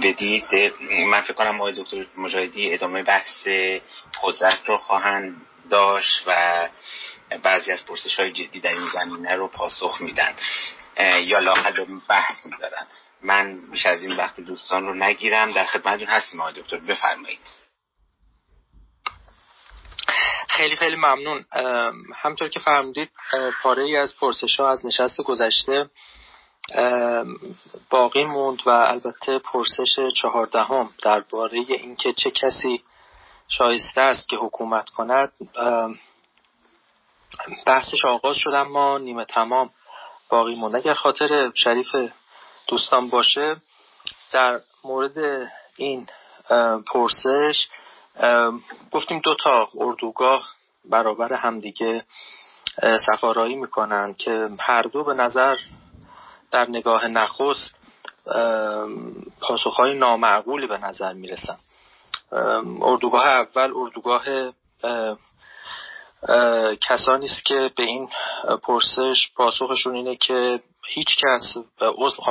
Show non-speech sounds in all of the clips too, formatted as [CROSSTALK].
بدید من فکر کنم آقای دکتر مجاهدی ادامه بحث قدرت رو خواهند داشت و بعضی از پرسش های جدی در این زمینه رو پاسخ میدن. یا لاقل بحث می‌ذارن. من بیش از این وقت دوستان رو نگیرم. در خدمتتون هستیم آقای دکتر. بفرمایید. خیلی خیلی ممنون. همطور که فرمودید پاره ای از پرسش ها از نشست گذشته باقی موند و البته پرسش چهاردهم درباره اینکه چه کسی شایسته است که حکومت کند. بحثش آغاز شد اما نیمه تمام باقی موند اگر خاطر شریف دوستان باشه در مورد این پرسش گفتیم دو تا اردوگاه برابر همدیگه سفارایی می‌کنن که هر دو به نظر در نگاه نخست پاسخهای نامعقولی به نظر می‌رسن. اردوگاه اول اردوگاه کسانی است که به این پرسش پاسخشون اینه که هیچ کس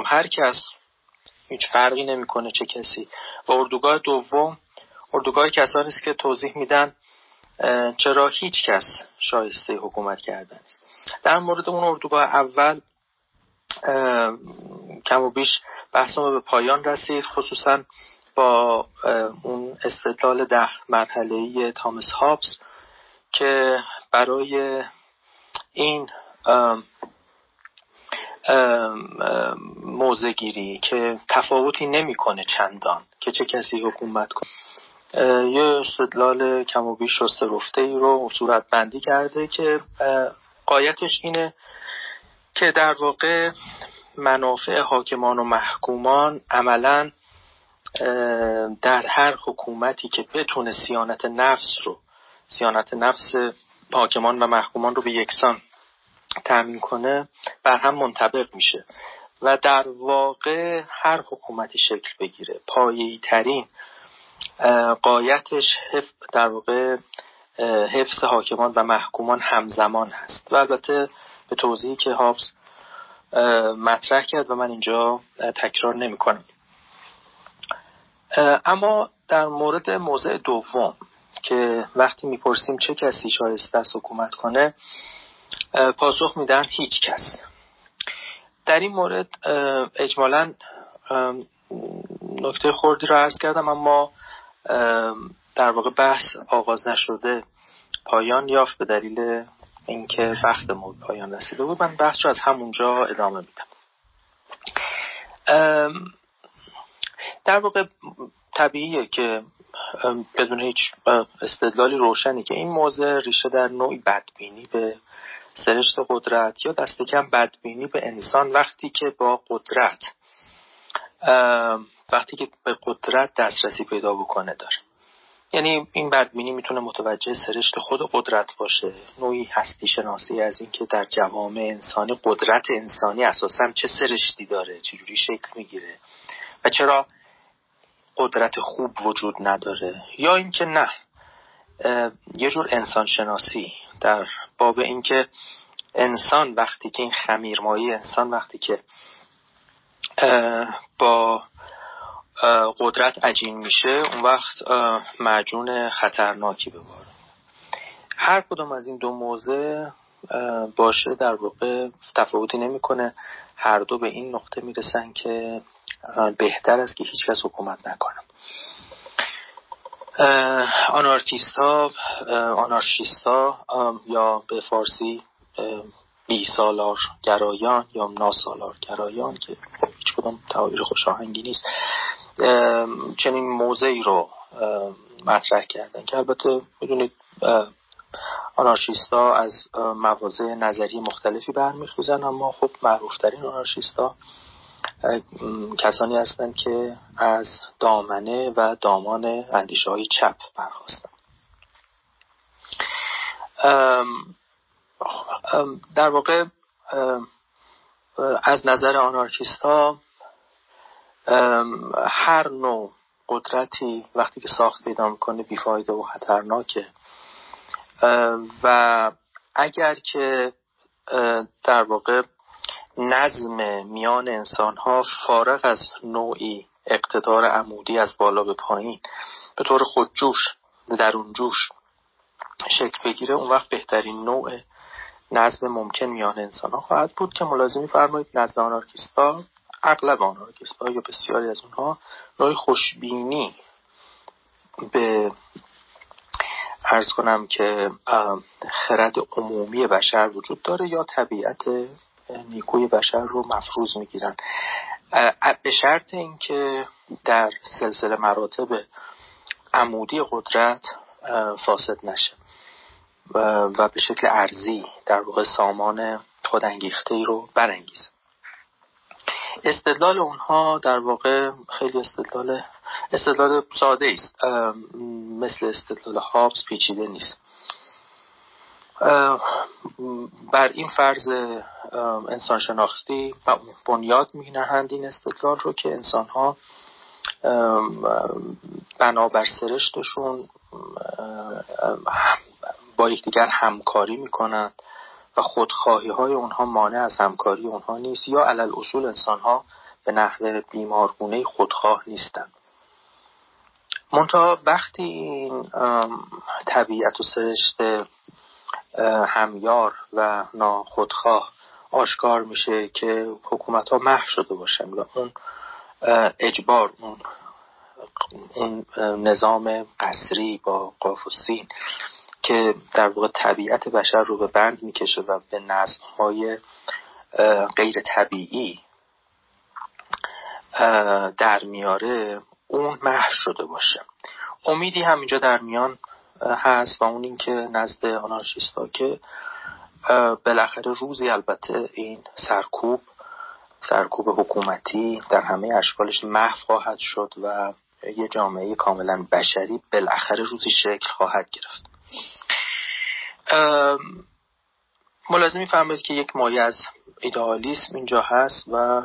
هر کس هیچ فرقی نمی‌کنه چه کسی. و اردوگاه دوم اردوگاه کسانی است که توضیح میدن چرا هیچ کس شایسته حکومت کردن است در مورد اون اردوگاه اول کم و بیش بحثم به پایان رسید خصوصا با اون استدلال ده مرحله تامس هابس که برای این موزگیری که تفاوتی نمی‌کنه چندان که چه کسی حکومت کنه یه استدلال کم و بیش شسته رفته ای رو صورت بندی کرده که قایتش اینه که در واقع منافع حاکمان و محکومان عملا در هر حکومتی که بتونه سیانت نفس رو سیانت نفس حاکمان و محکومان رو به یکسان تأمین کنه بر هم منطبق میشه و در واقع هر حکومتی شکل بگیره. پایه‌ای ترین قایتش در واقع حفظ حاکمان و محکومان همزمان هست. و البته به توضیحی که هابس مطرح کرد و من اینجا تکرار نمی کنم اما در مورد موضع دوم که وقتی می‌پرسیم چه کسی شایسته است حکومت کنه پاسخ میدن هیچ کس. در این مورد اجمالا نکته خوردی رو عرض کردم اما در واقع بحث آغاز نشده پایان یافت به دلیل اینکه وقتمون پایان رسیده بود من بحث رو از همونجا ادامه میدم. در واقع طبیعیه که بدون هیچ استدلالی روشنی که این موضع ریشه در نوعی بدبینی به سرشت قدرت یا دست کم بدبینی به انسان وقتی که با قدرت وقتی که به قدرت دسترسی پیدا بکنه داره. یعنی این بدبینی می‌تونه متوجه سرشت خود قدرت باشه. نوعی هستی شناسی از اینکه در جوامع انسانی قدرت انسانی اساسا چه سرشتی داره چجوری شکل می‌گیره و چرا قدرت خوب وجود نداره. یا اینکه نه یه جور انسان شناسی در باب اینکه انسان وقتی که این خمیرمایی انسان وقتی که با قدرت عجین میشه اون وقت معجون خطرناکی به هر کدوم از این دو موضع باشه در واقع تفاوتی نمی‌کنه. هر دو به این نقطه می‌رسن که بهتر است که هیچکس حکومت نکنم آنارکیست ها آنارشیست ها یا به فارسی بی سالار گرایان یا ناسالار گرایان که هیچ کدوم تعابیر خوشاهنگی نیست. چنین موضعی رو مطرح کردن که البته می‌دونید آنارشیستا از مواضع نظری مختلفی برمیخیزن اما خب معروفترین آنارشیستا کسانی هستند که از دامنه و دامان اندیشه های چپ برخواستن در واقع از نظر آنارکیست ها هر نوع قدرتی وقتی که ساخت پیدا می‌کنه بیفایده و خطرناکه. و اگر که در واقع نظم میان انسان ها فارغ از نوعی اقتدار عمودی از بالا به پایین به طور خودجوش درون جوش شکل بگیره اون وقت بهترین نوع نظم ممکن میان انسان ها خواهد بود که ملازمی فرمایید نزد آنارکیستا اغلب آنارکیستا یا بسیاری از اونها نوع خوشبینی به ارز کنم که خرد عمومی بشر وجود داره یا طبیعت نیکوی بشر رو مفروض می‌گیرن. به شرط اینکه در سلسله مراتب عمودی قدرت فاسد نشه و به شکل ارزی در واقع سامان خودانگیخته ای رو برانگیزه. استدلال اونها در واقع خیلی استدلال استدلال ساده است. مثل استدلال هابس پیچیده نیست. بر این فرض انسان شناختی بنیاد می نهند این استدلال رو که انسان ها بنابر سرشتشون با یکدیگر همکاری می‌کنند. و خودخواهی های اونها مانع از همکاری اونها نیست یا علل اصول انسان ها به نحو بیمارگونه خودخواه نیستند. منتها وقتی این طبیعت و سرشت همیار و ناخودخواه آشکار میشه که حکومت ها محو شده باشن و اون اجبار اون اون نظام قصری با قاف و سین که در واقع طبیعت بشر رو به بند می‌کشه و به نظم های غیر طبیعی در میاره اون محو شده باشه. امیدی همینجا در میان هست و اون اینکه نزد آنارشیستا که بالاخره روزی البته این سرکوب سرکوب حکومتی در همه اشکالش محو خواهد شد و یه جامعه کاملا بشری بالاخره روزی شکل خواهد گرفت. ملازمی فرمایید که یک مایه از ایدئالیسم اینجا هست و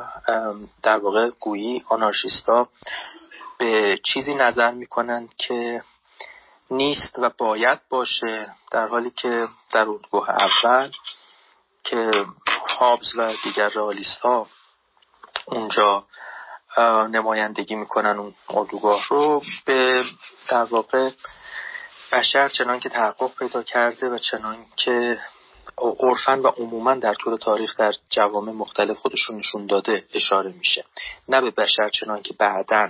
در واقع گویی آنارشیستا به چیزی نظر می‌کنند که نیست و باید باشه در حالی که در اردوگاه اول که هابز و دیگر رئالیست ها اونجا نمایندگی می‌کنن اون اردوگاه رو به در واقع بشر چنان که تحقق پیدا کرده و چنان که عرفا و عموما در طول تاریخ در جوامع مختلف خودشون نشون داده اشاره میشه. نه به بشر چنان که بعدا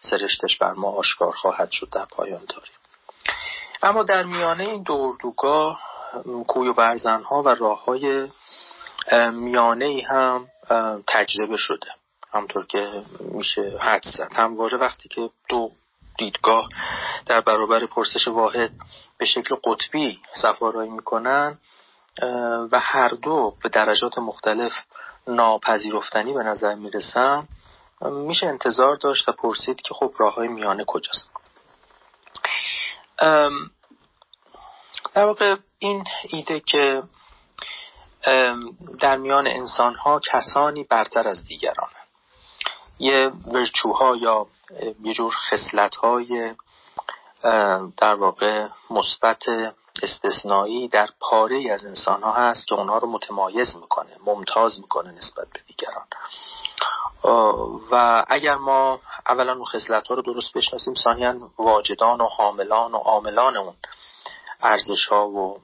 سرشتش بر ما آشکار خواهد شد در پایان تاریخ. اما در میانه این دو اردوگاه کوی و برزن ها و راه های میانه ای هم تجربه شده. همطور که میشه حد زد. همواره وقتی که دو دیدگاه در برابر پرسش واحد به شکل قطبی سفارایی می‌کنن و هر دو به درجات مختلف ناپذیرفتنی به نظر می‌رسن. میشه انتظار داشت و پرسید که خب راه های میانه کجاست. در واقع این ایده که در میان انسان ها کسانی برتر از دیگران یه ورچوها یا یه جور خسلت های در واقع مثبت استثنایی در پاره از انسان ها هست که اونها رو متمایز می‌کنه ممتاز می‌کنه نسبت به دیگران. و اگر ما اولا اون خسلت ها رو درست بشناسیم ثانیا واجدان و حاملان و عاملان اون ارزش ها و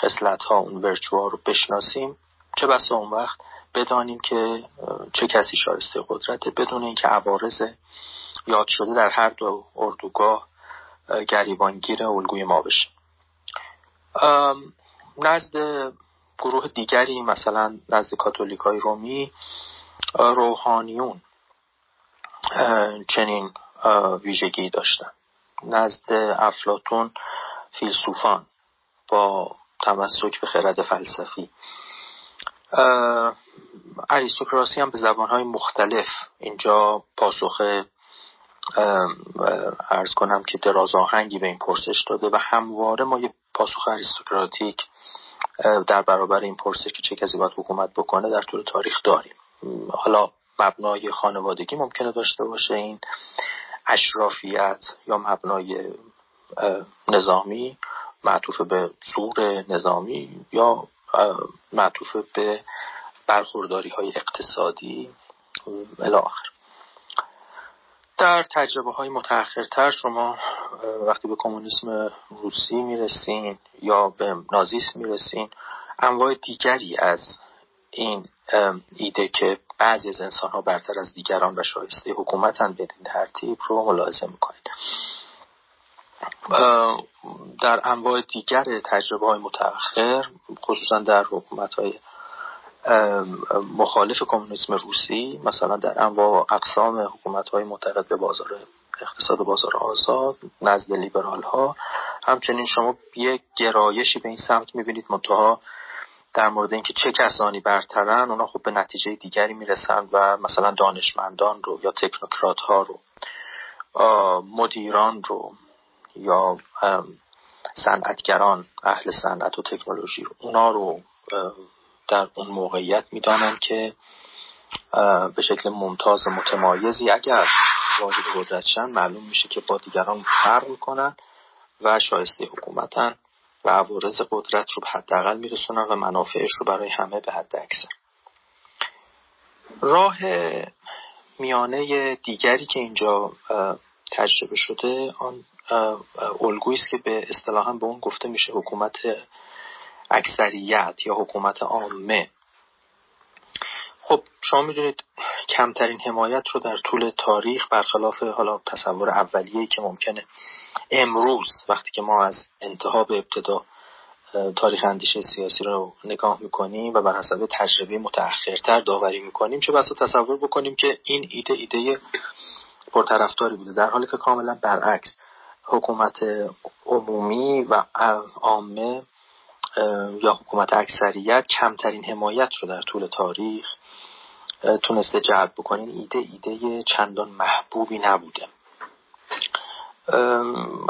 خسلت ها اون ورچو ها رو بشناسیم. چه بسا اون وقت بدانیم که چه کسی شایسته قدرته. بدون اینکه عوارض یاد شده در هر دو اردوگاه گریبانگیر الگوی ما بشه. نزد گروه دیگری مثلا نزد کاتولیک های رومی روحانیون چنین ویژگی داشتن. نزد افلاتون فیلسوفان با تمسک به خرد فلسفی. اریستوکراسی هم به زبانهای مختلف اینجا پاسخ ارز کنم که دراز آهنگی به این پرسش داده و همواره ما یه پاسخ اریستوکراتیک در برابر این پرسش که چه کسی باید حکومت بکنه در طول تاریخ داریم. حالا مبنای خانوادگی ممکنه داشته باشه این اشرافیت یا مبنای نظامی معطوف به زور نظامی یا معطوف به برخورداری های اقتصادی الاخر در تجربه های متأخرتر شما وقتی به کمونیسم روسی می‌رسین یا به نازیسم می‌رسین انواع دیگری از این ایده که بعضی از انسان ها برتر از دیگران و شایسته حکومتن به این ترتیب رو ملاحظه می‌کنید. در انواع دیگر تجربه های متأخر خصوصا در حکومت های مخالف کمونیسم روسی مثلا در انواع اقسام حکومت های معتقد به بازار اقتصاد بازار آزاد نزد لیبرال ها همچنین شما یک گرایشی به این سمت می‌بینید منتها در مورد اینکه چه کسانی برترن اونا خب به نتیجه دیگری می‌رسند و مثلا دانشمندان رو یا تکنوکرات ها رو مدیران رو یا صنعتگران اهل صنعت و تکنولوژی اونا رو در اون موقعیت می‌دانند که به شکل ممتاز متمایزی اگر واجد قدرتشن معلوم میشه که با دیگران فرق می‌کنن و شایسته حکومتن و عوارض قدرت رو به حداقل میرسونن و منافعش رو برای همه به حد اکثر. راه میانه دیگری که اینجا تجربه شده آن الگویی است که به اصطلاحا به اون گفته میشه حکومت اکثریت یا حکومت عامه. خب شما می‌دونید کمترین حمایت رو در طول تاریخ برخلاف حالا تصور اولیه‌ای که ممکنه امروز وقتی که ما از انتها به ابتدا تاریخ اندیشه سیاسی رو نگاه می‌کنیم و بر حسب تجربه متأخرتر داوری می‌کنیم چه بسا تصور بکنیم که این ایده ایده پرطرفداری بوده در حالی که کاملا برعکس. حکومت عمومی و عامه یا حکومت اکثریت کمترین حمایت رو در طول تاریخ تونسته جلب بکنه. ایده ایده چندان محبوبی نبوده.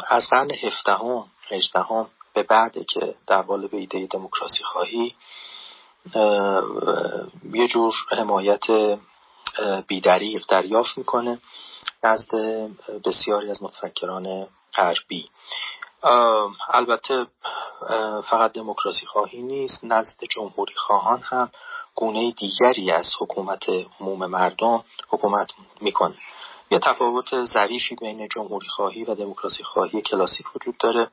از قرن هفدهم هجدهم به بعد که در قالب ایده دموکراسی خواهی یه جور حمایت بیدریق دریافت می‌کنه. نزد بسیاری از متفکران غربی. البته فقط دموکراسی خواهی نیست نزد جمهوری خواهان هم گونه دیگری از حکومت عموم مردم حکومت می‌کنه. یه تفاوت ظریفی بین جمهوری خواهی و دموکراسی خواهی کلاسیک وجود داره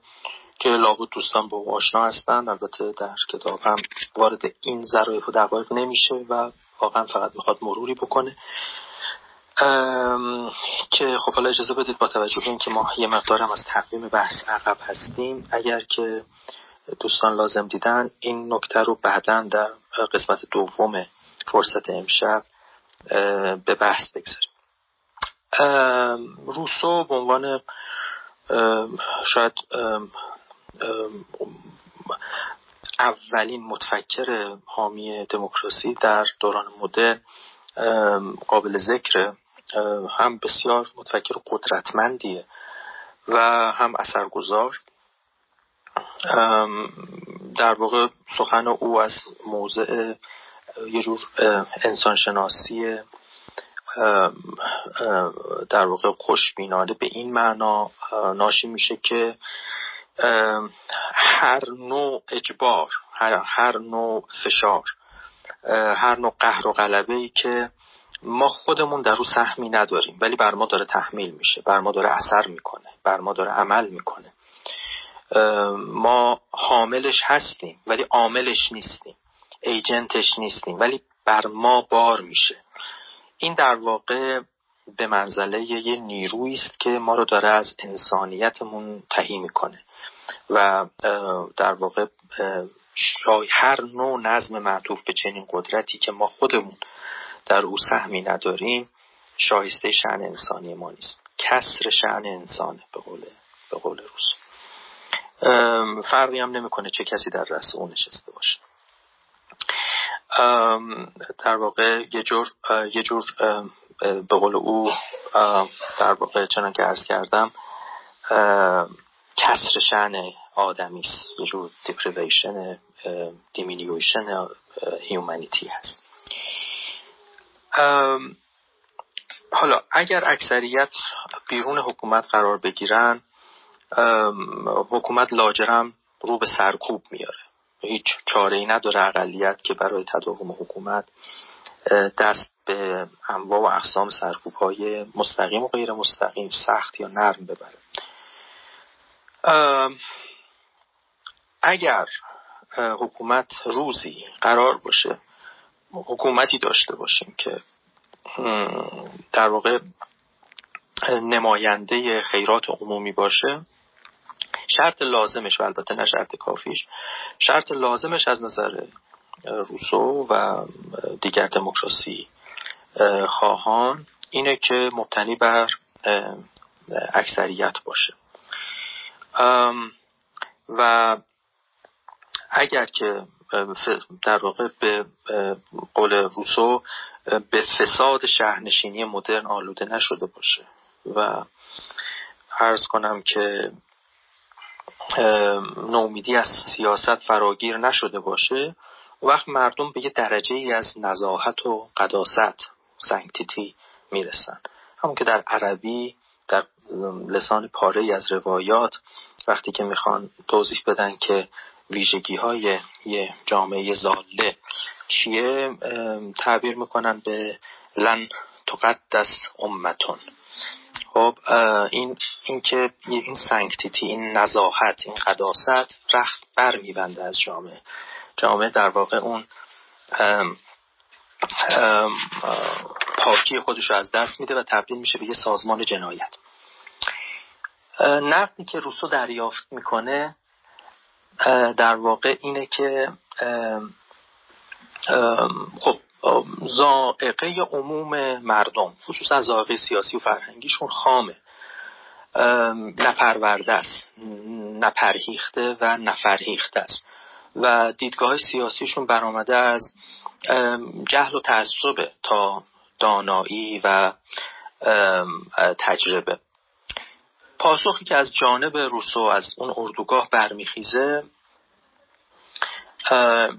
که لابد دوستان با آشنا هستند البته در کتاب هم وارد این ظرایف و دقایق نمیشه و واقعا فقط می‌خواد مروری بکنه. که خب حالا اجازه بدید با توجه به اینکه ما یه مقدارم از تقویم بحث عقب هستیم اگر که دوستان لازم دیدن این نکته رو بعدا در قسمت دوم فرصت امشب به بحث بگذاریم. روسو به عنوان شاید اولین متفکر حامی دموکراسی در دوران مدرن قابل ذکر هم بسیار متفکر قدرتمندیه و هم اثرگذار. در واقع سخن او از موضع یه جور انسانشناسی در واقع خوشبینانه به این معنا ناشی میشه که هر نوع اجبار هر, هر نوع فشار هر نوع قهر و غلبه ای که ما خودمون در رو سهمی نداریم ولی بر ما داره تحمیل میشه بر ما داره اثر می‌کنه بر ما داره عمل می‌کنه. ما حاملش هستیم ولی عاملش نیستیم ایجنتش نیستیم ولی بر ما بار میشه. این در واقع به منزله یه نیرویی است که ما رو داره از انسانیتمون تهی می‌کنه و در واقع هر نوع نظم معطوف به چنین قدرتی که ما خودمون در او سهمی نداریم شایسته شعن انسانی ما نیست. کسر شعن انسانه به قول به قول روز فرقی هم نمی‌کنه چه کسی در رأس او نشسته باشه. در واقع یه جور یه جور به قول او در واقع چنان که عرض کردم کسر شأن آدمی است. یه جور deprivation diminution humanity هست. حالا اگر اکثریت بیرون حکومت قرار بگیرن حکومت لاجرم رو به سرکوب میاره. هیچ چاره ای نداره اقلیت که برای تداوم حکومت دست به انواع و اقسام سرکوب های مستقیم و غیر مستقیم سخت یا نرم ببره. اگر حکومت روزی قرار باشه حکومتی داشته باشیم که در واقع نماینده خیرات عمومی باشه. شرط لازمش و البته نه شرط کافیش شرط لازمش از نظر روسو و دیگر دموکراسی خواهان اینه که مبتنی بر اکثریت باشه. و اگر که در واقع به قول روسو به فساد شهرنشینی مدرن آلوده نشده باشه. و عرض کنم که نومیدی از سیاست فراگیر نشده باشه. وقت مردم به یه درجه ای از نزاهت و قداست سنگتیتی می‌رسن. همون که در عربی در لسان پاره ای از روایات وقتی که می‌خوان توضیح بدن که ویژگی های یه جامعه زاله. چیه؟ تعبیر می‌کنن به لن تقدس امتون. خب این این که این سنگتیتی این نزاحت این قداست رخت بر میبنده از جامعه. جامعه در واقع اون پاکی خودش رو از دست میده و تبدیل میشه به یه سازمان جنایت. نقدی که روسو دریافت می‌کنه در واقع اینه که خب زائقه عموم مردم خصوصا زائقه سیاسی و فرهنگیشون خامه. نپرورده است نپرهیخته و نفرهیخته است. و دیدگاه سیاسیشون برآمده از جهل و تعصب تا دانایی و تجربه. پاسخی که از جانب روسو از اون اردوگاه برمیخیزه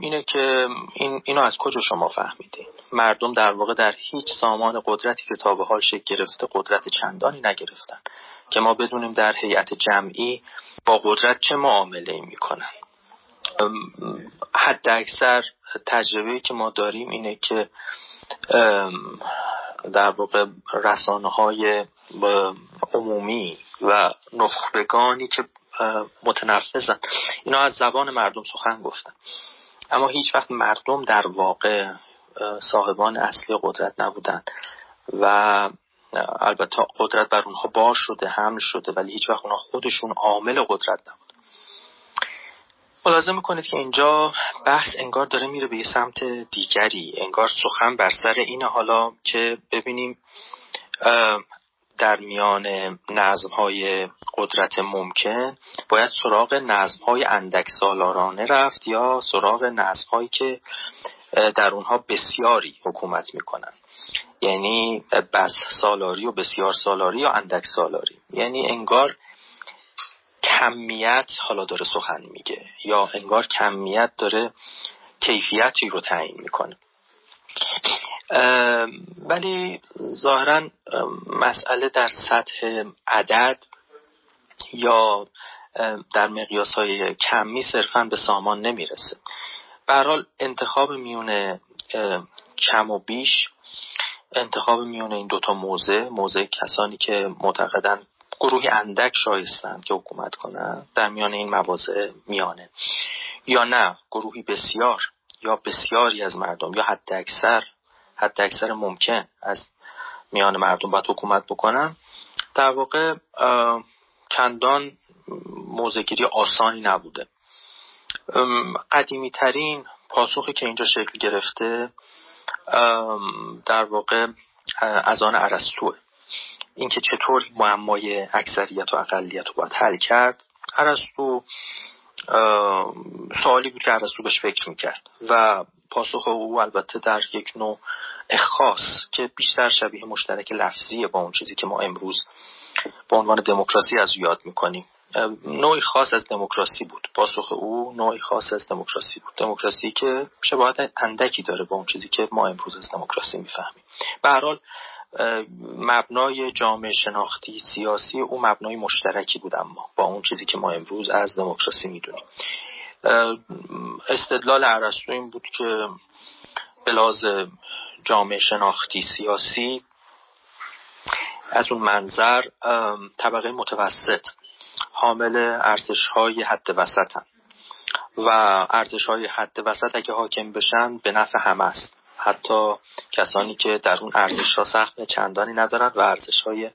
اینه که این اینو از کجا شما فهمیدین؟ مردم در واقع در هیچ سامان قدرتی که تا به حال شکل گرفته قدرت چندانی نگرفتن که ما بدونیم در هیئت جمعی با قدرت چه معامله ای می‌کنن. حد اکثر تجربه که ما داریم اینه که در واقع رسانه های عمومی و نخبگانی که متنفذن. اینا از زبان مردم سخن گفتن. اما هیچ وقت مردم در واقع صاحبان اصلی قدرت نبودن. و البته قدرت بر اونها بار شده حمل شده ولی هیچ وقت اونها خودشون عامل قدرت نبود ملاحظه می‌کنید که اینجا بحث انگار داره میره به یه سمت دیگری. انگار سخن بر سر اینه. حالا که ببینیم در میان نظم های قدرت ممکن باید سراغ نظم های اندک سالارانه رفت یا سراغ نظم هایی که در اونها بسیاری حکومت می‌کنن. یعنی بس سالاری و بسیار سالاری یا اندک سالاری یعنی انگار کمیت حالا داره سخن میگه یا انگار کمیت داره کیفیتی رو تعیین می‌کنه. ولی ظاهرا مسئله در سطح عدد یا در مقیاس های کمی صرفا به سامان نمی‌رسه. برحال انتخاب میون کم و بیش انتخاب میون این دوتا موزه موزه کسانی که معتقدن گروهی اندک شایستند که حکومت کنند در میان این مواضع میانه. یا نه گروهی بسیار. یا بسیاری از مردم یا حد اکثر حد اکثر ممکن از میان مردم باید حکومت بکنن. در واقع چندان موزگیری آسانی نبوده. قدیمی ترین پاسخی که اینجا شکل گرفته در واقع از آن عرستوه اینکه چطور معمای اکثریت و اقلیت رو باید حل کرد. عرستو سوالی بود که عرستو بهش فکر می‌کرد. و پاسخ او البته در یک نوع اخاص که بیشتر شبیه مشترک لفظیه با اون چیزی که ما امروز به عنوان دموکراسی از یاد می‌کنیم. نوعی خاص از دموکراسی بود. پاسخ او نوعی خاص از دموکراسی بود. دموکراسی که شباهت اندکی داره با اون چیزی که ما امروز از دموکراسی می‌فهمیم. به هر حال مبنای جامعه شناختی سیاسی او مبنای مشترکی بود اما با اون چیزی که ما امروز از دموکراسی می‌دونیم استدلال عرستو این بود که بلاز جامعه شناختی سیاسی از اون منظر طبقه متوسط حامل ارزش های حد وسط هم. و ارزش های حد وسط اگه حاکم بشن به نفع همه است حتی کسانی که در اون ارزش ها سهم چندانی ندارن و ارزش های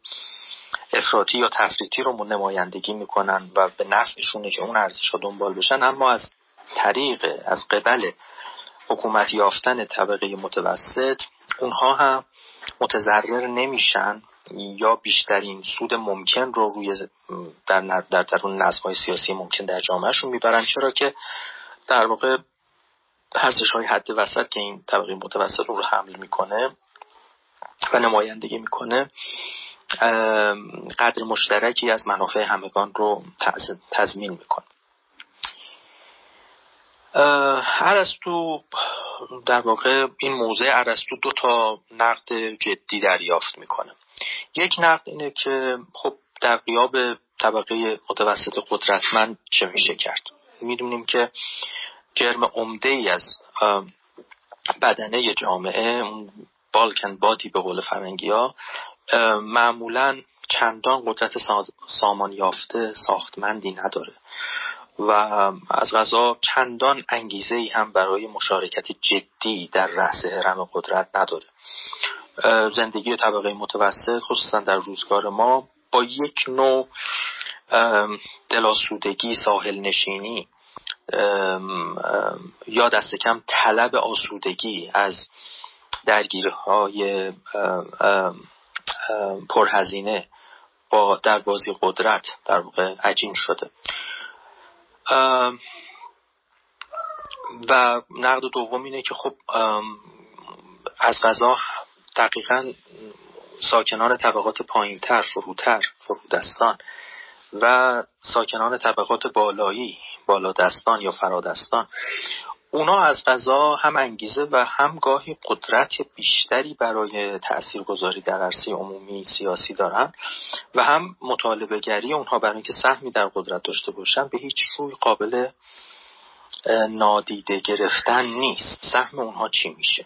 افراطی یا تفریطی رو نمایندگی می‌کنن و به نفعشونه که اون ارزش ها دنبال بشن اما از طریق از قبل حکومت یافتن طبقه متوسط اونها هم متضرر نمیشن یا بیشترین سود ممکن رو روی در در درون نظمهای سیاسی ممکن در جامعهشون می‌برن. چرا که در واقع ارزش های حد وسط که این طبقه متوسط رو حمل می‌کنه و نمایندگی می‌کنه قدر مشترکی از منافع همگان رو تضمین می‌کنه. عرستو در واقع این موضع عرستو دو تا نقد جدی دریافت می‌کنه. یک نقد اینه که خب در قیاب طبقه متوسط قدرتمند چه میشه کرد؟ می‌دونیم که جرم عمده ای از بدنه جامعه اون بالکن بادی به قول فرنگی ها معمولا چندان قدرت سامان یافته ساختمندی نداره. و از غذا چندان انگیزه ای هم برای مشارکت جدی در رأس هرم قدرت نداره. زندگی طبقه متوسط خصوصا در روزگار ما با یک نوع دلاسودگی ساحل نشینی یا دست کم طلب آسودگی از درگیری های پرهزینه با در بازی قدرت در واقع عجین شده. و نقد دوم اینه که خب از غذا دقیقا ساکنان طبقات پایینتر فروتر فرودستان و ساکنان طبقات بالایی بالادستان یا فرادستان اونا از غذا هم انگیزه و هم گاهی قدرت بیشتری برای تاثیرگذاری در عرصه عمومی سیاسی دارن و هم مطالبه گری اونها برای اینکه سهمی در قدرت داشته باشن به هیچ روی قابل نادیده گرفتن نیست. سهم اونها چی میشه؟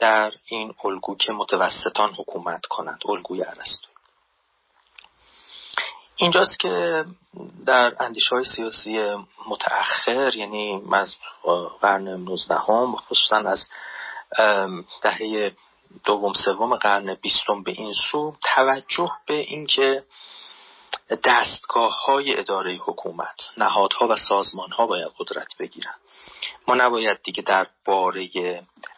در این الگو که متوسطان حکومت کنند الگوی ارسطو اینجاست که در اندیش های سیاسی متأخر یعنی از قرن 19 هم خصوصا از دهه دوم سوم قرن بیستم به این سو توجه به اینکه دستگاه های اداره حکومت نهادها و سازمان ها باید قدرت بگیرن. ما نباید دیگه در باره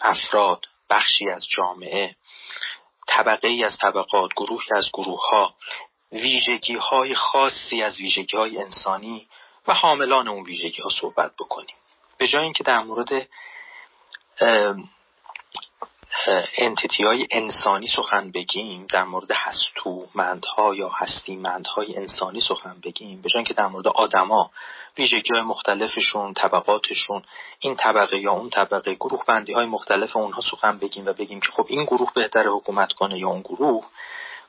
افراد بخشی از جامعه طبقه ای از طبقات گروهی از گروه ها ویژگی های خاصی از ویژگی های انسانی و حاملان اون ویژگی ها صحبت بکنیم به جای اینکه در مورد انتیتی های انسانی سخن بگیم در مورد هستومندها یا هستیمندهای انسانی سخن بگیم به که در مورد آدما ویژگی های مختلفشون طبقاتشون این طبقه یا اون طبقه گروه بندی های مختلف اونها سخن بگیم و بگیم که خب این گروه بهتر حکومت کنه یا اون گروه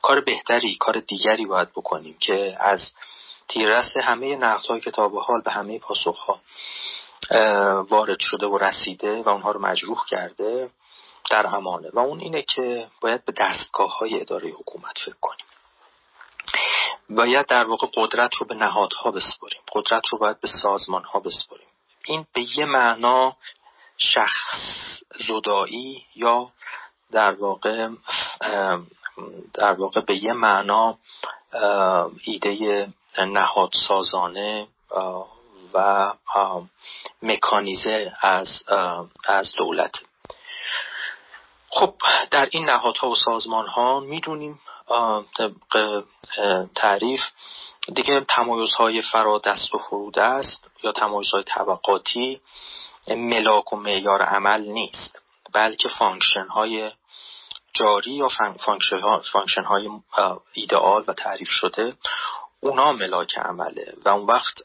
کار بهتری کار دیگری باید بکنیم که از تیررس همه نقدهای کتاب حال به همه پاسخها وارد شده و رسیده و اونها رو مجروح کرده در امانه و اون اینه که باید به دستگاه های اداره حکومت فکر کنیم. باید در واقع قدرت رو به نهادها بسپریم قدرت رو باید به سازمان ها بسپریم این به یه معنا شخص زدایی یا در واقع در واقع به یه معنا ایده نهاد سازانه و مکانیزه از از دولت. خب در این نهادها و سازمان ها می‌دونیم طبق تعریف دیگه تمایزهای فرادست و فرود است یا تمایزهای طبقاتی ملاک و معیار عمل نیست بلکه function های جاری یا function های ایدئال و تعریف شده اونا ملاک عمله و اون وقت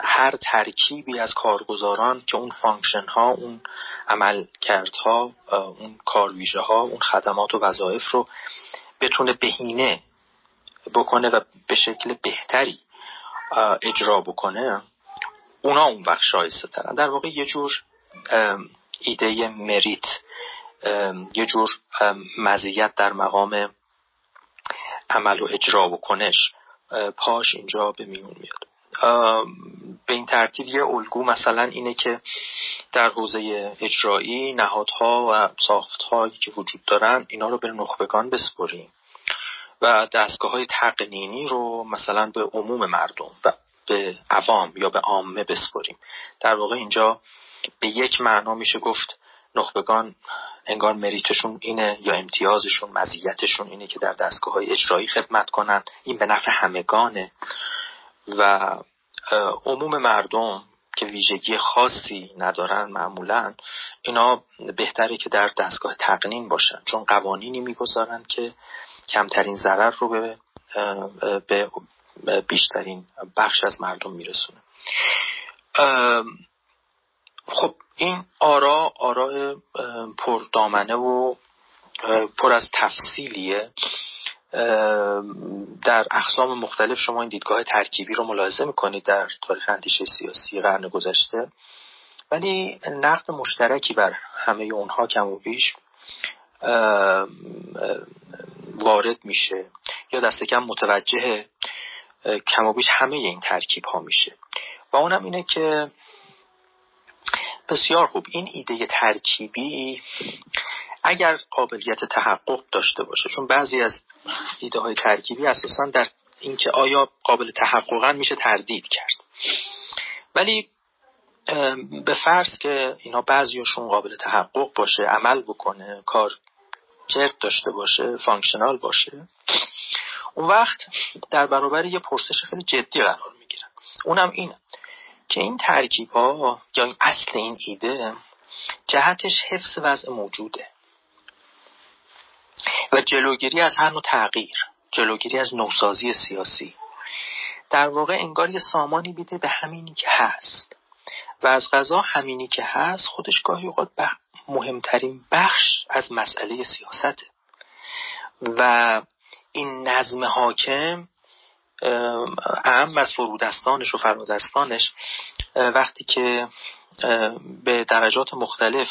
هر ترکیبی از کارگزاران که اون function ها اون عمل کردها اون کارویژه ها اون خدمات و وظایف رو بتونه بهینه بکنه و به شکل بهتری اجرا بکنه اونا اون وقت شایسته ترن در واقع یه جور ایده مریت یه جور مزیت در مقام عمل و اجرا و کنش پاش اینجا به میون میاد. به این ترتیب یه الگو مثلا اینه که در حوزه اجرایی نهادها و ساختهایی که وجود دارن اینا رو به نخبگان بسپریم و دستگاه های تقنینی رو مثلا به عموم مردم و به عوام یا به عامه بسپریم. در واقع اینجا به یک معنا میشه گفت نخبگان انگار مریتشون اینه یا امتیازشون مزیتشون اینه که در دستگاه های اجرایی خدمت کنن. این به نفع همگانه. و عموم مردم که ویژگی خاصی ندارن معمولا اینا بهتره که در دستگاه تقنین باشن. چون قوانینی می‌گذارن که کمترین ضرر رو به, به بیشترین بخش از مردم میرسونه. خب این آرا آراء پردامنه و پر از تفصیلیه. در اقسام مختلف شما این دیدگاه ترکیبی رو ملاحظه می‌کنید در تاریخ اندیشه سیاسی قرن گذشته. ولی نقد مشترکی بر همه اونها کم و بیش وارد میشه یا دست کم متوجه کم و بیش همه این ترکیب ها میشه. و اونم اینه که بسیار خوب. این ایده ترکیبی اگر قابلیت تحقق داشته باشه چون بعضی از ایده های ترکیبی اساسا در اینکه آیا قابل تحققا میشه تردید کرد. ولی به فرض که اینا بعضیشون قابل تحقق باشه عمل بکنه کار کرد داشته باشه functional باشه اون وقت در برابر یه پرسش خیلی جدی قرار می‌گیرن. اونم اینه. که این ترکیب ها یا این اصل این ایده جهتش حفظ وضع موجوده. و جلوگیری از هر نوع تغییر جلوگیری از نوسازی سیاسی در واقع انگار یه سامانی بده به همینی که هست. و از قضا همینی که هست خودش گاهی اوقات مهمترین بخش از مسئله سیاسته. و این نظم حاکم اهم از فرودستانش و فرادستانش وقتی که به درجات مختلف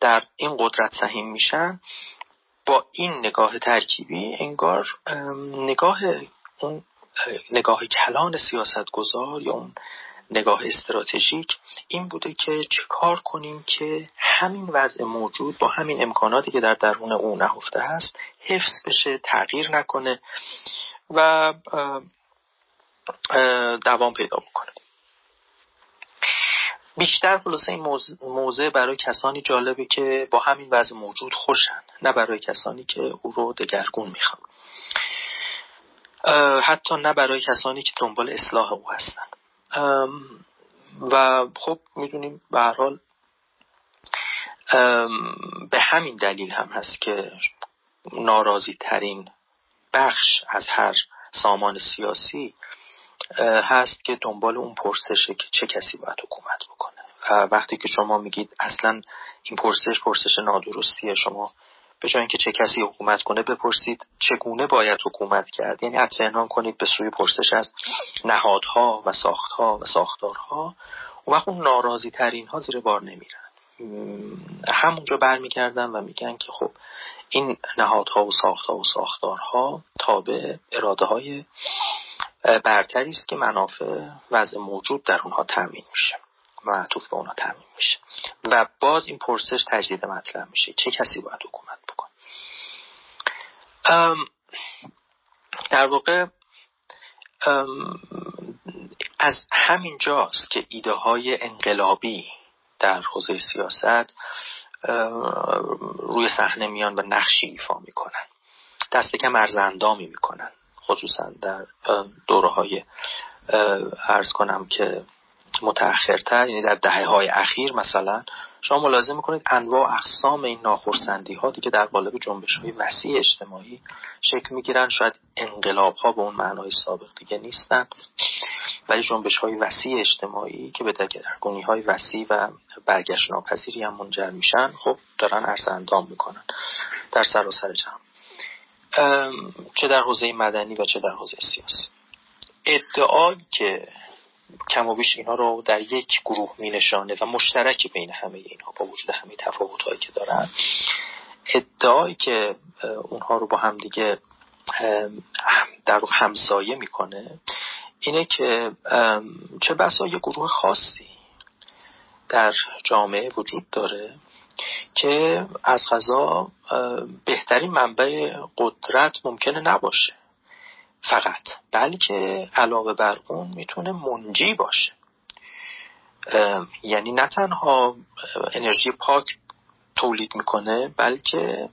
در این قدرت سهیم میشن با این نگاه ترکیبی انگار نگاه اون نگاه کلان سیاست گذار یا اون نگاه استراتژیک این بوده که چه کار کنیم که همین وضع موجود با همین امکاناتی که در درون او نهفته هست حفظ بشه تغییر نکنه و دوام پیدا بکنه. بیشتر خلاصه این موضع برای کسانی جالبه که با همین وضع موجود خوشن نه برای کسانی که او رو دگرگون می‌خوان. حتی نه برای کسانی که دنبال اصلاح او هستن. و خب می‌دونیم به هر حال به همین دلیل هم هست که ناراضی ترین بخش از هر سامان سیاسی هست که دنبال اون پرسشه که چه کسی باید حکومت بکنه. و وقتی که شما میگید اصلا این پرسش پرسش نادرستیه شما به جای اینکه چه کسی حکومت کنه بپرسید چگونه باید حکومت کرد. یعنی اطمینان کنید به سوی پرسش از نهادها و ساختها و ساختارها. اون وقت اون ناراضی ترین ها زیر بار نمیرن. همونجا برمیگردن و میگن که خب این نهادها و ساختها و ساختارها تابع اراده های برتری است که منافع وضع موجود در اونها تامین میشه معطوف به اونها تامین میشه. و باز این پرسش تجدید مطلب میشه. چه کسی باید حکومت بکنه؟ در واقع از همین جاست که ایده های انقلابی در حوزه سیاست روی صحنه میان و نقشی ایفا می‌کنن. دست کم ارزندامی می‌کنن. خصوصا در دوره های ارز کنم که متأخرتر یعنی در دهه های اخیر مثلا شما ملاحظه می‌کنید انواع اقسام این ناخرسندی ها که در قالب جنبش های وسیع اجتماعی شکل می‌گیرن. شاید انقلاب ها به اون معنای سابق دیگه نیستن ولی جنبش های وسیع اجتماعی که به دگرگونی های وسیع و برگشت ناپذیری هم منجر میشن خب دارن اندام می‌کنن در سراسر جهان. چه در حوزه مدنی و چه در حوزه سیاسی. ادعایی که کم و بیش اینا رو در یک گروه می نشانه و مشترک بین همه اینها با وجود همه تفاوت هایی که دارن ادعایی که اونها رو با هم دیگه در همسایه می‌کنه اینه که چه بسا یه گروه خاصی در جامعه وجود داره که از غذا بهترین منبع قدرت ممکنه نباشه. فقط. بلکه علاوه بر اون می‌تونه منجی باشه. یعنی نه تنها انرژی پاک تولید می‌کنه بلکه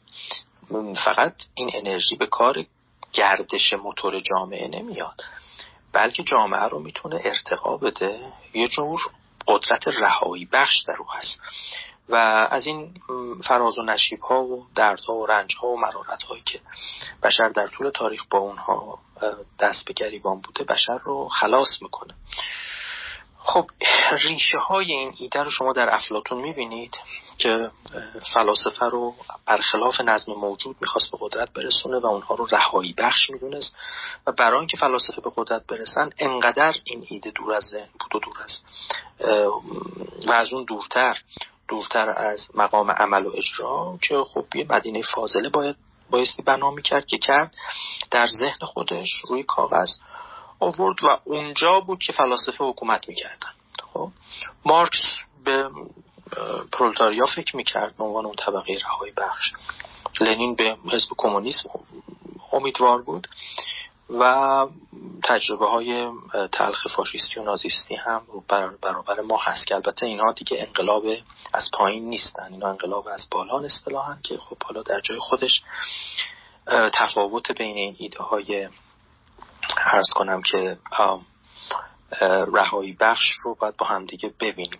فقط این انرژی به کار گردش موتور جامعه نمیاد. بلکه جامعه رو می‌تونه ارتقا بده. یه جور قدرت رهایی بخش در او هست. و از این فراز و نشیب ها و دردها و رنج ها و مرارت هایی که بشر در طول تاریخ با اونها دست به گریبان بوده بشر رو خلاص می‌کنه. خب ریشه های این ایده رو شما در افلاتون می‌بینید که فلاسفه رو برخلاف نظم موجود می‌خواست به قدرت برسونه و اونها رو رهایی بخش می‌دونست و برای اینکه فلاسفه به قدرت برسن انقدر این ایده دور از ذهن بود و دور از و از اون دورتر دورتر از مقام عمل و اجرا که خب یه مدینه فاضله باید بایستی بنا می‌کرد که کرد. در ذهن خودش روی کاغذ آورد و اونجا بود که فلاسفه حکومت می‌کردن. خب مارکس به پرولتاریا فکر می‌کرد به عنوان اون طبقه رهایی بخش. لنین به حزب کمونیسم امیدوار بود. و تجربه های تلخ فاشیستی و نازیستی هم برابر ما هست که البته اینا دیگه انقلاب از پایین نیستن. اینا انقلاب از بالا اصطلاحا که خب حالا در جای خودش تفاوت بین این ایده های ارز کنم که رهایی بخش رو باید با هم دیگه ببینیم.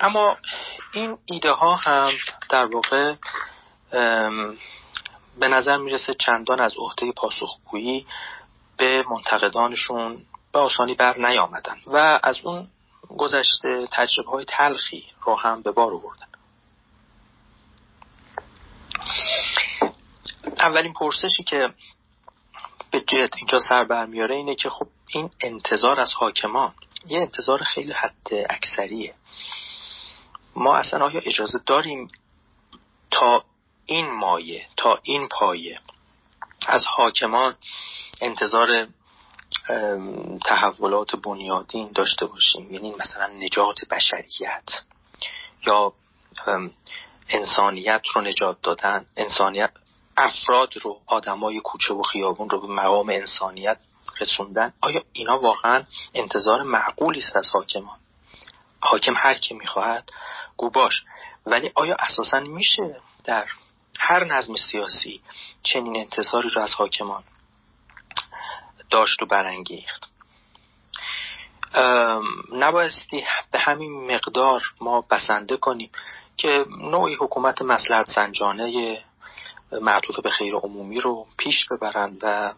اما این ایده ها هم در واقع به نظر می‌رسه چندان از عهده پاسخگویی به منتقدانشون به آسانی بر نیامدن و از اون گذشته تجربه های تلخی رو هم به بار آوردن. اولین پرسشی که به جد اینجا سر برمیاره اینه که خب این انتظار از حاکمان یه انتظار خیلی حد اکثریه. ما اصلا آیا اجازه داریم تا این مایه تا این پایه. از حاکمان انتظار تحولات بنیادین داشته باشیم. یعنی مثلا نجات بشریت یا انسانیت رو نجات دادن. انسانیت افراد رو آدمای کوچه و خیابون رو به مقام انسانیت رسوندن. آیا اینا واقعا انتظار معقولی است از حاکمان؟ حاکم هر که می‌خواهد گو باش. ولی آیا اساسا میشه در هر نظم سیاسی چنین انتظاری رو از حاکمان داشت و برانگیخت. نبایستی به همین مقدار ما بسنده کنیم که نوعی حکومت مسلحت سنجانه معطوف به خیر عمومی رو پیش ببرند و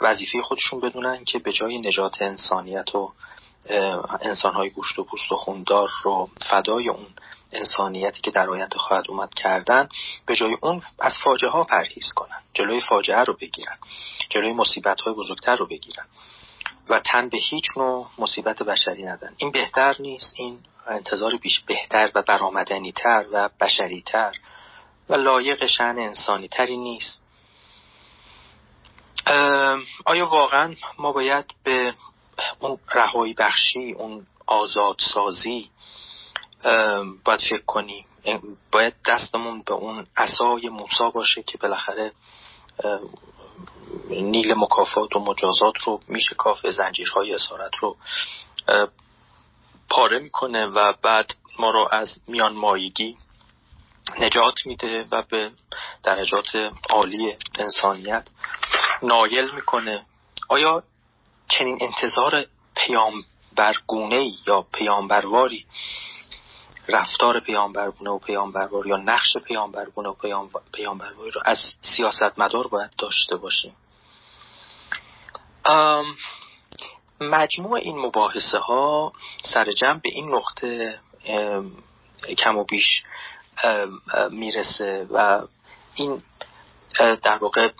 وظیفه خودشون بدونن که به جای نجات انسانیت و انسانهای گوشت و پوست و خوندار رو فدای اون انسانیتی که در آینده خواهد اومد کردن به جای اون از فاجعه ها پرهیز کنن جلوی فاجعه رو بگیرن جلوی مصیبت های بزرگتر رو بگیرن. و تن به هیچ نوع مصیبت بشری ندن این بهتر نیست این انتظار بیش بهتر و برآمدنی تر و بشری تر و لایق شن انسانی تری نیست آیا واقعا ما باید به اون رهایی بخشی اون آزادسازی باید فکر کنیم. باید دستمون به اون عصای موسا باشه که بالاخره نیل مکافات و مجازات رو میشه کاف زنجیرهای اسارت رو پاره می‌کنه و بعد ما رو از میان مایگی نجات میده و به درجات عالی انسانیت نایل می‌کنه. آیا چنین انتظار پیامبرگونه یا پیامبرواری رفتار پیامبرگونه و پیامبرواری یا نقش پیامبرگونه و پیامبرواری رو از سیاستمدار باید داشته باشیم. مجموع این مباحثه ها سر جمع به این نقطه کم و بیش می‌رسه و این در واقع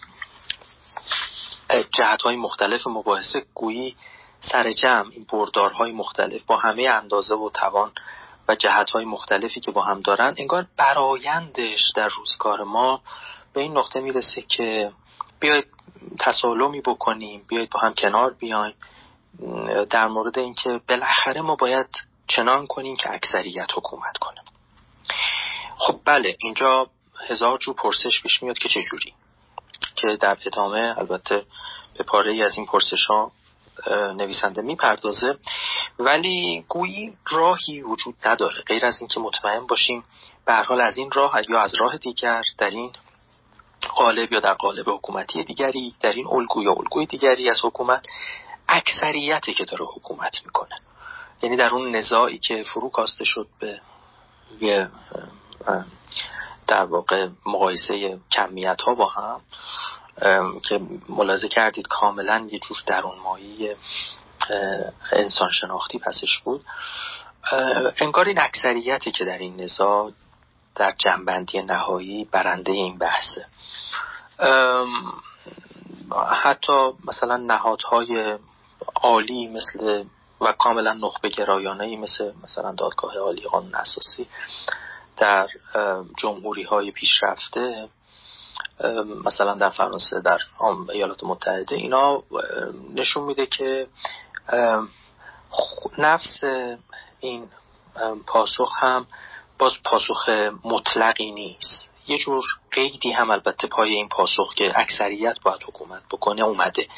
جهت های مختلف مباحثه گویی سر جمع این بردارهای مختلف با همه اندازه و توان و جهتهای مختلفی که با هم دارن انگار برایندش در روزگار ما به این نقطه می‌رسه که بیاید تسالمی بکنیم بیاید با هم کنار بیایم در مورد اینکه بالاخره ما باید چنان کنیم که اکثریت حکومت کنه. خب بله اینجا هزار جو پرسش پیش میاد که چجوری؟ که در ادامه البته به پاره ای از این پرسش ها نویسنده می‌پردازه. ولی گویی راهی وجود نداره. غیر از اینکه مطمئن باشیم به حال از این راه یا از راه دیگر در این قالب یا در قالب حکومتی دیگری در این الگو یا الگوی دیگری از حکومت اکثریتی که داره حکومت می‌کنه. یعنی در اون نزاعی که فرو کاسته شد به در واقع مقایسه کمیت ها با هم که ملاحظه کردید کاملا یه جور درون مایی انسان شناختی پسش بود. انگار این اکثریتی که در این نزاع در جنبندی نهایی برنده این بحثه. حتی مثلا نهادهای عالی مثل و کاملا نخبه گرایانه مثل مثلا دادگاه عالی قانون اساسی در جمهوری های پیشرفته مثلا در فرانسه در ایالات متحده اینا نشون میده که نفس این پاسخ هم باز پاسخ مطلقی نیست. یه جور قیدی هم البته پای این پاسخ که اکثریت باید حکومت بکنه اومده.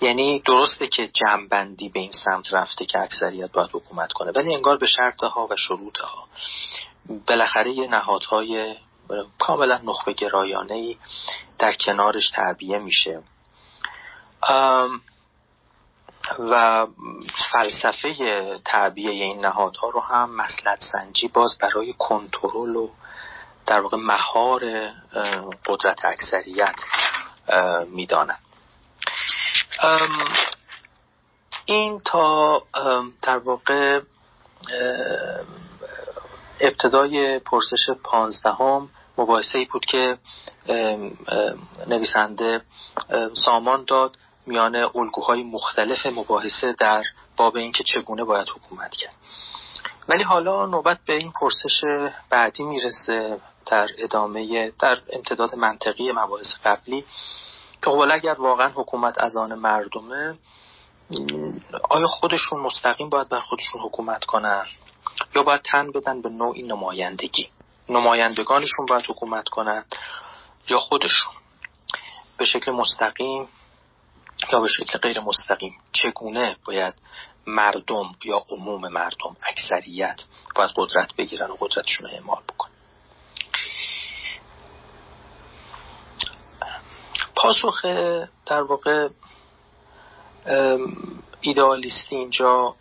یعنی درسته که جمعبندی به این سمت رفته که اکثریت باید حکومت کنه ولی انگار به شرطها و شروطها. بالاخره یه نهادهای کاملا نخبه گرایانه ای در کنارش تعبیه میشه. و فلسفه تعبیه این نهادها رو هم مسلط سنجی باز برای کنترل و در واقع مهار قدرت اکثریت می‌دانند این تا در واقع ابتدای پرسش پانزدهم مباحثه ای بود که نویسنده سامان داد میان الگوهای مختلف مباحثه در باب اینکه چگونه باید حکومت کرد. ولی حالا نوبت به این پرسش بعدی می‌رسه در ادامه در امتداد منطقی مباحث قبلی که خب اگر واقعا حکومت از آن مردمه آیا خودشون مستقیم باید بر خودشون حکومت کنن؟ یا باید تن بدن به نوعی نمایندگی. نمایندگانشون باید حکومت کنند یا خودشون. به شکل مستقیم یا به شکل غیر مستقیم. چگونه باید مردم یا عموم مردم اکثریت باید قدرت بگیرن و قدرتشون رو اعمال بکنن؟ پاسخ در واقع ایدئالیستی اینجا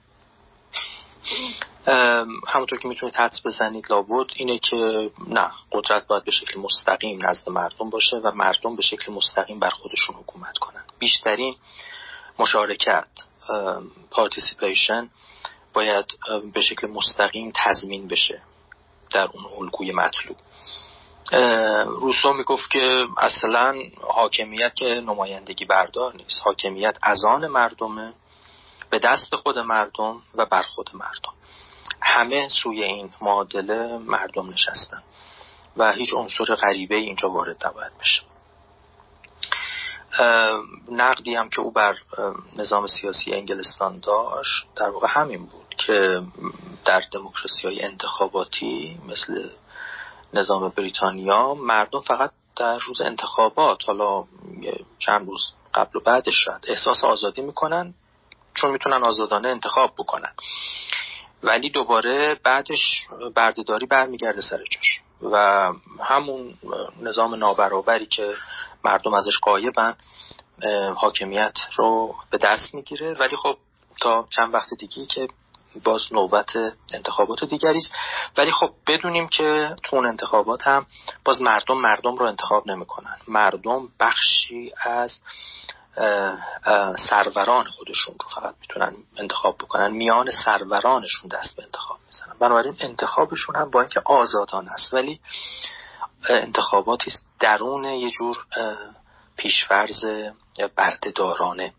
همونطور که می‌تونید حدس بزنید لابد اینه که نه قدرت باید به شکل مستقیم نزد مردم باشه و مردم به شکل مستقیم بر خودشون حکومت کنن. بیشترین مشارکت پارتیسیپیشن باید به شکل مستقیم تضمین بشه در اون الگوی مطلوب. روسو می‌گفت که اصلا حاکمیت که نمایندگی بردار نیست. حاکمیت از آن مردمه به دست خود مردم و بر خود مردم. همه سوی این معادله مردم نشستن و هیچ عنصر غریبه اینجا وارد نباید بشه. نقدی هم که او بر نظام سیاسی انگلستان داشت در واقع همین بود که در دموکراسی های انتخاباتی مثل نظام بریتانیا مردم فقط در روز انتخابات حالا چند روز قبل و بعدش شد احساس آزادی می‌کنن چون می‌تونن آزادانه انتخاب بکنن. ولی دوباره بعدش بردهداری برمیگرده سر جاش. و همون نظام نابرابری که مردم ازش قایبن حاکمیت رو به دست می‌گیره. ولی خب تا چند وقت دیگه که باز نوبت انتخابات دیگری است. ولی خب بدونیم که تو اون انتخابات هم باز مردم مردم رو انتخاب نمی‌کنن. مردم بخشی از سروران خودشون رو فقط می‌تونن انتخاب بکنن. میان سرورانشون دست به انتخاب می‌زنن. بنابراین انتخابشون هم با اینکه آزادان است ولی انتخاباتی درون یه جور پیشفرز بردهدارانه.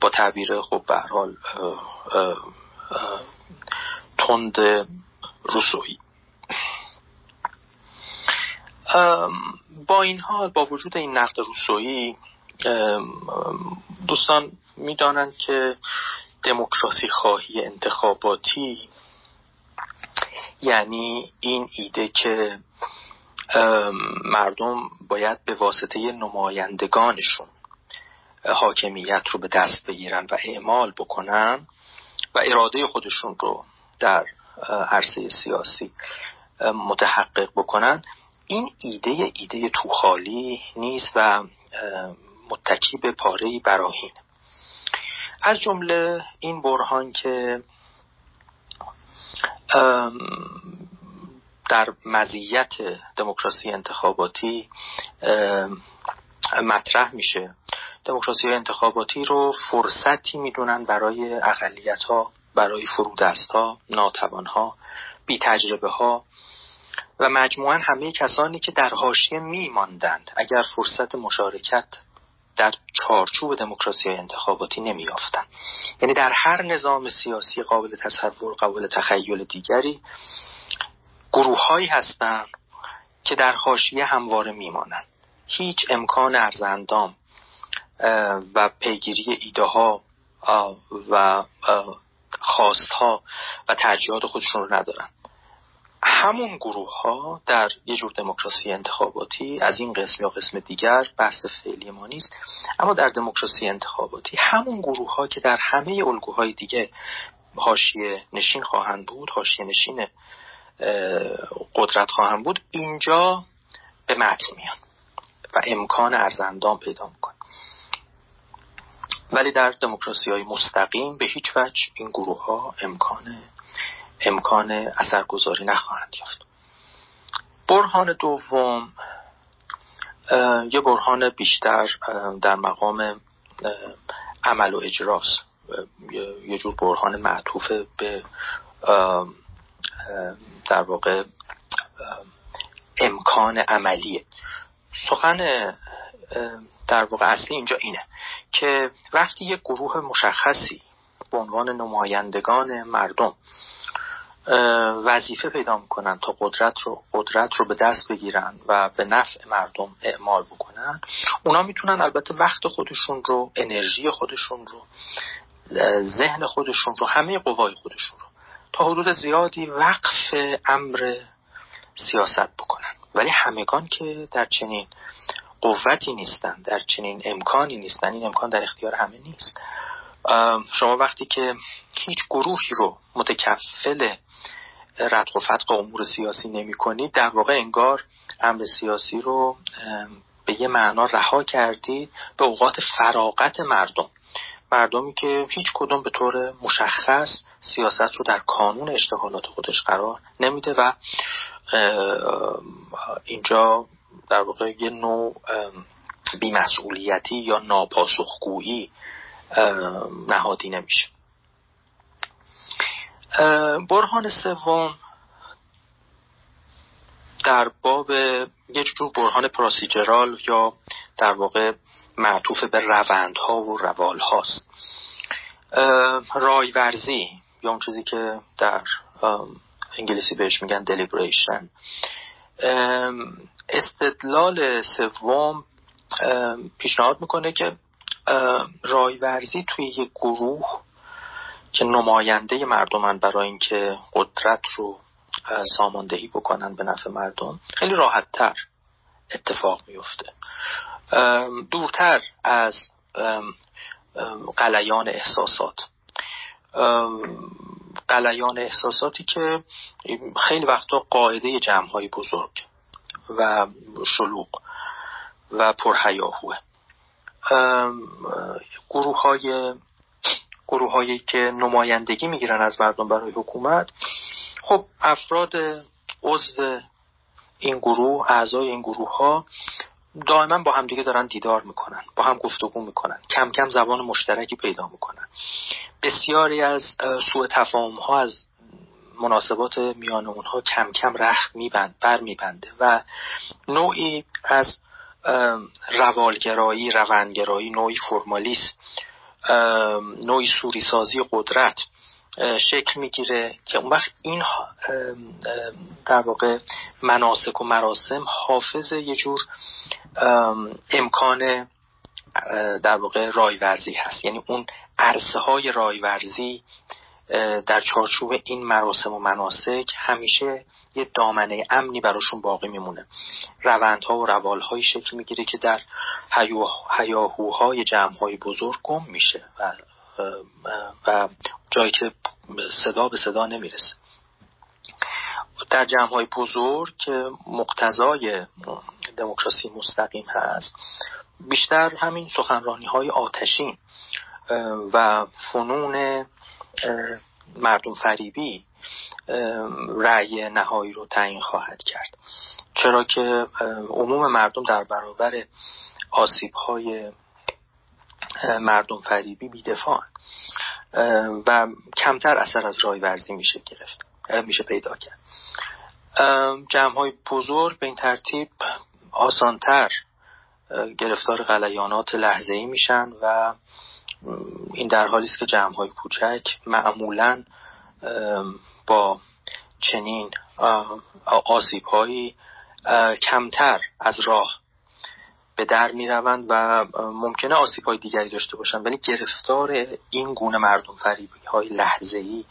با تعبیر خب به حال تند روسویی. با این حال با وجود این نقد روسویی دوستان می‌دانند که دموکراسی خواهی انتخاباتی یعنی این ایده که مردم باید به واسطه نمایندگانشون حاکمیت رو به دست بگیرن و اعمال بکنن و اراده خودشون رو در عرصه سیاسی متحقق بکنن. این ایده ایده توخالی نیست و متکی به پاره براهین. از جمله این برهان که در مزیت دموکراسی انتخاباتی مطرح میشه. دموکراسی انتخاباتی رو فرصتی می‌دونن برای اقلیت ها برای فرودست ها ناتوان ها بی تجربه ها و مجموعا همه کسانی که در حاشیه میماندند اگر فرصت مشارکت در چارچوب دموکراسی انتخاباتی نمیافتند یعنی در هر نظام سیاسی قابل تصور قابل تخیل دیگری گروه هایی هستند که در حاشیه همواره میمانند. هیچ امکان ارزندام و پیگیری ایده ها و خواست ها و ترجیحات خودشون رو ندارن همون گروه ها در یه جور دموکراسی انتخاباتی از این قسم یا قسم دیگر بحث فعلی ما نیست. اما در دموکراسی انتخاباتی همون گروه ها که در همه الگوهای دیگه حاشیه نشین خواهند بود حاشیه نشین قدرت خواهند بود اینجا به متن میان و امکان ارزندام پیدا میکن ولی در دموکراسی های مستقیم به هیچ وجه این گروه ها امکان امکان اثرگذاری نخواهند یافت. برهان دوم یه برهان بیشتر در مقام عمل و اجراست. یه جور برهان معطوف به در واقع امکان عملیه. سخن در واقع اصلی اینجا اینه که وقتی یک گروه مشخصی به عنوان نمایندگان مردم وظیفه پیدا می‌کنن تا قدرت رو قدرت رو به دست بگیرن و به نفع مردم اعمال بکنن. اونا می‌تونن البته وقت خودشون رو انرژی خودشون رو ذهن خودشون رو همه قوای خودشون رو تا حدود زیادی وقف امر سیاست بکنن. ولی همگان که در چنین قوتی نیستن در چنین امکانی نیستن این امکان در اختیار همه نیست. شما وقتی که هیچ گروهی رو متکفل ردق و فتق امور سیاسی نمی کنید در واقع انگار امر سیاسی رو به یه معنا رها کردید به اوقات فراغت مردم. مردمی که هیچ کدوم به طور مشخص سیاست رو در کانون اشتغالات خودش قرار نمیده و اینجا در واقع یه نوع بیمسئولیتی یا ناپاسخگویی نهادی نمیشه. برهان سوم در باب یه جور برهان پراسیجرال یا در واقع معطوف به روندها و روال هاست رایورزی یا اون چیزی که در انگلیسی بهش میگن دلیبریشن استدلال سوم پیشنهاد می‌کنه که رایورزی توی یک گروه که نماینده مردمن برای اینکه قدرت رو ساماندهی بکنن به نفع مردم خیلی راحت تر اتفاق میفته دورتر از قلیان احساسات. قلیان احساساتی که خیلی وقتا قاعده جمع های بزرگ و شلوغ و پرهیاهوه. گروه های گروه هایی که نمایندگی می‌گیرن از مردم برای حکومت. خب افراد عضو این گروه اعضای این گروه ها دائما با همدیگه دارن دیدار می‌کنن با هم گفتگو می‌کنن کم کم زبان مشترکی پیدا می‌کنن. بسیاری از سوء تفاهم ها از مناسبات میان اونها کم کم رخت میبند بر میبنده و نوعی از روالگرایی روندگرایی نوعی فرمالیست نوعی سوری سازی قدرت شکل می‌گیره که اون وقت این در واقع مناسک و مراسم حافظ یه جور امکان در واقع رایورزی هست. یعنی اون عرصه های رایورزی در چارچوب این مراسم و مناسک همیشه یه دامنه امنی براشون باقی میمونه. روندها و روالهایی شکل می‌گیره که در هیاهوهای جمعهای بزرگ گم میشه و, و جایی که صدا به صدا نمی‌رسه. در جمع های بزرگ که مقتضای دموکراسی مستقیم هست بیشتر همین سخنرانی های آتشین و فنون مردم فریبی رأی نهایی رو تعیین خواهد کرد. چرا که عموم مردم در برابر آسیب های مردم فریبی بیدفاع و کمتر اثر از رای ورزی میشه گرفت میشه پیدا کرد. جمع های بزرگ به این ترتیب آسانتر گرفتار غلیانات لحظه ای میشن و این در حالی است که جمع های کوچک معمولا با چنین آسیب هایی کمتر از راه به در می روند و ممکنه آسیب های دیگری داشته باشند. ولی گرفتار این گونه مردم فریبی های لحظه ای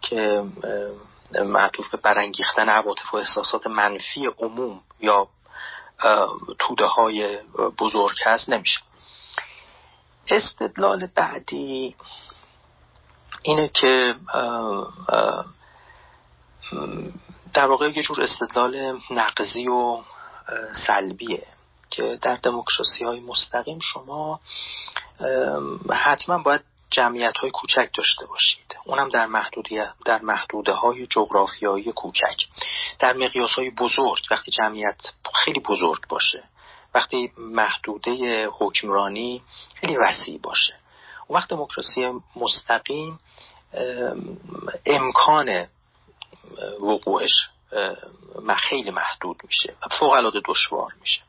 که معطوف به برانگیختن عواطف و احساسات منفی عموم یا توده های بزرگ هست نمیشه. استدلال بعدی. اینه که در واقع یه جور استدلال نقضی و سلبیه که در دموکراسی های مستقیم شما حتما باید جمعیت های کوچک داشته باشید. اونم در محدودیت در محدوده های جغرافیایی کوچک. در مقیاس های بزرگ وقتی جمعیت خیلی بزرگ باشه وقتی محدوده حکمرانی خیلی وسیع باشه. اون وقت دموکراسی مستقیم امکان وقوعش خیلی محدود میشه و فوق العاده دشوار میشه.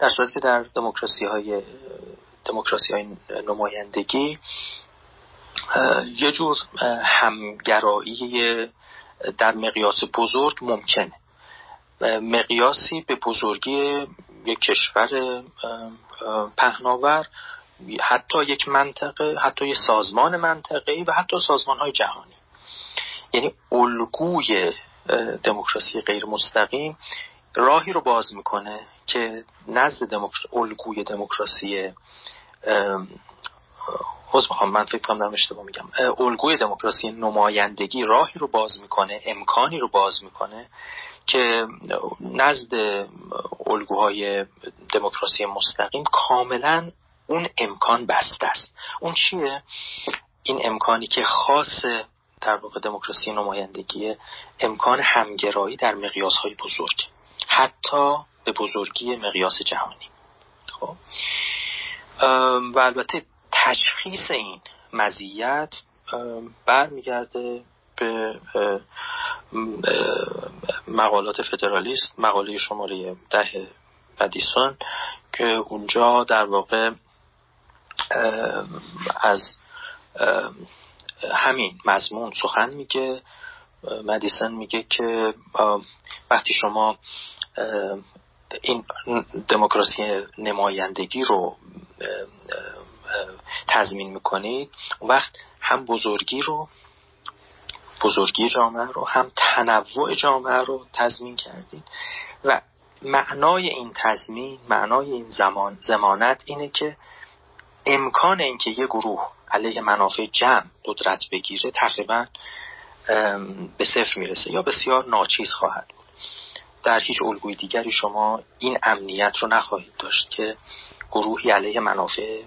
در صورتی که در دموکراسی های دموکراسی های نمایندگی یه جور همگرایی در مقیاس بزرگ ممکنه. مقیاسی به بزرگی یک کشور پهناور حتی یک منطقه حتی یک سازمان منطقه‌ای و حتی سازمان های جهانی. یعنی الگوی دموکراسی غیر مستقیم راهی رو باز می‌کنه که نزد دموکر... الگوی دموکراسی حوض می‌خوام من فکر کنم دارم اشتباه میگم. الگوی دموکراسی نمایندگی راهی رو باز می‌کنه امکانی رو باز می‌کنه که نزد الگوهای دموکراسی مستقیم کاملا اون امکان بسته است. اون چیه؟ این امکانی که خاص در واقع دموکراسی نمایندگی امکان همگرایی در مقیاس های بزرگ حتی به بزرگی مقیاس جهانی. خب؟ و البته تشخیص این مزیت برمیگرده به مقالات فدرالیست مقاله شماره ده مدیسون که اونجا در واقع از همین مضمون سخن میگه. مدیسن میگه که وقتی شما این دموکراسی نمایندگی رو تضمین می‌کنید وقت هم بزرگی رو بزرگی جامعه رو هم تنوع جامعه رو تضمین کردید. و معنای این تضمین معنای این زمان زمانت اینه که امکان اینکه یه گروه علیه منافع جمع قدرت بگیره تقریبا به صفر می‌رسه یا بسیار ناچیز خواهد بود. در هیچ الگوی دیگری شما این امنیت رو نخواهید داشت که گروهی علیه منافع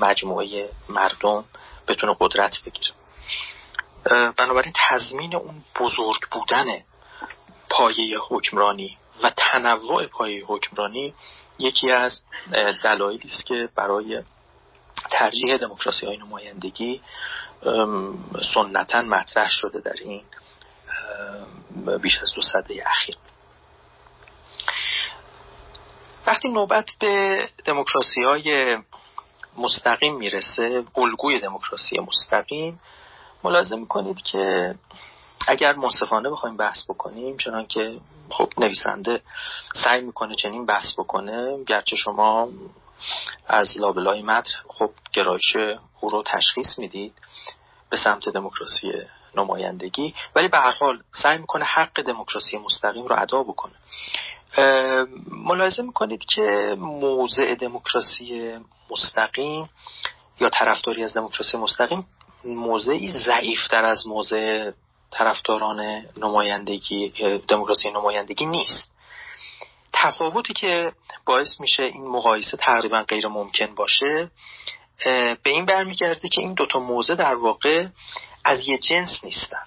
مجموعه مردم بتونه قدرت بگیره. بنابراین تضمین اون بزرگ بودن پایه حکمرانی و تنوع پایه حکمرانی یکی از دلایلی است که برای ترجیح دموکراسی های نمایندگی سنتا مطرح شده در این بیش از دو سده اخیر. وقتی نوبت به دموکراسی های مستقیم می‌رسه الگوی دموکراسی مستقیم ملاحظه می‌کنید که اگر منصفانه بخوایم بحث بکنیم چنان که خب نویسنده سعی می‌کنه چنین بحث بکنه گرچه شما از لابلای متن خب گرایش او رو تشخیص می‌دید به سمت دموکراسی نمایندگی ولی به هر حال سعی می‌کنه حق دموکراسی مستقیم رو ادا بکنه. ملاحظه می‌کنید که موضع دموکراسی مستقیم یا طرفداری از دموکراسی مستقیم موضعی ضعیفتر از موضع طرفداران نمایندگی دموکراسی نمایندگی نیست. تفاوتی که باعث میشه این مقایسه تقریبا غیر ممکن باشه به این برمیگرده که این دوتا موضع در واقع از یه جنس نیستن.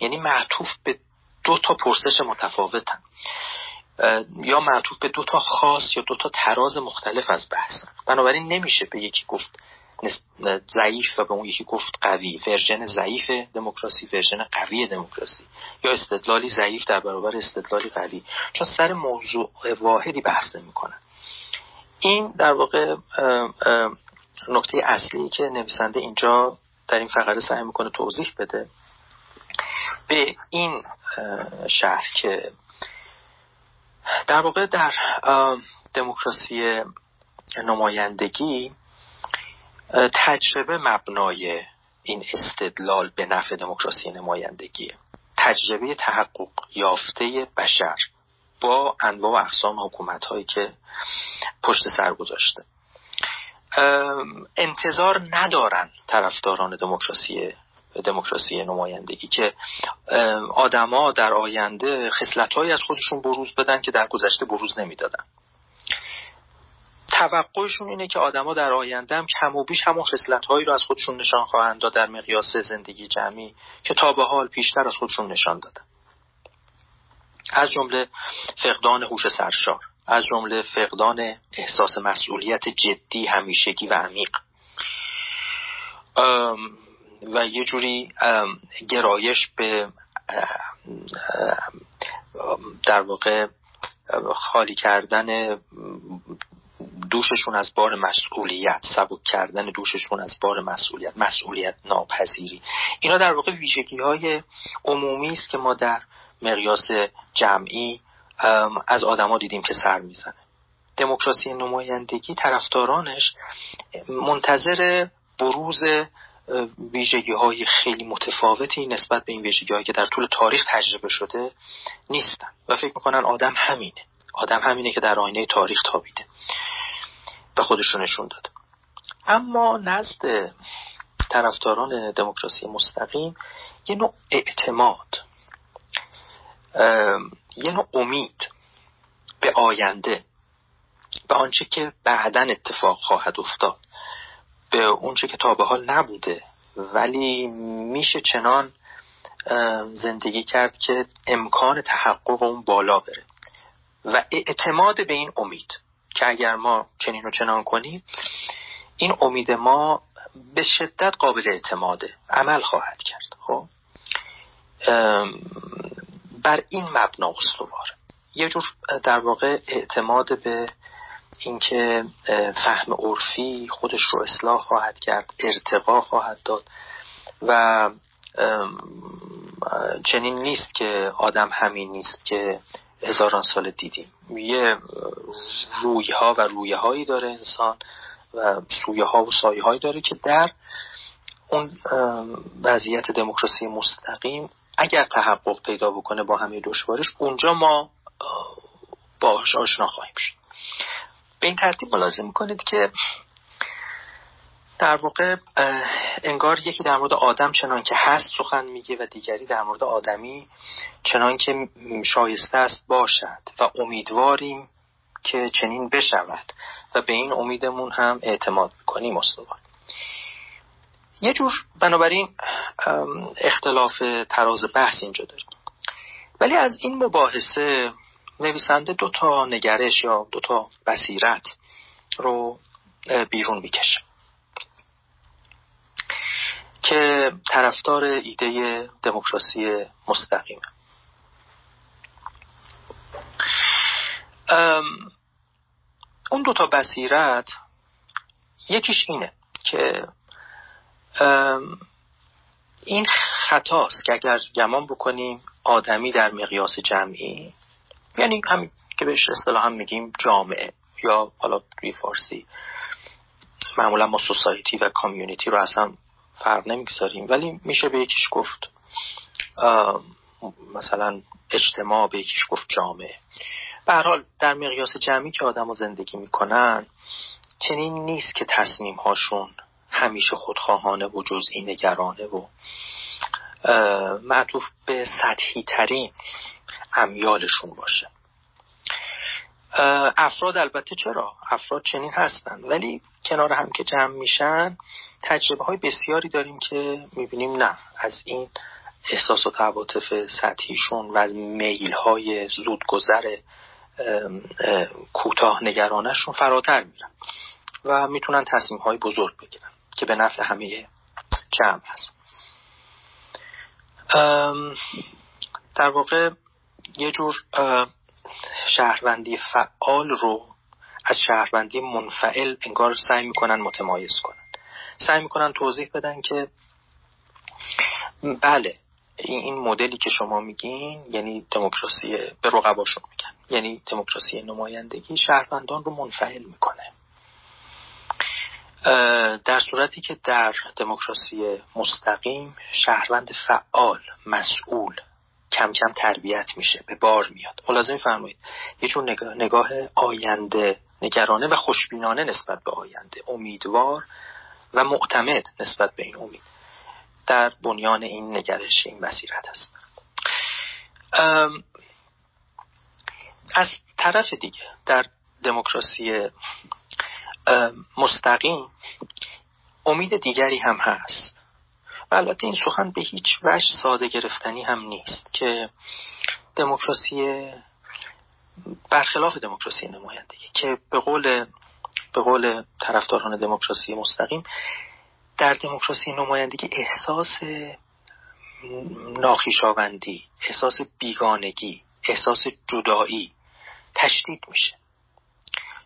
یعنی معطوف به دو تا پرسش متفاوتن. یا معطوف به دو تا ساحت یا دو تا تراز مختلف از بحثن. بنابراین نمیشه به یکی گفت ضعیف و به اون یکی گفت قوی. version ضعیف دموکراسی version قوی دموکراسی. یا استدلالی ضعیف در برابر استدلالی قوی. چون سر موضوع واحدی بحث می‌کنن این در واقع نکته اصلی که نویسنده اینجا در این فقره سعی می‌کنه توضیح بده. به این شهر که در واقع در دموکراسی نمایندگی تجربه مبنای این استدلال به نفع دموکراسی نمایندگی. تجربه تحقق یافته بشر با انواع و اقسام حکومت هایی که پشت سر گذاشته. انتظار ندارن طرفداران دموکراسی دموکراسی نمایندگی که آدما در آینده خصلتهایی از خودشون بروز بدن که در گذشته بروز نمی‌دادن. توقعشون اینه که آدما در آینده هم کم و بیش همون خصلتهایی رو از خودشون نشان خواهند داد در مقیاس زندگی جمعی که تا به حال بیشتر از خودشون نشان دادن. از جمله فقدان هوش سرشار از جمله فقدان احساس مسئولیت جدی همیشگی و عمیق. و یه جوری گرایش به در واقع خالی کردن دوششون از بار مسئولیت سبک کردن دوششون از بار مسئولیت مسئولیت ناپذیری. اینا در واقع ویژگی های عمومی است که ما در مقیاس جمعی از آدما دیدیم که سر می‌زنه. دموکراسی نمایندگی طرفدارانش منتظر بروز ویژگی های خیلی متفاوتی نسبت به این ویژگی هایی که در طول تاریخ تجربه شده نیستن. و فکر می‌کنن آدم همینه. آدم همینه که در آینه تاریخ تابیده. و خودش نشون داده اما نزد طرفداران دموکراسی مستقیم یه نوع اعتماد یه نوع امید به آینده به آنچه که بعدا اتفاق خواهد افتاد. به اونچه که تا به حال نبوده ولی میشه چنان زندگی کرد که امکان تحقق اون بالا بره. و اعتماد به این امید. که اگر ما چنین و چنان کنیم این امید ما به شدت قابل اعتماده عمل خواهد کرد خب؟ بر این مبنا استوار. یه جور در واقع اعتماد به اینکه فهم عرفی خودش رو اصلاح خواهد کرد ارتقا خواهد داد و چنین نیست که آدم همین نیست که هزاران سال دیدیم. یه روی ها و رویه هایی داره انسان و سویه ها و سایه هایی داره که در اون وضعیت دموکراسی مستقیم اگر تحقق پیدا بکنه با همه دشوارش اونجا ما باش آشنا خواهیم شد. به این ترتیب ملازم می‌کنید که در واقع انگار یکی در مورد آدم چنان که هست سخن میگه و دیگری در مورد آدمی چنان که شایسته است باشد و امیدواریم که چنین بشود و به این امیدمون هم اعتماد می‌کنیم استوار. یه جور بنابراین اختلاف تراز بحث اینجا داریم. ولی از این مباحثه نویسنده دو تا نگرش یا دو تا بصیرت رو بیرون می‌کشه. که طرفدار ایده دموکراسی مستقیمه. اون دوتا بصیرت یکیش اینه که این خطاست که اگر گمان بکنیم آدمی در مقیاس جمعی یعنی همین که بهش اصطلاحا میگیم جامعه یا حالا توی فارسی معمولا ما سوسایتی و کامیونیتی رو اصلا فرق نمی‌گذاریم. ولی میشه به یکیش گفت مثلا اجتماع به یکیش گفت جامعه. به حال در مقیاس جمعی که آدم زندگی می‌کنن چنین نیست که تصمیم هاشون همیشه خودخواهانه و جزئی نگرانه و معطوف به سطحی ترین امیالشون باشه. افراد البته چرا؟ افراد چنین هستن. ولی کنار هم که جمع میشن تجربه های بسیاری داریم که می‌بینیم نه. از این احساس و تعاطف سطحیشون و از میل های زودگذر کوتاه نگرانشون فراتر میرن و می‌تونن تصمیم های بزرگ بگیرن که به نفع همه جمع هست. در واقع یه جور شهروندی فعال رو از شهروندی منفعل انگار سعی می‌کنن متمایز کنن. سعی می‌کنن توضیح بدن که بله این مدلی که شما میگین یعنی دموکراسی به رقباشون میگن. یعنی دموکراسی نمایندگی شهروندان رو منفعل می‌کنه. در صورتی که در دموکراسی مستقیم شهروند فعال مسئول کم کم تربیت میشه به بار میاد. ملاحظه میفرمایید یه چون نگاه, نگاه آینده نگرانه و خوشبینانه نسبت به آینده امیدوار و معتمد نسبت به این امید. در بنیان این نگرش این مسیرت هست از طرف دیگه در دموکراسی مستقیم امید دیگری هم هست. و البته این سخن به هیچ وجه ساده گرفتنی هم نیست که دموکراسی برخلاف دموکراسی نمایندگی که به قول به قول طرفداران دموکراسی مستقیم در دموکراسی نمایندگی احساس ناخیشاوندی احساس بیگانگی احساس جدایی تشدید میشه.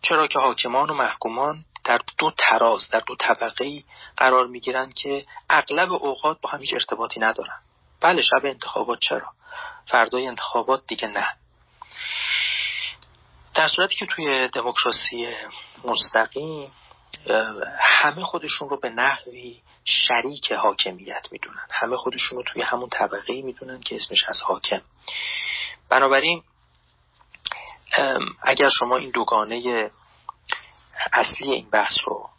چرا که حاکمان و محکومان در دو تراز در دو طبقه قرار می که اغلب اوقات با هم هیچ ارتباطی ندارن. بله شب انتخابات چرا؟ فردای انتخابات دیگه نه. در صورتی که توی دموکراسی مستقیم همه خودشون رو به نحوی شریک حاکمیت می‌دونن. همه خودشون رو توی همون طبقه می‌دونن که اسمش از حاکم. بنابراین اگر شما این دوگانه اصلی این بحث رو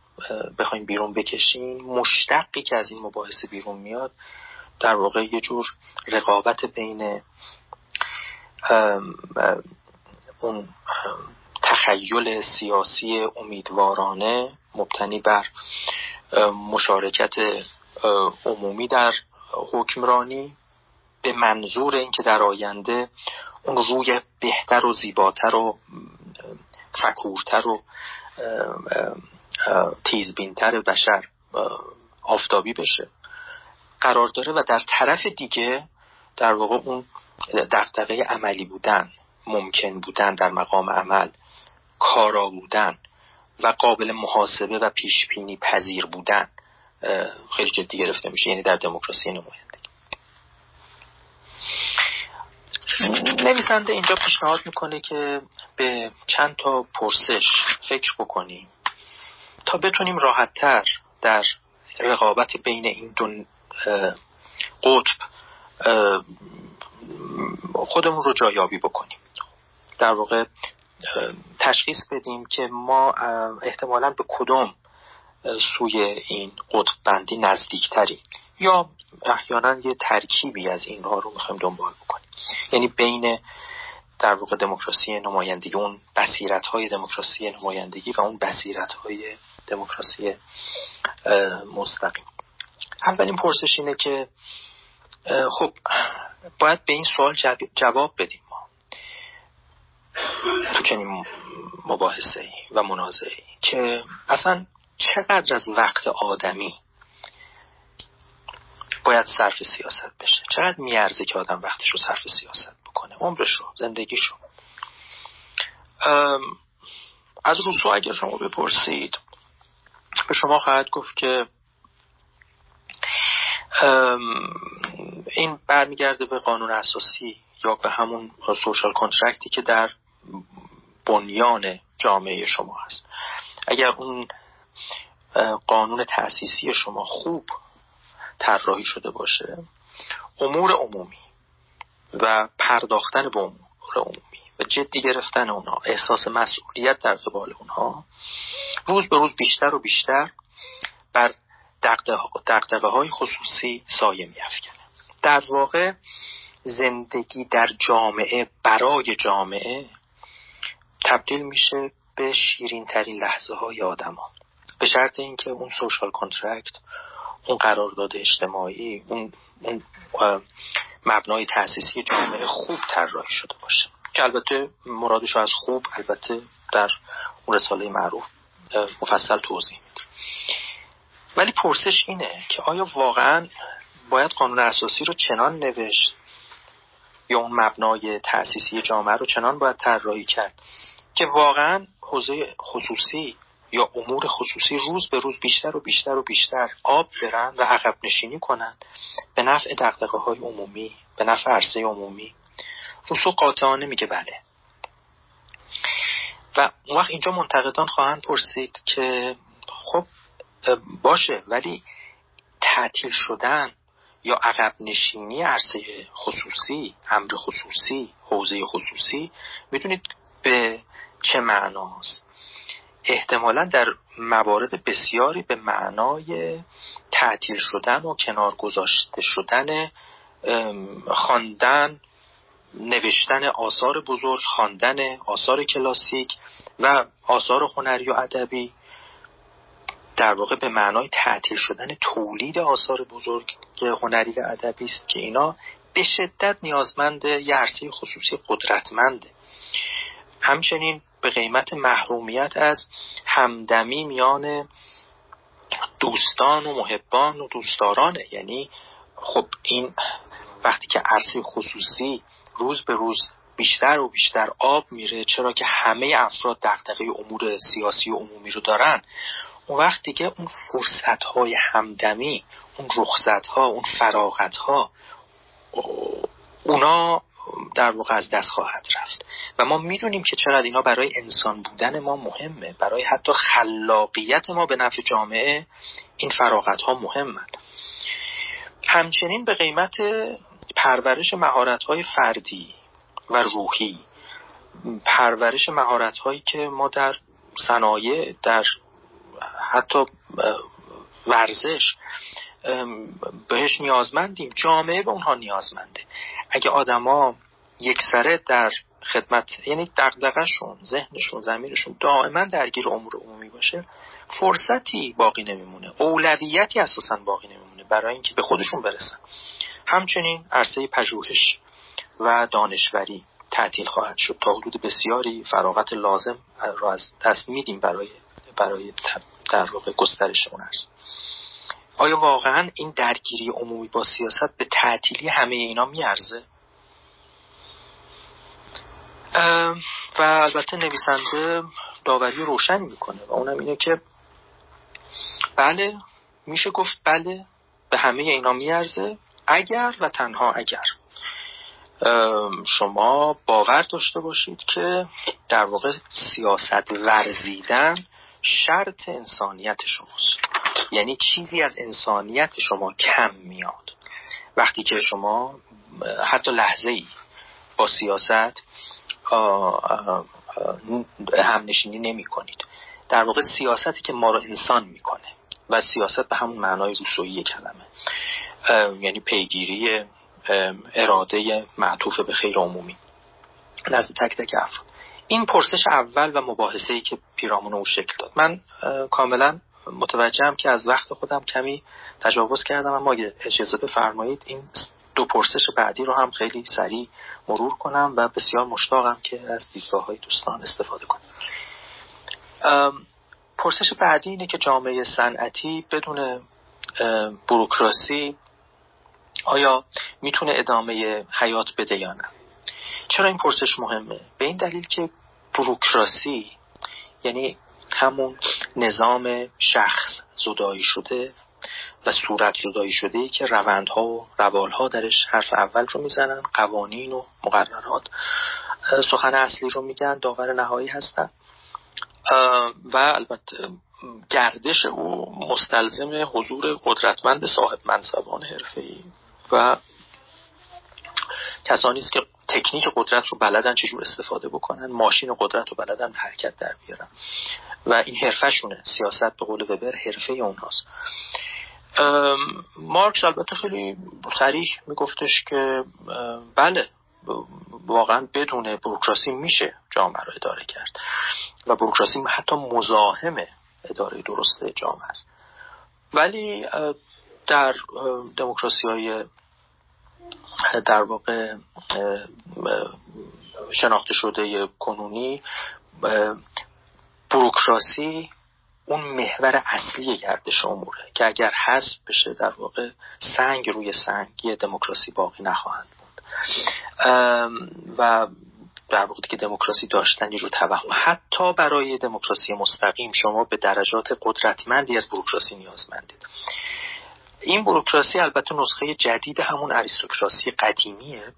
بخوایم بیرون بکشیم مشتقی که از این مباحثه بیرون میاد در واقع یه جور رقابت بین اون تخیل سیاسی امیدوارانه مبتنی بر مشارکت عمومی در حکمرانی به منظور اینکه در آینده اون روی بهتر و زیباتر و فکورتر و تیزبینتر بشر آفتابی بشه. قرار داره و در طرف دیگه در واقع اون دقدقه عملی بودن ممکن بودن در مقام عمل کارا بودن و قابل محاسبه و پیشبینی پذیر بودن خیلی جدی گرفته میشه یعنی در دموکراسی نمایندگی. نویسنده اینجا پیشنهاد می‌کنه که به چند تا پرسش فکر بکنیم تا بتونیم راحتتر در رقابت بین این دو قطب خودمون رو جایابی بکنیم. در واقع تشخیص بدیم که ما احتمالا به کدوم سوی این قطب بندی یا احیانا یه ترکیبی از اینها رو می‌خوایم دنبال بکنیم. یعنی بین در واقع دموکراسی نمایندگی اون بصیرت های دموکراسی نمایندگی و اون بصیرت های دموکراسی مستقیم. اولین پرسش اینه که خب باید به این سوال جواب بدیم. تو چنین مباحثه ای و منازعه ای. که اصلا چقدر از وقت آدمی باید صرف سیاست بشه؟ چقدر میارزه که آدم وقتش رو صرف سیاست بکنه؟ عمرش رو زندگیش رو. از روسو اگر شما بپرسید به شما خواهد گفت که این برمیگرده به قانون اساسی یا به همون سوشال کنترکتی که در بنیان جامعه شما هست. اگر اون قانون تأسیسی شما خوب طراحی شده باشه امور عمومی و پرداختن به امور عمومی و جدی گرفتن اونها احساس مسئولیت در قبال اونها روز به روز بیشتر و بیشتر بر دقدقه های خصوصی سایه میافکنه. در واقع زندگی در جامعه برای جامعه تبدیل میشه به شیرین ترین لحظه های آدم ها. به شرط اینکه اون سوشال کنترکت اون قرارداد اجتماعی اون, اون مبنای تأسیسی جامعه خوب طراحی شده باشه. که البته مرادش از خوب البته در اون رساله معروف مفصل توضیح میده. ولی پرسش اینه که آیا واقعا باید قانون اساسی رو چنان نوشت یا اون مبنای تأسیسی جامعه رو چنان باید طراحی کرد؟ که واقعا حوزه خصوصی یا امور خصوصی روز به روز بیشتر و بیشتر و بیشتر آب برن و عقب نشینی کنن به نفع دقدقه های عمومی به نفع عرصه عمومی. روسو قاطعانه میگه بله. و اون وقت اینجا منتقدان خواهند پرسید که خب باشه ولی تعطیل شدن یا عقب نشینی عرصه خصوصی امر خصوصی حوزه خصوصی می‌دونید به چه معناست. احتمالا در موارد بسیاری به معنای تعطیل شدن و کنار گذاشته شدن خواندن نوشتن آثار بزرگ خواندن آثار کلاسیک و آثار هنری و ادبی در واقع به معنای تعطیل شدن تولید آثار بزرگ هنری و ادبی است که اینا به شدت نیازمند یه عرصه خصوصی قدرتمنده. همچنین به قیمت محرومیت از همدمی میان دوستان و محبان و دوستدارانه. یعنی خب این وقتی که عرصه خصوصی روز به روز بیشتر و بیشتر آب میره چرا که همه افراد دقدقه امور سیاسی و عمومی رو دارن اون وقت دیگه اون فرصت های همدمی اون رخصت ها اون فراغت ها اونا در واقع از دست خواهد رفت. و ما می‌دونیم که چقدر اینا برای انسان بودن ما مهمه. برای حتی خلاقیت ما به نفع جامعه این فراغت ها مهمن. همچنین به قیمت پرورش مهارت های فردی و روحی پرورش مهارت هایی که ما در صنایع در حتی ورزش بهش نیازمندیم. جامعه به اونها نیازمنده. اگه آدما یک سره در خدمت یعنی دقدقهشون ذهنشون زمینشون دائما درگیر امور عمومی باشه فرصتی باقی نمیمونه. اولویتی اساسا باقی نمیمونه برای اینکه به خودشون برسن. همچنین عرصه پژوهش و دانشوری تعطیل خواهد شد. تا حدود بسیاری فراغت لازم را از دست میدیم برای برای در واقع گسترش اون است آیا واقعا این درگیری عمومی با سیاست به تعطیلی همه اینا میارزه؟ و البته نویسنده داوری روشن می‌کنه و اونم اینه که بله میشه گفت بله به همه اینا میارزه اگر و تنها اگر. شما باور داشته باشید که در واقع سیاست ورزیدن شرط انسانیت شماست. یعنی چیزی از انسانیت شما کم میاد. وقتی که شما حتی لحظه ای با سیاست همنشینی نمی کنید در واقع سیاستی که ما رو انسان می‌کنه و سیاست به همون معنای روسویی کلمه. یعنی پیگیری اراده معطوف به خیر عمومی. نزد تک تک افراد. این پرسش اول و مباحثه ای که پیرامون او شکل داد. من کاملا متوجهم که از وقت خودم کمی تجاوز کردم اما اجازه بفرمایید این دو پرسش بعدی رو هم خیلی سریع مرور کنم و بسیار مشتاقم که از دیدگاه های دوستان استفاده کنم. پرسش بعدی اینه که جامعه صنعتی بدون بروکراسی آیا می‌تونه ادامه حیات بده یا نه؟ چرا این پرسش مهمه؟ به این دلیل که بروکراسی یعنی همون نظام شخص زدایی شده و صورت زدایی شده که روندها و روالها درش حرف اول رو می‌زنن قوانین و مقررات. سخن اصلی رو میگن داور نهایی هستن. و البته گردش او مستلزم حضور قدرتمند صاحب منصبان حرفه‌ای و کسانی است که تکنیک قدرت رو بلدن چجور استفاده بکنن ماشین قدرت رو بلدن حرکت در بیارن. و این حرفهشونه سیاست به قول وبر حرفه اونهاست. مارکس البته خیلی صریح میگفتش که بله واقعا بدون بروکراسی میشه جامعه رو اداره کرد. و بروکراسی حتی مزاحم اداره درست جامعه است. ولی در دموکراسی های در واقع شناخته شده کنونی بروکراسی اون محور اصلی گردش اموره که اگر حذف بشه در واقع سنگ روی سنگ دموکراسی باقی نخواهند بود. و در واقع که دموکراسی داشتن یه جور توهم. حتی برای دموکراسی مستقیم شما به درجات قدرتمندی از بروکراسی نیازمندید. این بروکراسی البته نسخه جدید همون اریستوکراسی قدیمیه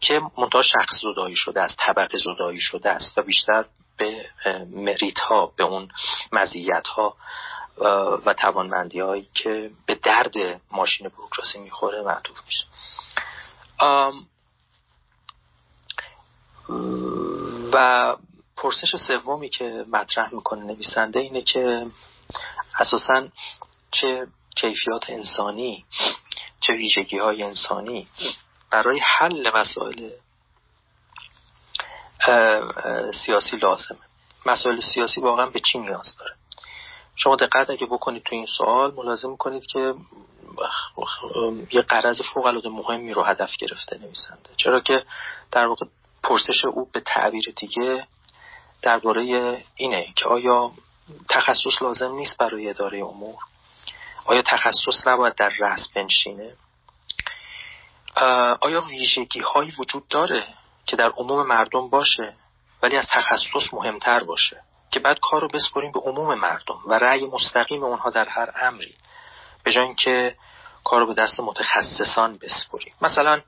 که منتها شخص زدایی شده است طبقه زدایی شده است و بیشتر به مریت ها به اون مزیت ها و توانمندی هایی که به درد ماشین بروکراسی می‌خوره معطوف میشه. و پرسش سومی که مطرح می‌کنه نویسنده اینه که اساسا چه کیفیات انسانی چه ویژگی های انسانی برای حل مسائل سیاسی لازمه. مسائل سیاسی واقعا به چی نیاز داره؟ شما دقت اگه بکنید تو این سوال ملازم کنید که یه قرض فوق العاده مهمی رو هدف گرفته نویسنده. چرا که در واقع پرسش او به تعبیر دیگه درباره اینه که آیا تخصص لازم نیست برای اداره امور؟ آیا تخصص نباید در رأس بنشینه؟ آیا ویژگی هایی وجود داره که در عموم مردم باشه ولی از تخصص مهمتر باشه که بعد کار رو بسپریم به عموم مردم و رأی مستقیم اونها در هر امری؟ به جای اینکه کار رو به دست متخصصان بسپریم. مثلا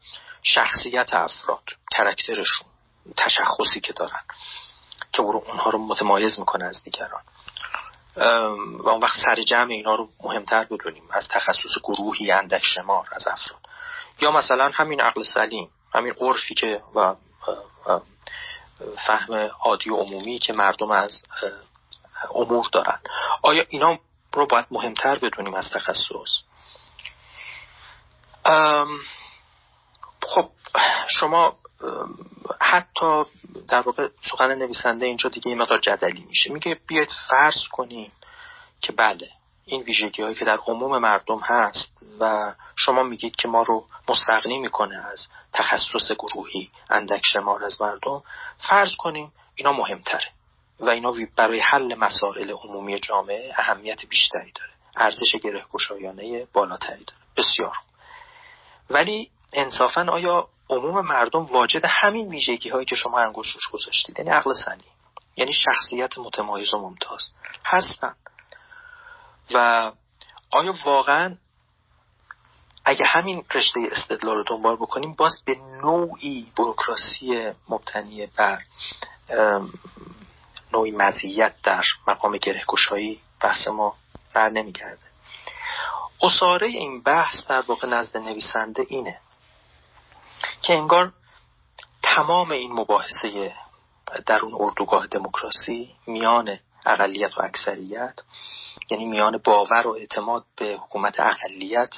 شخصیت افراد کرکترشون تشخصی که دارن که اونها رو متمایز می‌کنه از دیگران. و اون وقت سر جمع اینا رو مهمتر بدونیم. از تخصص گروهی اندک شمار از افراد. یا مثلا همین عقل سلیم همین عرفی که و فهم عادی و عمومی که مردم از امور دارن. آیا اینا رو باید مهمتر بدونیم از تخصص؟ خب شما حتی در واقع سخن نویسنده اینجا دیگه این مقدار جدلی میشه. میگه بیاید فرض کنیم که بله این ویژگی هایی که در عموم مردم هست و شما میگید که ما رو مستقنی می‌کنه از تخصص گروهی اندک شمار از مردم فرض کنیم اینا مهمتره و اینا برای حل مسائل عمومی جامعه اهمیت بیشتری داره. ارزش گره بالاتری داره. بسیار ولی انصافا آیا عموم مردم واجد همین ویژگی هایی که شما انگوش روش گذاشتید یعنی عقل سنی یعنی شخصیت متمایز و ممتاز هستن. و آیا واقعا اگه همین رشته استدلال رو دنبال بکنیم باز به نوعی بروکراسی مبتنی بر نوعی مزیت در مقام گرهگشایی بحث ما بر نمیگرده. اصاره این بحث در واقع نزد نویسنده اینه. که انگار تمام این مباحثه در اون اردوگاه دموکراسی میان اقلیت و اکثریت یعنی میان باور و اعتماد به حکومت اقلیت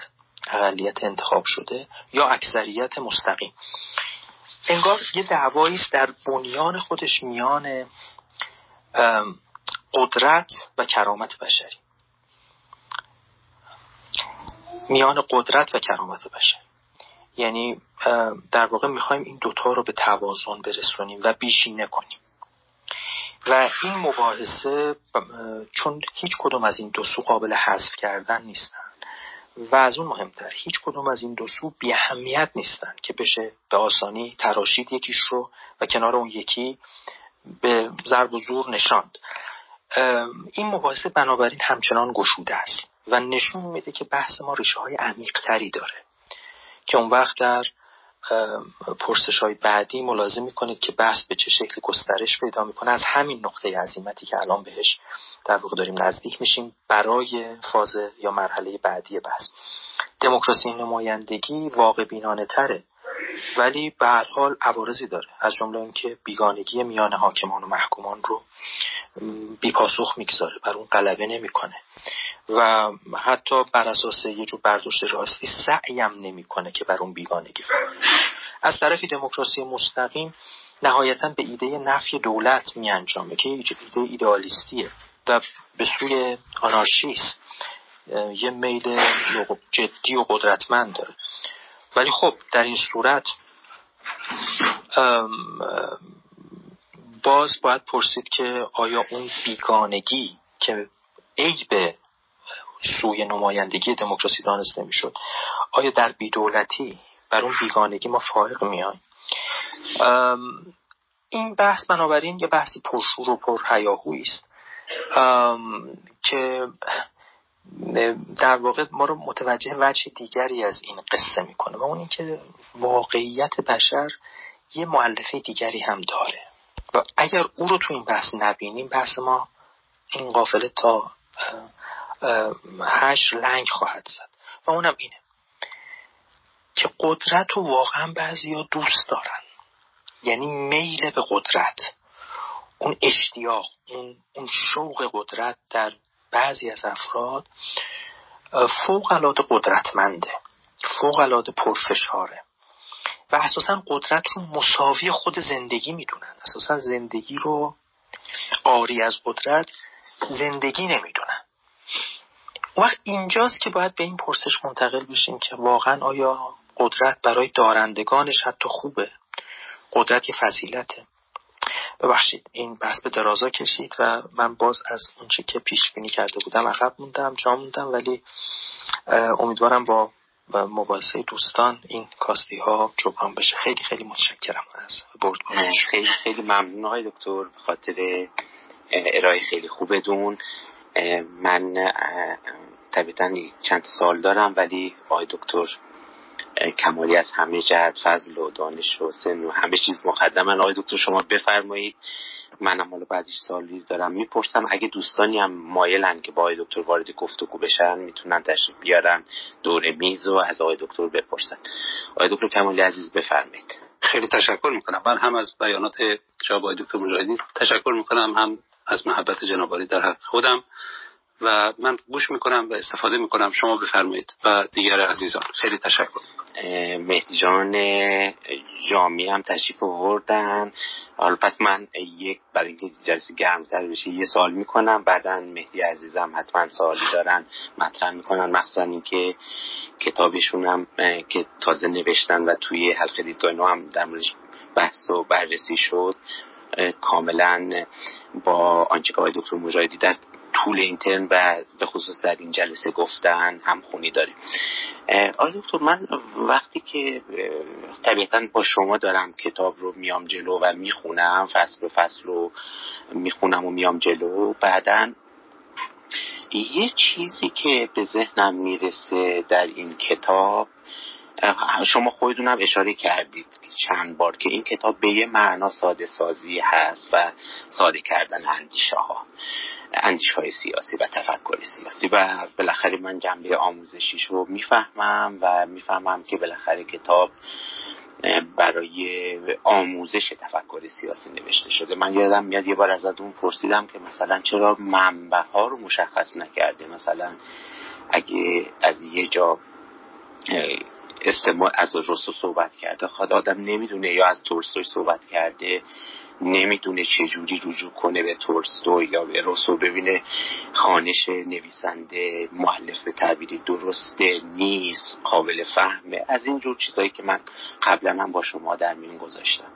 اقلیت انتخاب شده یا اکثریت مستقیم. انگار یه دعوایی در بنیان خودش میان قدرت و کرامت بشری. میان قدرت و کرامت بشری. یعنی در واقع می‌خوایم این دوتا رو به توازن برسونیم و بیشینه کنیم. و این مباحثه چون هیچ کدوم از این دو سو قابل حذف کردن نیستن. و از اون مهمتر هیچ کدوم از این دو سو بی اهمیت نیستن که بشه به آسانی تراشید یکیش رو و کنار اون یکی به ضرب و زور نشاند. این مباحثه بنابراین همچنان گشوده است و نشون میده که بحث ما ریشه های عمیق تری داره. که اون وقت در پرسش های بعدی ملازم می‌کنید که بحث به چه شکل گسترش پیدا می‌کنه. از همین نقطه عظیمتی که الان بهش در واقع داریم نزدیک میشیم برای فاز یا مرحله بعدی بحث. دموکراسی نمایندگی واقع بینانه تره ولی به هر حال عوارضی داره. از جمله اینکه بیگانگی میان حاکمان و محکومان رو بیپاسخ می‌گذاره. بر اون غلبه نمی‌کنه. و حتی بر اساس یه جور برداشت راستی سعیم نمی‌کنه که بر اون بیگانگی از طرفی دموکراسی مستقیم نهایتا به ایده نفی دولت می انجامه که ایده ایدئالیستیه و به سوی آنارشیست. یه میل جدی و قدرتمند داره. ولی خب در این صورت باز باید پرسید که آیا اون بیگانگی که عیب سوی نمایندگی دموکراسی دانسته می‌شد آیا در بیدولتی بر اون بیگانگی ما فائق میایم این بحث بنابراین یه بحثی پرشور و پرهیاهویی است. که در واقع ما رو متوجه وجه دیگری از این قصه می‌کنه و اون اینکه واقعیت بشر یه معلفه دیگری هم داره. و اگر او رو تو این بحث نبینیم بحث ما این قافله تا هشت لنگ خواهد زد. و اونم اینه که قدرت رو واقعا بعضی ها دوست دارن. یعنی میل به قدرت. اون اشتیاق اون, اون شوق قدرت در بعضی از افراد فوق العاده قدرتمنده فوق العاده پرفشاره و اساسا قدرت رو مساوی خود زندگی می‌دونن. اساسا زندگی رو آری از قدرت زندگی نمی‌دونن. وقت اینجاست که باید به این پرسش منتقل بشیم که واقعا آیا قدرت برای دارندگانش حتی خوبه؟ قدرت یه فضیلته. ببخشید این بحث به درازا کشید و من باز از اونچه که پیش بینی کرده بودم عقب موندم جا موندم ولی امیدوارم با مباحثه دوستان این کاستی ها جبران بشه. خیلی خیلی متشکرم از برد خیلی خیلی ممنون های دکتر به خاطر ارائه خیلی خوبتون. من طبیعتا چند سال دارم ولی آقای دکتر کمالی از همه جهت فضل و دانش و سن و همه چیز مقدمن آقای دکتر شما بفرمایید. منم حالا بعدش سالی دارم. می‌پرسم اگه دوستانی هم مایلن که با آقای دکتر وارد گفتگو بشن می‌تونن تشریف بیارن دور میز و از آقای دکتر بپرسن. آقای دکتر کمالی عزیز بفرمایید. خیلی تشکر می‌کنم. من هم از بیانات جناب آقای دکتر مجاهدی تشکر می‌کنم هم از محبت جناب در حق خودم. و من گوش می‌کنم و استفاده می‌کنم. شما بفرمایید. و دیگر عزیزان خیلی تشکر. مهدی جان جامی هم تشریف آوردن. حالا پس من یک برای اینکه جلسه گرمتر بشه یه سال می‌کنم. بعدا مهدی عزیزم حتما سوالی دارن مطرح می‌کنن. مخصوصا اینکه کتابشون هم که تازه نوشتن و توی حلقه دیدگاه هم در موردش بحث و بررسی شد کاملا با آنچه که دکتر مجاهدی در طول این ترم و به خصوص در این جلسه گفتن هم خونی داریم آقای دکتر من وقتی که طبیعتا با شما دارم کتاب رو میام جلو و می‌خونم فصل به فصل رو می‌خونم و میام جلو بعدا یه چیزی که به ذهنم می‌رسه در این کتاب شما خودتونم اشاره کردید چند بار که این کتاب به یه معنا ساده سازی هست و ساده کردن اندیشه ها اندیش های سیاسی و تفکر سیاسی و بالاخره من جنبه آموزشیش رو می‌فهمم و می‌فهمم که بالاخره کتاب برای آموزش تفکر سیاسی نوشته شده. من یادم میاد یه بار از اون پرسیدم که مثلا چرا منبع ها رو مشخص نکرده مثلا اگه از یه جا استماع از رسو صحبت کرده. خود آدم نمی‌دونه یا از تولستوی صحبت کرده نمی‌دونه چجوری رجوع کنه به تولستوی یا به رسو ببینه خانش نویسنده محلف به تعبیری درسته نیست قابل فهمه. از این جور چیزهایی که من قبلا هم با شما در میون گذاشتم.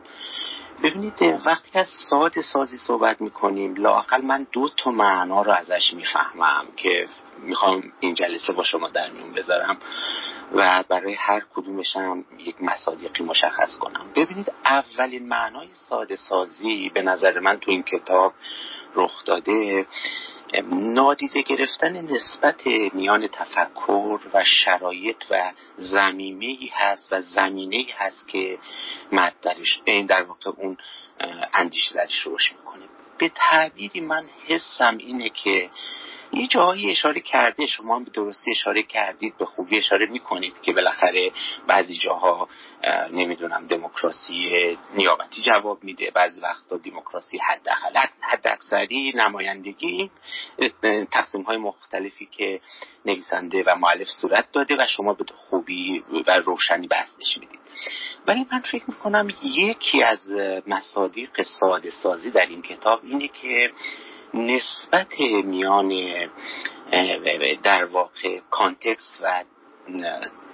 ببینید وقتی از ساده سازی صحبت می‌کنیم لاقل من دو تا معنا رو ازش می‌فهمم که می‌خوام این جلسه با شما در میون بذارم و برای هر کدومشم یک مصادیقی مشخص کنم. ببینید اولین معنای ساده سازی به نظر من تو این کتاب رخ داده نادیده گرفتن نسبت میان تفکر و شرایط و زمینه ای هست و زمینه ای هست که مد درش این در واقع اون اندیشه درش روش می‌کنه. به تعبیری من حسم اینه که یه جایی اشاره کرده شما به درستی اشاره کردید به خوبی اشاره می‌کنید که بالاخره بعضی جاها نمی‌دونم دموکراسی نیابتی جواب میده بعضی وقتا دموکراسی حداقل حد اکثری نمایندگی تقسیم های مختلفی که نویسنده و معلف صورت داده و شما به خوبی و روشنی بستش می‌دید. ولی من فکر می‌کنم یکی از مصادیق ساده سازی در این کتاب اینه که نسبت میان در واقع کانتکست و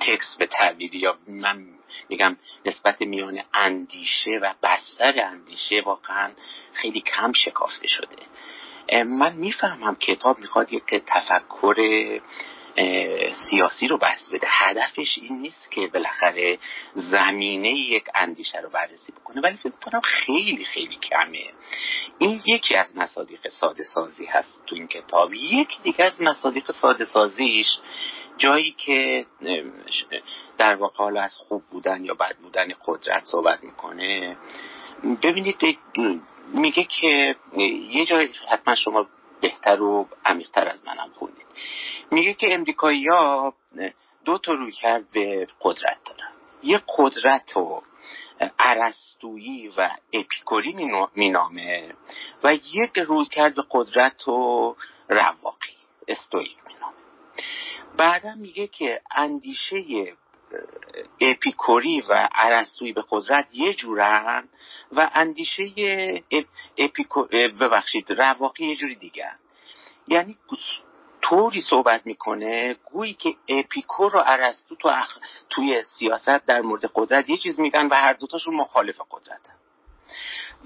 تکست به تعبیری یا من میگم نسبت میان اندیشه و بستر اندیشه واقعا خیلی کم شکافته شده. من می‌فهمم کتاب می‌خواد یک تفکر سیاسی رو بست بده. هدفش این نیست که بالاخره زمینه یک اندیشه رو بررسی بکنه ولی فکر کنم خیلی خیلی کمه. این یکی از مصادیق ساده سازی هست تو این کتاب. یک دیگه از مصادیق ساده سازیش جایی که در واقع حالا از خوب بودن یا بد بودن قدرت صحبت می‌کنه. ببینید میگه که یه جای حتما شما بهتر و عمیقتر از منم خوندید. میگه که امریکایی ها دو تا روی کرد به قدرت دارن. یه قدرت و عرستویی و اپیکوری مینامه و یک روی کرد به قدرت و رواقی استویک مینامه. بعدا میگه که اندیشه اپیکوری و عرستویی به قدرت یه جورن و اندیشه اپیکو... ببخشید رواقی یه جوری دیگه. یعنی طوری صحبت می‌کنه گویی که اپیکور و ارسطو تو اخ... توی سیاست در مورد قدرت یه چیز میگن و هر دوتاشون مخالف قدرت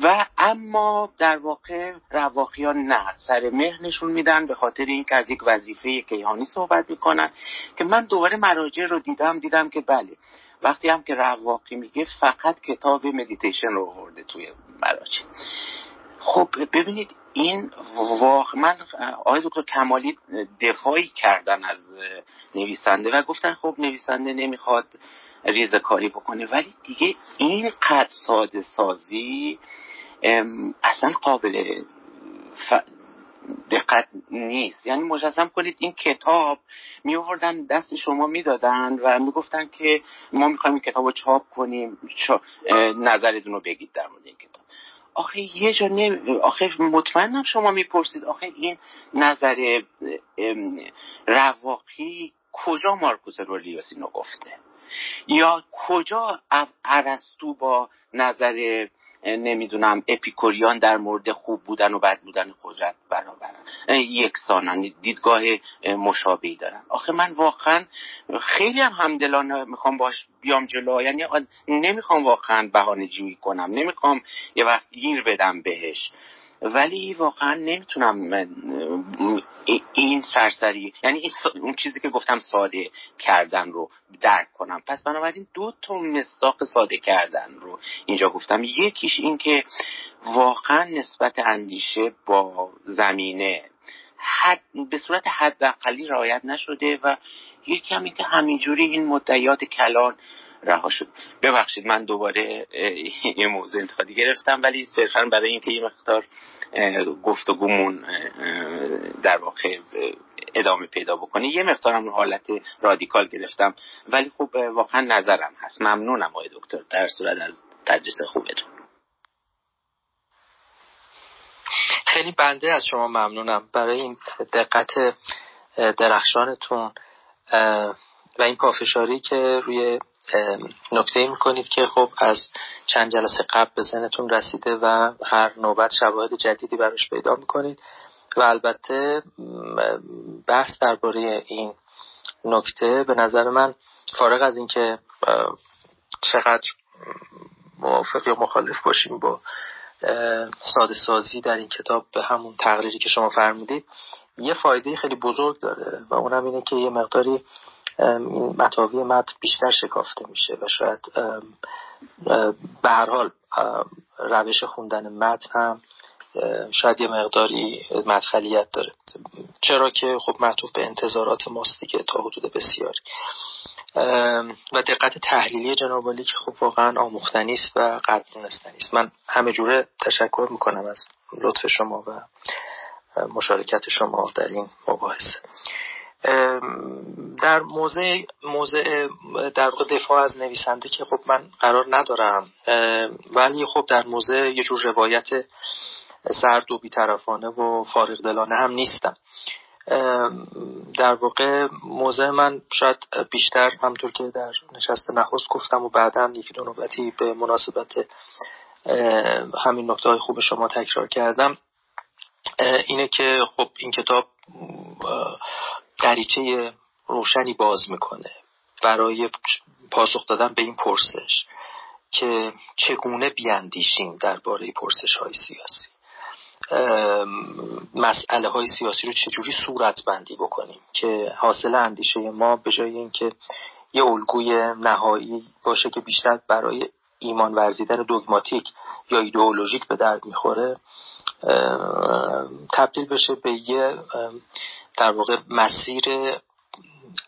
و اما در واقع رواقیان نه. سر مهر نشون میدن به خاطر اینکه از یک وظیفه کیهانی صحبت می‌کنن که من دوباره مراجع رو دیدم دیدم که بله وقتی هم که رواقی میگه فقط کتاب مدیتیشن رو آورده توی مراجع. خب ببینید این واقع من آقای دکتر کمالی دفاعی کردن از نویسنده و گفتن خب نویسنده نمی‌خواد ریزه کاری بکنه. ولی دیگه این قد ساده سازی اصلا قابل دقت نیست. یعنی مجسم کنید این کتاب می آوردن دست شما می‌دادن و می‌گفتن که ما می‌خوایم این کتاب رو چاپ کنیم. نظرتون رو بگید در مورد این کتاب. آخه یه جا نمی... آخه مطمئنم شما می‌پرسید آخه این نظر رواقی کجا مارکوس رولیوسی نو گفته؟ یا کجا ارسطو با نظر نمی‌دونم اپیکوریان در مورد خوب بودن و بد بودن قدرت برابرن یکسانن دیدگاه مشابهی دارن. آخه من واقعا خیلی هم همدلانه می‌خوام باش بیام جلو. یعنی نمی‌خوام واقعا بهانه جویی کنم. نمی‌خوام یه وقت گیر بدم بهش. ولی واقعا نمی‌تونم این سرسری یعنی اون چیزی که گفتم ساده کردن رو درک کنم. پس بنابراین دو تا مصداق ساده کردن رو اینجا گفتم. یکیش این که واقعا نسبت اندیشه با زمینه حد به صورت حداقلی رعایت نشده و یکی هم که همینجوری این مدعیات کلان رها شد. ببخشید من دوباره یه موضوع انتخابی گرفتم ولی صرفا برای اینکه یه مقدار گفتگومون در واقع ادامه پیدا بکنه. یه مقدارم رو حالت رادیکال گرفتم. ولی خب واقعا نظرم هست. ممنونم آقای دکتر. در صورت از تدریس خوبتون. خیلی بنده از شما ممنونم. برای این دقت درخشانتون و این پافشاری که روی نکته می‌کنید که خب از چند جلسه قبل به ذهنتون رسیده و هر نوبت شواهد جدیدی براش پیدا می‌کنید و البته بحث درباره این نکته به نظر من فارغ از اینکه چقدر موافق یا مخالف باشیم با ساده سازی در این کتاب به همون تقریری که شما فرمودید یه فایده خیلی بزرگ داره و اونم اینه که یه مقداری این متاوی متن بیشتر شکافته میشه و شاید به هر حال روش خوندن متن هم شاید یه مقداری مدخلیت داره. چرا که خب معطوف به انتظارات ماست دیگه تا حدود بسیاری و دقت تحلیلی جناب که خب واقعا آموختنی است و قدردانستنی است. من همه جوره تشکر می‌کنم از لطف شما و مشارکت شما در این مباحثه در موضع موضع در دفاع از نویسنده که خب من قرار ندارم. ولی خب در موضع یه جور روایت سرد و بیطرفانه و فارغ دلانه هم نیستم. در واقع موضع من شاید بیشتر همطور که در نشست نخست گفتم و بعدا یکی دو نوبتی به مناسبت همین نکته های خوب شما تکرار کردم اینه که خب این کتاب دریچه روشنی باز می‌کنه. برای پاسخ دادن به این پرسش که چگونه بیاندیشیم درباره پرسش های سیاسی. مسئله های سیاسی رو چجوری صورت بندی بکنیم که حاصل اندیشه ما به جای اینکه یه الگوی نهایی باشه که بیشتر برای ایمان ورزیدن دوگماتیک یا ایدئولوژیک به درد می‌خوره تبدیل بشه به یه در واقع مسیر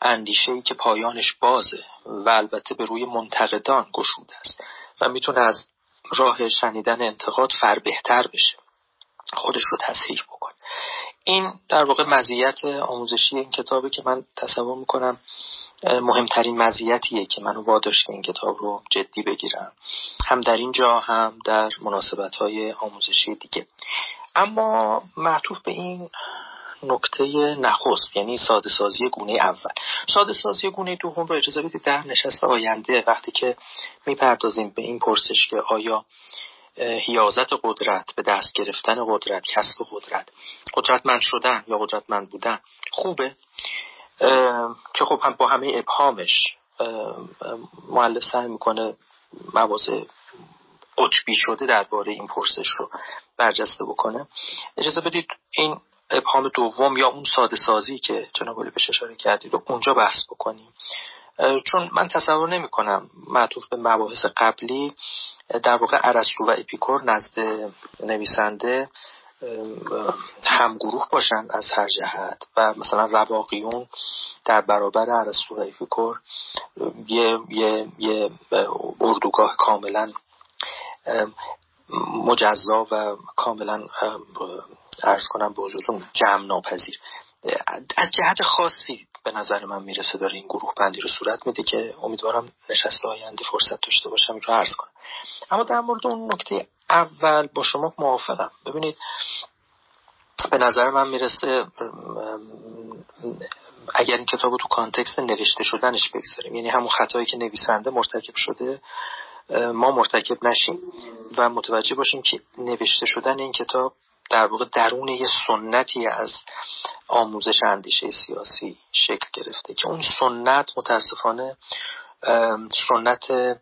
اندیشه ای که پایانش بازه و البته به روی منتقدان گشوده است و می‌تونه از راه شنیدن انتقاد فر بهتر بشه. خودش رو تصحیح بکن این در واقع مزیت آموزشی این کتابی که من تصور می‌کنم مهمترین مزیتیه که منو واداشته این کتاب رو جدی بگیرم. هم در اینجا هم در مناسبت های آموزشی دیگه. اما معطوف به این نکته نخست یعنی ساده سازی گونه اول. ساده سازی گونه دوم رو اجازه بدید در نشست آینده وقتی که می‌پردازیم به این پرسش که آیا هیازت قدرت به دست گرفتن قدرت کسب قدرت قدرتمند شدن یا قدرتمند بودن خوبه؟ که خب هم با همه ابهامش معلف سعی می‌کنه مواضع قطبی شده درباره این پرسش رو برجسته بکنه. اجازه بدید این ابهام دوم یا اون ساده سازی که جناب بهش اشاره کردید و اونجا بحث بکنیم. چون من تصور نمی کنم معطوف به مباحث قبلی در واقع ارسطو و اپیکور نزد نویسنده همگروه باشن از هر جهت. و مثلا رواقیون در برابر ارسطو و اپیکور یه, یه, یه اردوگاه کاملا مجزا و کاملا ارز کنم به حضورتون جمع ناپذیر از جهت خاصی به نظر من می‌رسه داره این گروه بندی رو صورت میده که امیدوارم نشست آینده فرصت داشته باشم رو عرض کنم. اما در مورد اون نکته اول با شما موافقم. ببینید به نظر من می‌رسه اگر این کتاب رو تو کانتکست نوشته شدنش بگذاریم. یعنی همون خطایی که نویسنده مرتکب شده ما مرتکب نشیم و متوجه باشیم که نوشته شدن این کتاب در واقع درون یه سنتی از آموزش اندیشه سیاسی شکل گرفته که اون سنت متاسفانه سنت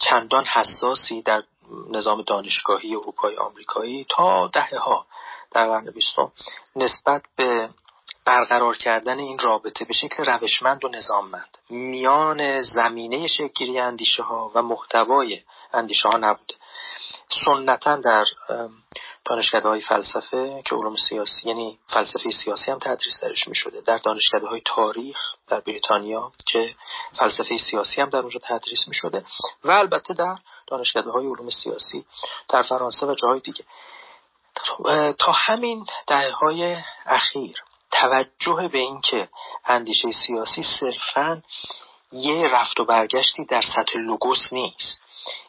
چندان حساسی در نظام دانشگاهی اروپای آمریکایی تا دهه ها در قرن بیستم نسبت به برقرار کردن این رابطه به شکل روشمند و نظاممند. میان زمینه شکلی اندیشه ها و محتوای اندیشه ها نبوده. سنتا در دانشکده های فلسفه که علوم سیاسی یعنی فلسفه سیاسی هم تدریس درش می شده در دانشکده های تاریخ در بریتانیا که فلسفه سیاسی هم در اونجا تدریس می شده و البته در دانشکده های علوم سیاسی در فرانسه و جاهای دیگه. تا همین دهه های اخیر توجه به اینکه اندیشه سیاسی صرفا یه رفت و برگشتی در سطح لوگوس نیست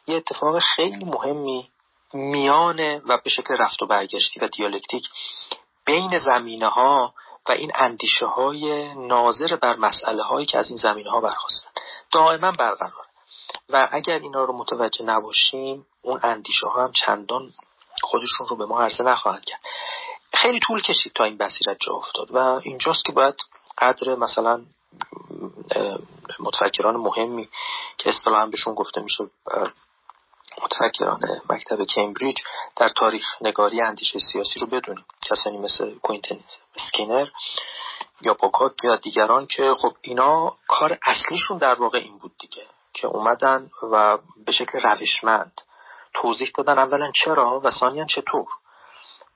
یه اتفاق خیلی مهمی میان و به شکل رفت و برگشتی و دیالکتیک بین زمینه ها و این اندیشه های ناظر بر مسئله هایی که از این زمینه ها برخواستن. دائما برقرار و اگر اینا رو متوجه نباشیم اون اندیشه ها هم چندان خودشون رو به ما عرضه نخواهند کرد. خیلی طول کشید تا این بصیرت جا افتاد و اینجاست که باید قدر مثلا متفکران مهمی که اصطلاحا بهشون گفته میشه متفکران مکتب کمبریج در تاریخ نگاری اندیشه سیاسی رو بدونیم. کسانی مثل کوینتن اسکینر یا پوکاک یا دیگران که خب اینا کار اصلیشون در واقع این بود دیگه که اومدن و به شکل روشمند توضیح دادن اولا چرا و ثانیا چطور.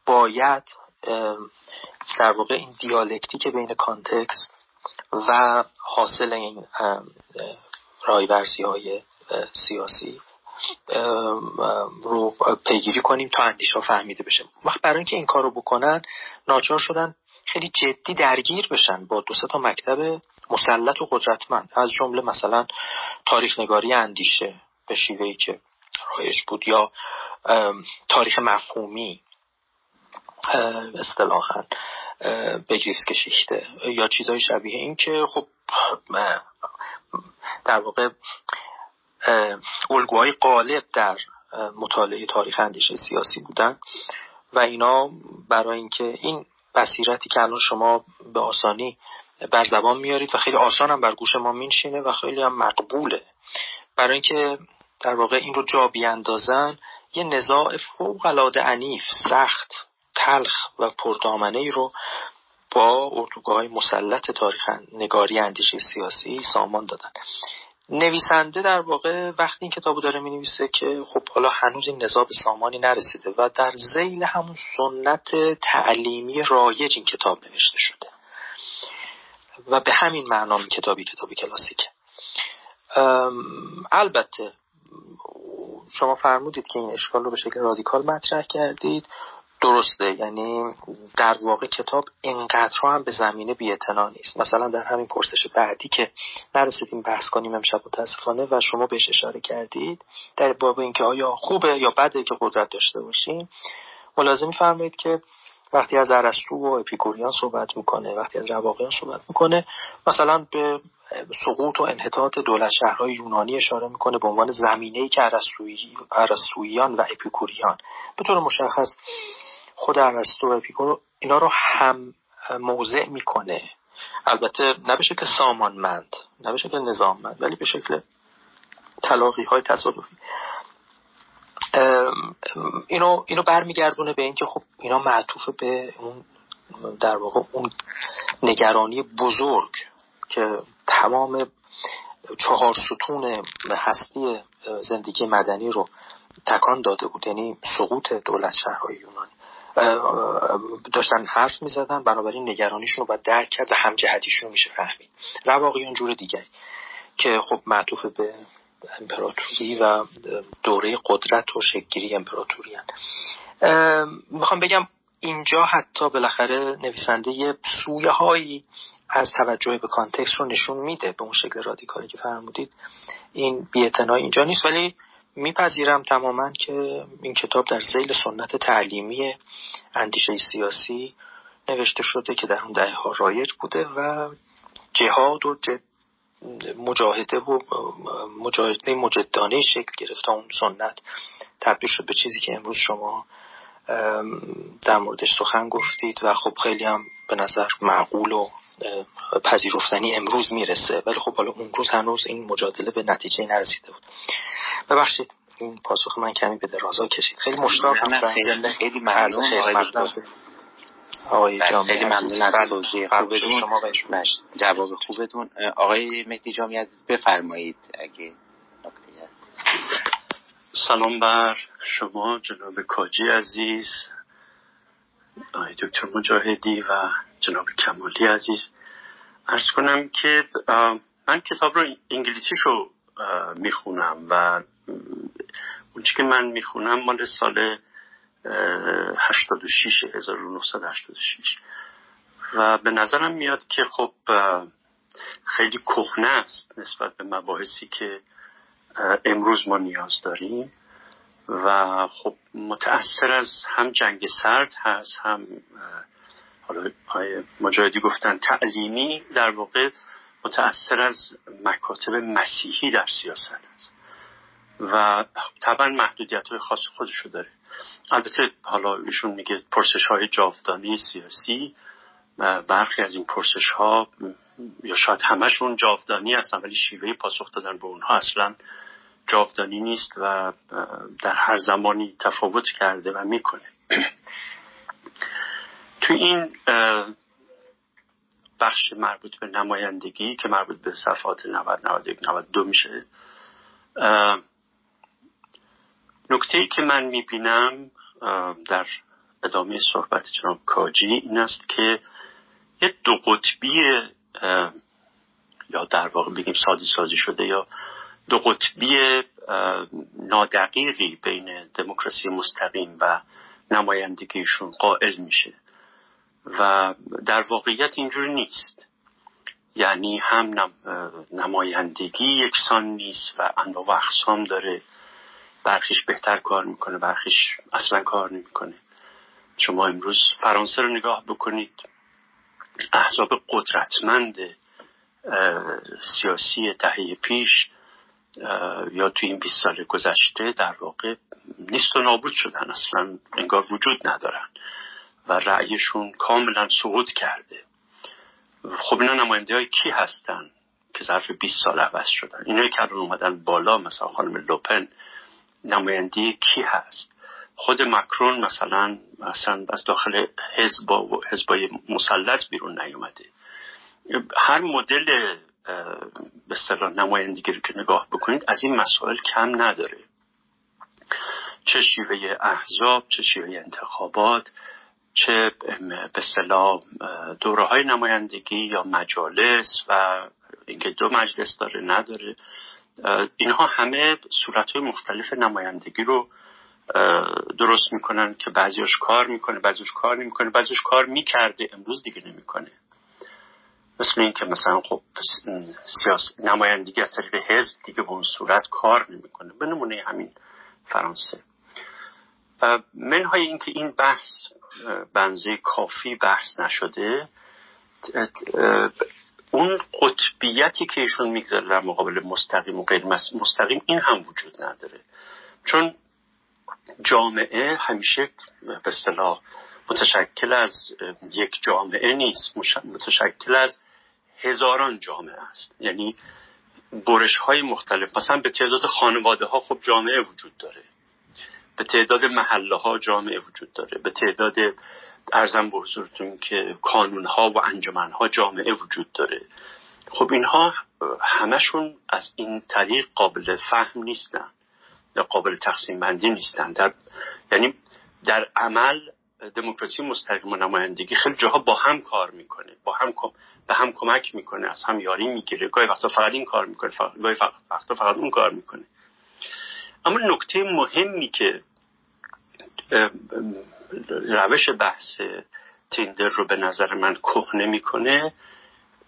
باید در واقع این دیالکتیک بین context و حاصل این رأی‌ورزی های سیاسی رو پیگیری کنیم تا اندیشه فهمیده بشه. وقت برای اینکه این کار رو بکنن ناچار شدن خیلی جدی درگیر بشن با دو تا مکتب مسلط و قدرتمند. از جمله مثلا تاریخ نگاری اندیشه به شیوهی که رایج بود یا تاریخ مفهومی اصطلاحا بگریس کشیخته یا چیزهای شبیه این که خب در واقع الگوهای غالب در مطالعه تاریخ اندیشه سیاسی بودن و اینا برای اینکه این بصیرتی که الان شما به آسانی بر زبان میارید و خیلی آسان هم بر گوش ما مینشینه و خیلی هم مقبوله. برای اینکه در واقع این رو جا بیاندازن یه نزاع فوق العاده عنیف سخت تلخ و پردامنه ای رو با اردوگاه های مسلط تاریخ نگاری اندیشه سیاسی سامان دادن. نویسنده در واقع وقتی این کتابو داره می نویسه که خب حالا هنوز این به سامانی نرسیده و در زیل همون سنت تعلیمی رایج این کتاب نوشته شده. و به همین معنا این کتابی کتابی کلاسیکه. البته شما فرمودید که این اشکال رو به شکل رادیکال مطرح کردید. درسته. یعنی در واقع کتاب اینقدر هم به زمینه بیعتنا نیست. مثلا در همین پرسش بعدی که نرسیدیم بحث کنیم امشب متاسفانه و شما بهش اشاره کردید در باب اینکه آیا خوبه یا بده که قدرت داشته باشیم ملاحظه میفرمایید که وقتی از ارسطو و اپیکوریان صحبت می‌کنه وقتی از رواقیان صحبت می‌کنه مثلا به سقوط و انحطاط دولت شهرهای یونانی اشاره می‌کنه به عنوان زمینه‌ای که ارسطوییان و اپیکوریان. به طور مشخص خود ارسطو و اپیکور اینا رو هم موضع می‌کنه. البته نه به شکل سامانمند نه به شکل نظاممند ولی به شکل تلاقی های تصادفی اینو اینو برمیگردونه به اینکه خب اینا معطوف به اون در واقع اون نگرانی بزرگ که تمام چهار ستون هستی زندگی مدنی رو تکان داده بود. یعنی سقوط دولت شهرهای یونانی. داشتن حرف می‌زدن بنابراین نگرانیشون رو باید درک کرد و همجهتیشون رو میشه فهمید. رواقیان جور دیگری که خب معطوف به امپراتوری و دوره قدرت و شکگیری امپراتوری می‌خوام بگم اینجا حتی بالاخره نویسنده یه سویه هایی از توجه به کانتکست رو نشون میده به اون شکل رادیکالی که فرمودید. این بیعتنای اینجا نیست ولی میپذیرم تماما که این کتاب در زیل سنت تعلیمی اندیشه سیاسی نوشته شده که در اون دهه ها رایج بوده و جهاد و مجاهده و مجاهده مجدانه شکل گرفت اون سنت تبدیل شد به چیزی که امروز شما در موردش سخن گفتید و خب خیلی هم به نظر معقول و پذیرفتنی امروز می‌رسه. ولی خب حالا اون روز هنوز این مجادله به نتیجه نرسیده بود. ببخشید این پاسخ من کمی به درازا کشید. خیلی مشتاق هستم. خیلی ممنون آقای خیلی ممنون. از توضیح خوبتون جواب خوبتون. آقای مهدی جامی عزیز بفرمایید اگه نکته هست. سلام بر شما جناب کاجی عزیز آقای دکتر مجاهدی و جناب کمالی عزیز. ارز کنم که من کتاب رو انگلیسیش رو می‌خونم و اون که من می‌خونم مال سال 86 1986 و به نظرم میاد که خب خیلی کهنه است نسبت به مباحثی که امروز ما نیاز داریم. و خب متأثر از هم جنگ سرد هست هم حالا مجاهدی گفتن تعلیمی در واقع متأثر از مکاتب مسیحی در سیاست است. و طبعا محدودیت های خاص خودشو داره. البته حالا ایشون میگه پرسش های جاودانی سیاسی برخی از این پرسش ها یا شاید همشون جاودانی هستن ولی شیوه پاسخ دادن به اونها اصلا جاودانی نیست و در هر زمانی تفاوت کرده و می‌کنه. تو این بخش مربوط به نمایندگی که مربوط به صفحات 90 91 92 میشه نکته ای که من می‌بینم در ادامه صحبت جناب کاجی این است که یه دو قطبی یا در واقع بگیم سادی سازی شده یا دو قطبی نادقیقی بین دموکراسی مستقیم و نمایندگیشون قائل میشه. و در واقعیت اینجور نیست. یعنی هم نمایندگی یکسان نیست و انواع و اقسام داره. برخیش بهتر کار می‌کنه برخیش اصلا کار نمی‌کنه. شما امروز فرانسه رو نگاه بکنید احزاب قدرتمند سیاسی دهه پیش یا تو این 20 سال گذشته در واقع نیست و نابود شدن اصلا انگار وجود ندارن. و رأیشون کاملا سقوط کرده. خب اینا نماینده های کی هستن که ظرف 20 سال عوض شدن؟ اینایی که الان اومدن بالا مثلا خانم لوپن نماینده کی هست؟ خود مکرون مثلا اصلا از داخل حزب و حزبای مسلط بیرون نیومده. هر مدل به اصطلاح نمایندگی رو که نگاه بکنید از این مسائل کم نداره. چه شیوه احزاب چه شیوه انتخابات چه به صلاح دوره های نمایندگی یا مجالس و اینکه دو مجلس داره نداره اینها همه صورت های مختلف نمایندگی رو درست می‌کنن که بعضیش کار می‌کنه بعضیش کار نمی‌کنه بعضیش کار می‌کرده امروز دیگه نمی‌کنه. مثل اینکه مثلا خب سیاس نمایندگی از طریق حزب دیگه به اون صورت کار نمی‌کنه به نمونه همین فرانسه. منهای اینکه این بحث بنزه کافی بحث نشده. اون قطبیتی که ایشون می‌گذاره در مقابل مستقیم و غیر مستقیم این هم وجود نداره. چون جامعه همیشه به اصطلاح متشکل از یک جامعه نیست متشکل از هزاران جامعه است. یعنی برش های مختلف. مثلا به تعداد خانواده ها خب جامعه وجود داره. به تعداد محله ها جامعه وجود داره به تعداد ارزم به حضورتون که کانون ها و انجمن ها جامعه وجود داره. خب اینها همشون از این طریق قابل فهم نیستن یا قابل تقسیم بندی نیستن. در یعنی در عمل دموکراسی مستقیم و نمایندگی خیلی جاها با هم کار می‌کنه با هم به هم کمک می‌کنه از هم یاری می‌گیره. گاهی وقتا فقط این کار می‌کنه گاهی وقتا فقط اون کار می‌کنه. اما نکته مهمی که روش بحث تیندر رو به نظر من کهنه می‌کنه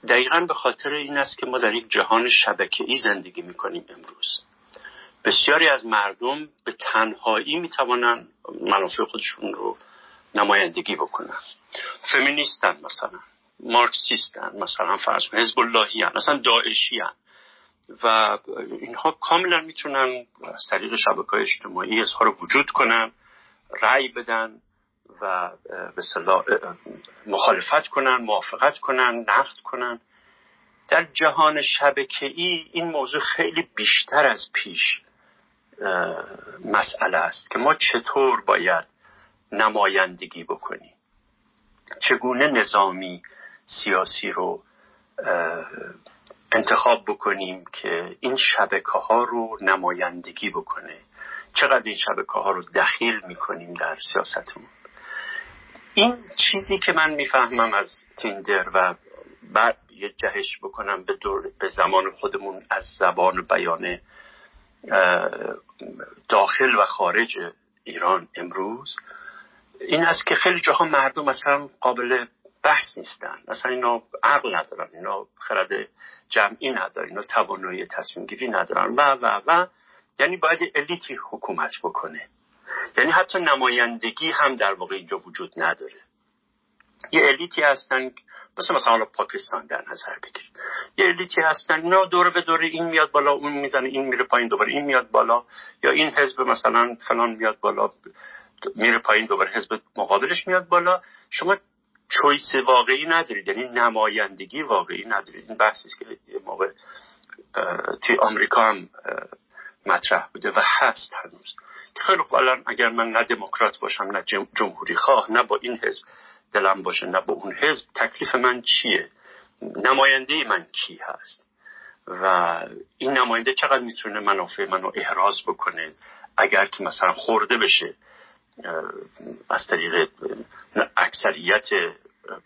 دقیقا به خاطر این است که ما در یک جهان شبکه‌ای زندگی می‌کنیم امروز بسیاری از مردم به تنهایی می‌توانن منافع خودشون رو نمایندگی بکنن فمینیستن مثلا مارکسیستن مثلا فرض حزب اللهی هن. مثلا داعشی هن. و اینها کاملا می‌تونن از طریق شبکه های اجتماعی اظهار وجود کنن رأی بدن و به مخالفت کنن موافقت کنن نقد کنن. در جهان شبکه‌ای این موضوع خیلی بیشتر از پیش مسئله است که ما چطور باید نمایندگی بکنیم. چگونه نظامی سیاسی رو انتخاب بکنیم که این شبکه ها رو نمایندگی بکنه؟ چقدر این شبکه ها رو دخیل می‌کنیم در سیاستمون. این چیزی که من می‌فهمم از تیندر و بعد یه جهش بکنم به, دور به زمان خودمون از زبان بیان داخل و خارج ایران امروز این است که خیلی جاها مردم مثلا قابل بحث نیستن. مثلا اینا عقل ندارن اینا خرد جمعی ندارن اینا توانایی تصمیم گیری ندارن و و و یعنی باید الیتی حکومت بکنه. یعنی حتی نمایندگی هم در واقع اینجا وجود نداره. یه الیتی هستن مثل مثلا پاکستان در نظر بگیرید. یه الیتی هستن اینا دور به دور این میاد بالا اون می‌زنه این میره پایین دوباره این میاد بالا. یا این حزب مثلا فلان میاد بالا میره پایین دوباره حزب مقابلش میاد بالا. شما چویس واقعی ندارید یعنی نمایندگی واقعی ندارید. این بحثی که یه موقع توی آمریکا هم مطرح بوده و هست هنوز. خیلی خوب الان اگر من نه دموکرات باشم نه جمهوری خواه نه با این حزب دلم باشه نه با اون حزب تکلیف من چیه؟ نماینده من کی هست؟ و این نماینده چقدر می‌تونه منافع منو احراز بکنه؟ اگر که مثلا خورده بشه از طریق اکثریت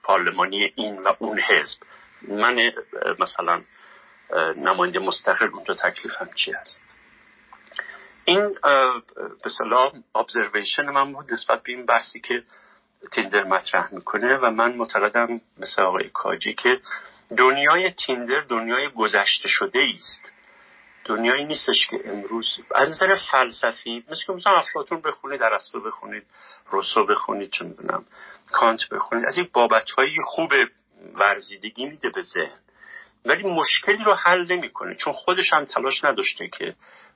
پارلمانی این و اون حزب من مثلا نماینده مستقل اونجا تکلیفم چی هست؟ این به صلاح ابزرویشن من بود نسبت به این بحثی که تیندر مطرح می‌کنه و من معتقدم مثل آقای کاجی که دنیای تیندر دنیای گذشته شده است. دنیایی نیستش که امروز از نظر فلسفی مثل که مثلا افلاتون بخونید ارسطو بخونید روسو بخونید چه می‌دونم کانت بخونید از این بابت خوب ورزیدگی میده به ذهن. ولی مشکلی رو حل نمی‌کنه چون خودش هم تلاش نداشته که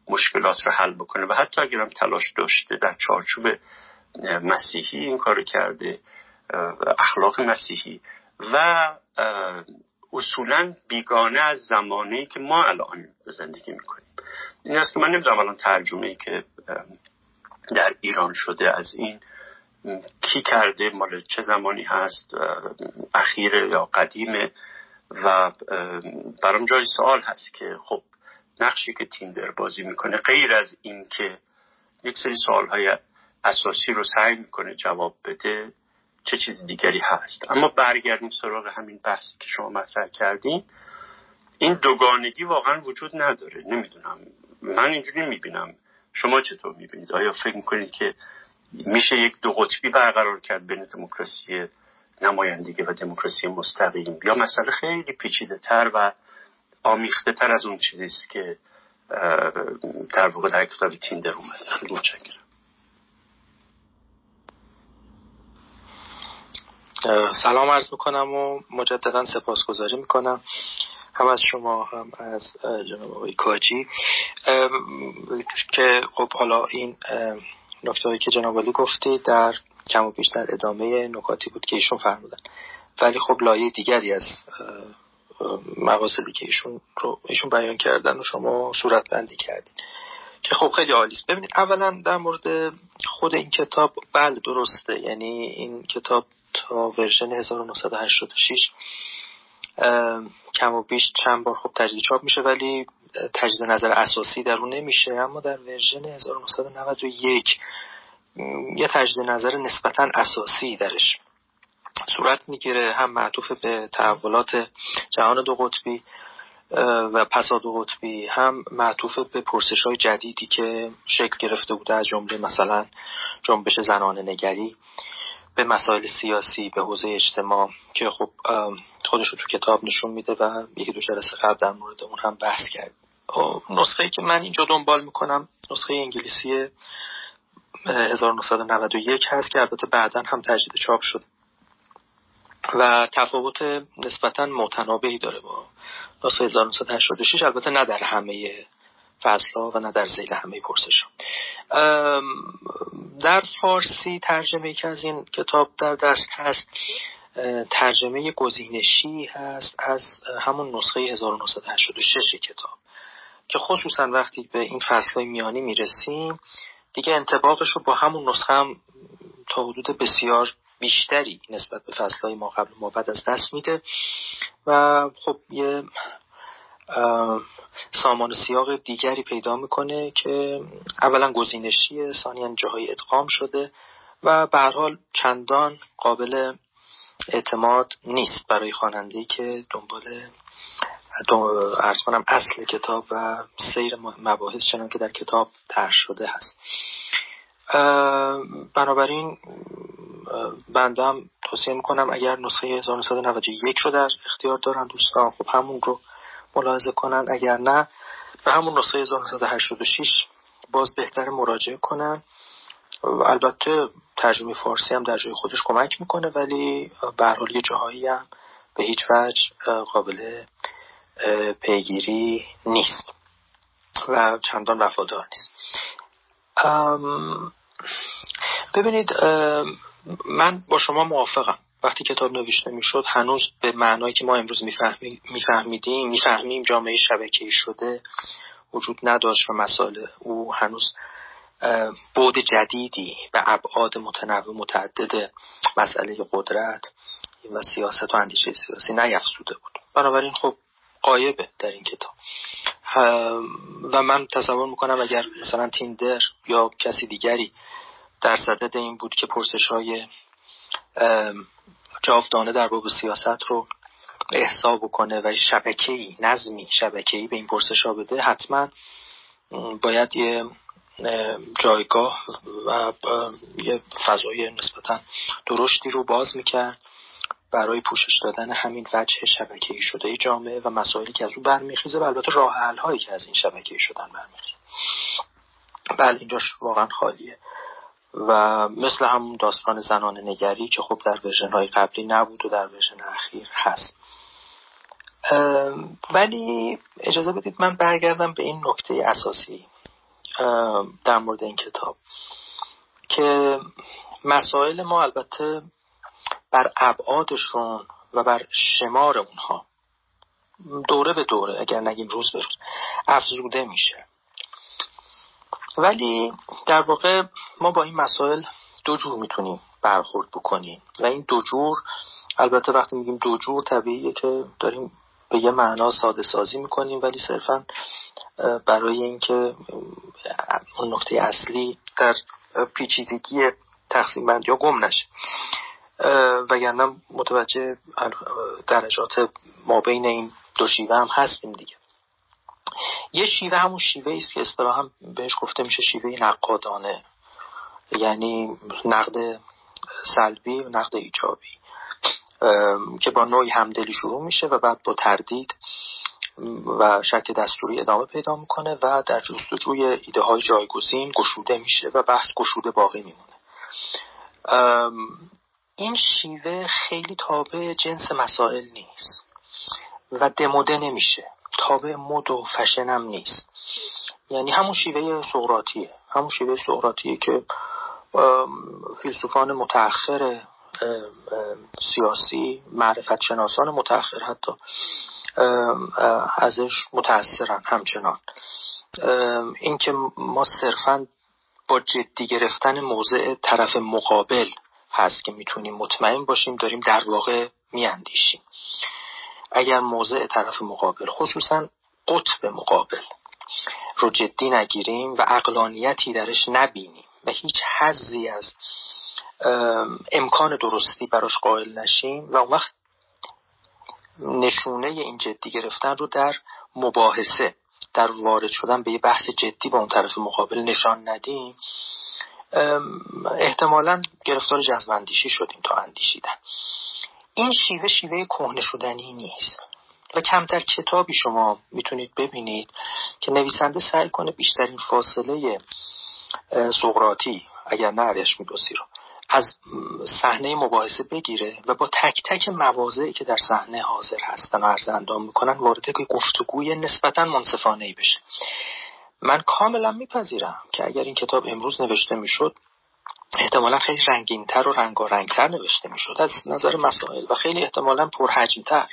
مشکلات رو حل بکنه. و حتی اگر هم تلاش داشته در چارچوب مسیحی این کار کرده اخلاق مسیحی. و اصولا بیگانه از زمانی که ما الان زندگی می‌کنیم. این است که من نمی‌دونم الان ترجمه ای که در ایران شده از این کی کرده مال چه زمانی هست اخیر یا قدیمه. و برام جای سوال هست که خب نقشی که تیندر بازی می‌کنه غیر از این که یک سری های اساسی رو سعی می‌کنه جواب بده چه چیز دیگری هست؟ اما برگردیم سراغ همین بحثی که شما مطرح کردین. این دوگانگی واقعا وجود نداره. نمی‌دونم. من اینجوری می‌بینم. شما چطور می‌بینید؟ آیا فکر می‌کنید که میشه یک دو قطبی برقرار کرد بین دموکراسی نمایندگی و دموکراسی مستقیم؟ یا مسئله خیلی پیچیده تر و آمیخته تر از اون چیزی است که در واقع در کتاب تیندر اومده. خیلی متشکرم سلام عرض می‌کنم و مجددا سپاسگزاری می‌کنم. هم از شما هم از جناب آقای کاجی. که خب حالا این نکته که جناب علی گفتی در کم و بیش در ادامه نکاتی بود که ایشون فرمودن. ولی خب لایه دیگری از مقاصدی که ایشون رو ایشون بیان کردن و شما صورت بندی کردین. که خب خیلی عالی است. ببینید اولا در مورد خود این کتاب بله درسته. یعنی این کتاب تا version 1986 کم و بیش چند بار خب تجدید چاپ میشه ولی تجدید نظر اساسی در اون نمیشه. اما در version 1991 یه تجدید نظر نسبتا اساسی درش صورت می‌گیره هم معطوف به تحولات جهان دو قطبی و پسا دو قطبی هم معطوف به پرسش های جدیدی که شکل گرفته بوده از جمله مثلا جنبش زنان نگری به مسائل سیاسی به حوزه اجتماع که خب خودش رو تو کتاب نشون میده و یکی دو جلسه قبل در مورد اون هم بحث کرد. نسخه که من اینجا دنبال می‌کنم نسخه انگلیسی 1991 هست که البته بعدا هم تجدید چاپ شد و تفاوت نسبتا متنابهی داره با نسخه 1986 البته نه در همه فصل ها و نه در زیل همه پرسش در فارسی ترجمه که از این کتاب در دست هست ترجمه گزینشی هست از همون نسخه 1986 کتاب که خصوصا وقتی به این فصل میانی می‌رسیم دیگه انتباقش رو با همون نسخه هم تا حدود بسیار بیشتری نسبت به فصلهای ما قبل ما بعد از دست میده. و خب یه سامان سیاق دیگری پیدا می‌کنه که اولا گزینشیه ثانیا جاهای ادغام شده و به حال چندان قابل اعتماد نیست برای خواننده که دنبال ارز کنم اصل کتاب و سیر مباحث چنان که در کتاب طرح شده هست. بنابراین بندم توصیه می‌کنم اگر نسخه 1991 رو در اختیار دارن دوستان خب همون رو ملاحظه کنن. اگر نه به همون نسخه 1986 باز بهتر مراجعه کنن. البته ترجمه فارسی هم در جای خودش کمک می‌کنه ولی به یه جاهایی هم به هیچ وجه قابل پیگیری نیست و چندان وفادار نیست. ببینید من با شما موافقم. وقتی کتاب نوشته می‌شد هنوز به معنایی که ما امروز میفهمیدیم می‌فهمیم جامعه شبکه‌ای شده وجود نداشت و مسائل او هنوز بود جدیدی و ابعاد متنوع متعدد مسئله قدرت و سیاست و اندیشه سیاسی نیفزوده بود. بنابراین خب قایبه در این کتاب و من تصور می‌کنم اگر مثلا تیندر یا کسی دیگری در صدد این بود که پرسش های جاودانه در باب سیاست رو احسا بکنه و شبکه‌ای نظمی شبکه‌ای به این پرسش ها بده حتما باید یه جایگاه و یه فضای نسبتا درشتی رو باز می‌کرد. برای پوشش دادن همین وجه شبکه‌ای شده جامعه و مسائلی که از او برمیخیزه و البته راه هایی که از این شبکه‌ای شدن برمیخیزه. بله اینجاش واقعا خالیه. و مثل همون داستان زنان نگری که خب در version های قبلی نبود و در version اخیر هست. ولی اجازه بدید من برگردم به این نکته اساسی در مورد این کتاب. که مسائل ما البته بر ابعادشون و بر شمار اونها. دوره به دوره اگر نگیم روز به روز افزوده میشه. ولی در واقع ما با این مسائل دو جور می‌تونیم برخورد بکنیم. و این دو جور البته وقتی میگیم دو جور طبیعیه که داریم به یه معنا ساده سازی می‌کنیم ولی صرفا برای اینکه اون نقطه اصلی در پیچیدگی تقسیم بندی یا گم نشه. وگرنه متوجه درجات ما بین این دو شیوه هم هستیم دیگه. یه شیوه همون شیوه است که اصطلاحا بهش گفته میشه شیوه نقادانه. یعنی نقد سلبی و نقد ایجابی. که با نوعی همدلی شروع میشه و بعد با تردید و شک دستوری ادامه پیدا می‌کنه و در جستجوی ایده های جایگزین گشوده میشه و بحث گشوده باقی میمونه. این شیوه خیلی تابع جنس مسائل نیست و دموده نمیشه. تابع مد و فشنم نیست. یعنی همون شیوه سقراطیه. همون شیوه سقراطیه که فیلسوفان متأخر سیاسی معرفت شناسان متأخر حتی ازش متأثرن همچنان. اینکه ما صرفا با جدی گرفتن موضع طرف مقابل هست که می‌تونیم مطمئن باشیم داریم در واقع میاندیشیم. اگر موضع طرف مقابل خصوصا قطب مقابل رو جدی نگیریم و اقلانیتی درش نبینیم و هیچ حزی از امکان درستی براش قائل نشیم و اون وقت نشونه این جدی گرفتن رو در مباحثه در وارد شدن به یه بحث جدی با اون طرف مقابل نشان ندیم. احتمالا گرفتار جذبندیشی شدیم تا اندیشیدن. این شیوه شیوه کهنه شدنی نیست. و کمتر کتابی شما می‌تونید ببینید که نویسنده سعی کنه بیشترین فاصله سقراطی اگر نه میدوسی رو از صحنه مباحثه بگیره و با تک تک مواضعی که در صحنه حاضر هستن و عرض اندام می‌کنن وارد گفتگوی نسبتا منصفانه ای بشه. من کاملا میپذیرم که اگر این کتاب امروز نوشته می‌شد احتمالا خیلی رنگینتر و رنگارنگتر نوشته می‌شد. از نظر مسائل و خیلی احتمالا پرحجمتر.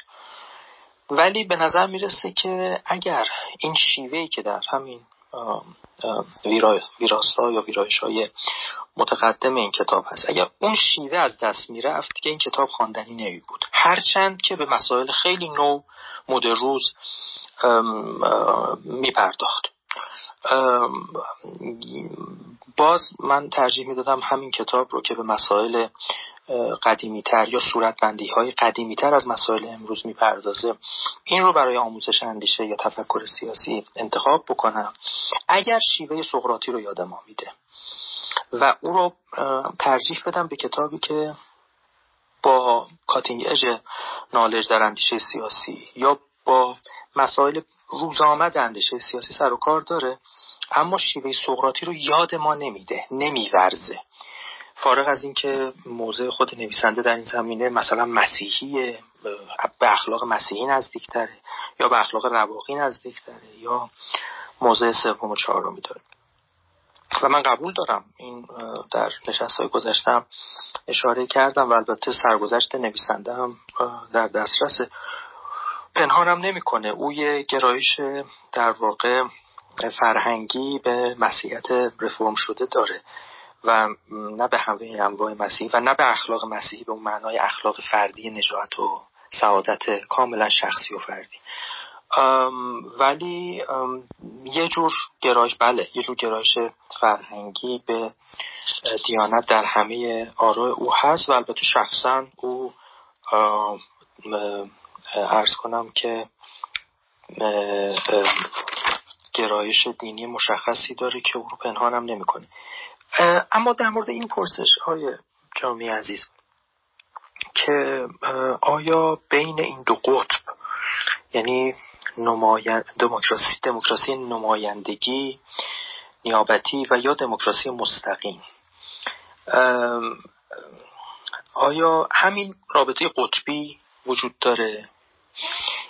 ولی به نظر می‌رسه که اگر این شیوهی که در همین ویراستا یا ویرایش های متقدم این کتاب هست اگر اون شیوه از دست می‌رفت که این کتاب خواندنی نمی بود هرچند که به مسائل خیلی نو مدروز می پرداخت باز من ترجیح می‌دادم همین کتاب رو که به مسائل قدیمی تر یا صورت بندی های قدیمی تر از مسائل امروز می‌پردازه این رو برای آموزش اندیشه یا تفکر سیاسی انتخاب بکنم. اگر شیوه سقراطی رو یاد ما میده و او رو ترجیح بدم به کتابی که با کاتینگ اژ نالج در اندیشه سیاسی یا با مسائل روزآمد اندیشه سیاسی سر و کار داره اما شیوه سقراطی رو یاد ما نمیده نمیورزه. فارغ از اینکه موضع خود نویسنده در این زمینه مثلا مسیحی به اخلاق مسیحی نزدیکتره یا به اخلاق رواقی نزدیکتره یا موضع سوم و چهارمی داره و من قبول دارم این در نشست های گذشتم اشاره کردم و البته سرگذشت نویسنده هم در دسترس پنهانم نمی‌کنه. او یه گرایش در واقع فرهنگی به مسیحیت رفرم شده داره و نه به همه انواع مسیحی و نه به اخلاق مسیحی به اون معنای اخلاق فردی نجات و سعادت کاملا شخصی و فردی. ولی یه جور گرایش بله یه جور گرایش فرهنگی به دیانت در همه آراء او هست و البته شخصا او ارز کنم که گرایش دینی مشخصی داره که او رو پنهانم نمی‌کنه. اما در مورد این پرسش های جامعه عزیز که آیا بین این دو قطب یعنی دموکراسی دموکراسی نمایندگی نیابتی و یا دموکراسی مستقیم آیا همین رابطه قطبی وجود داره؟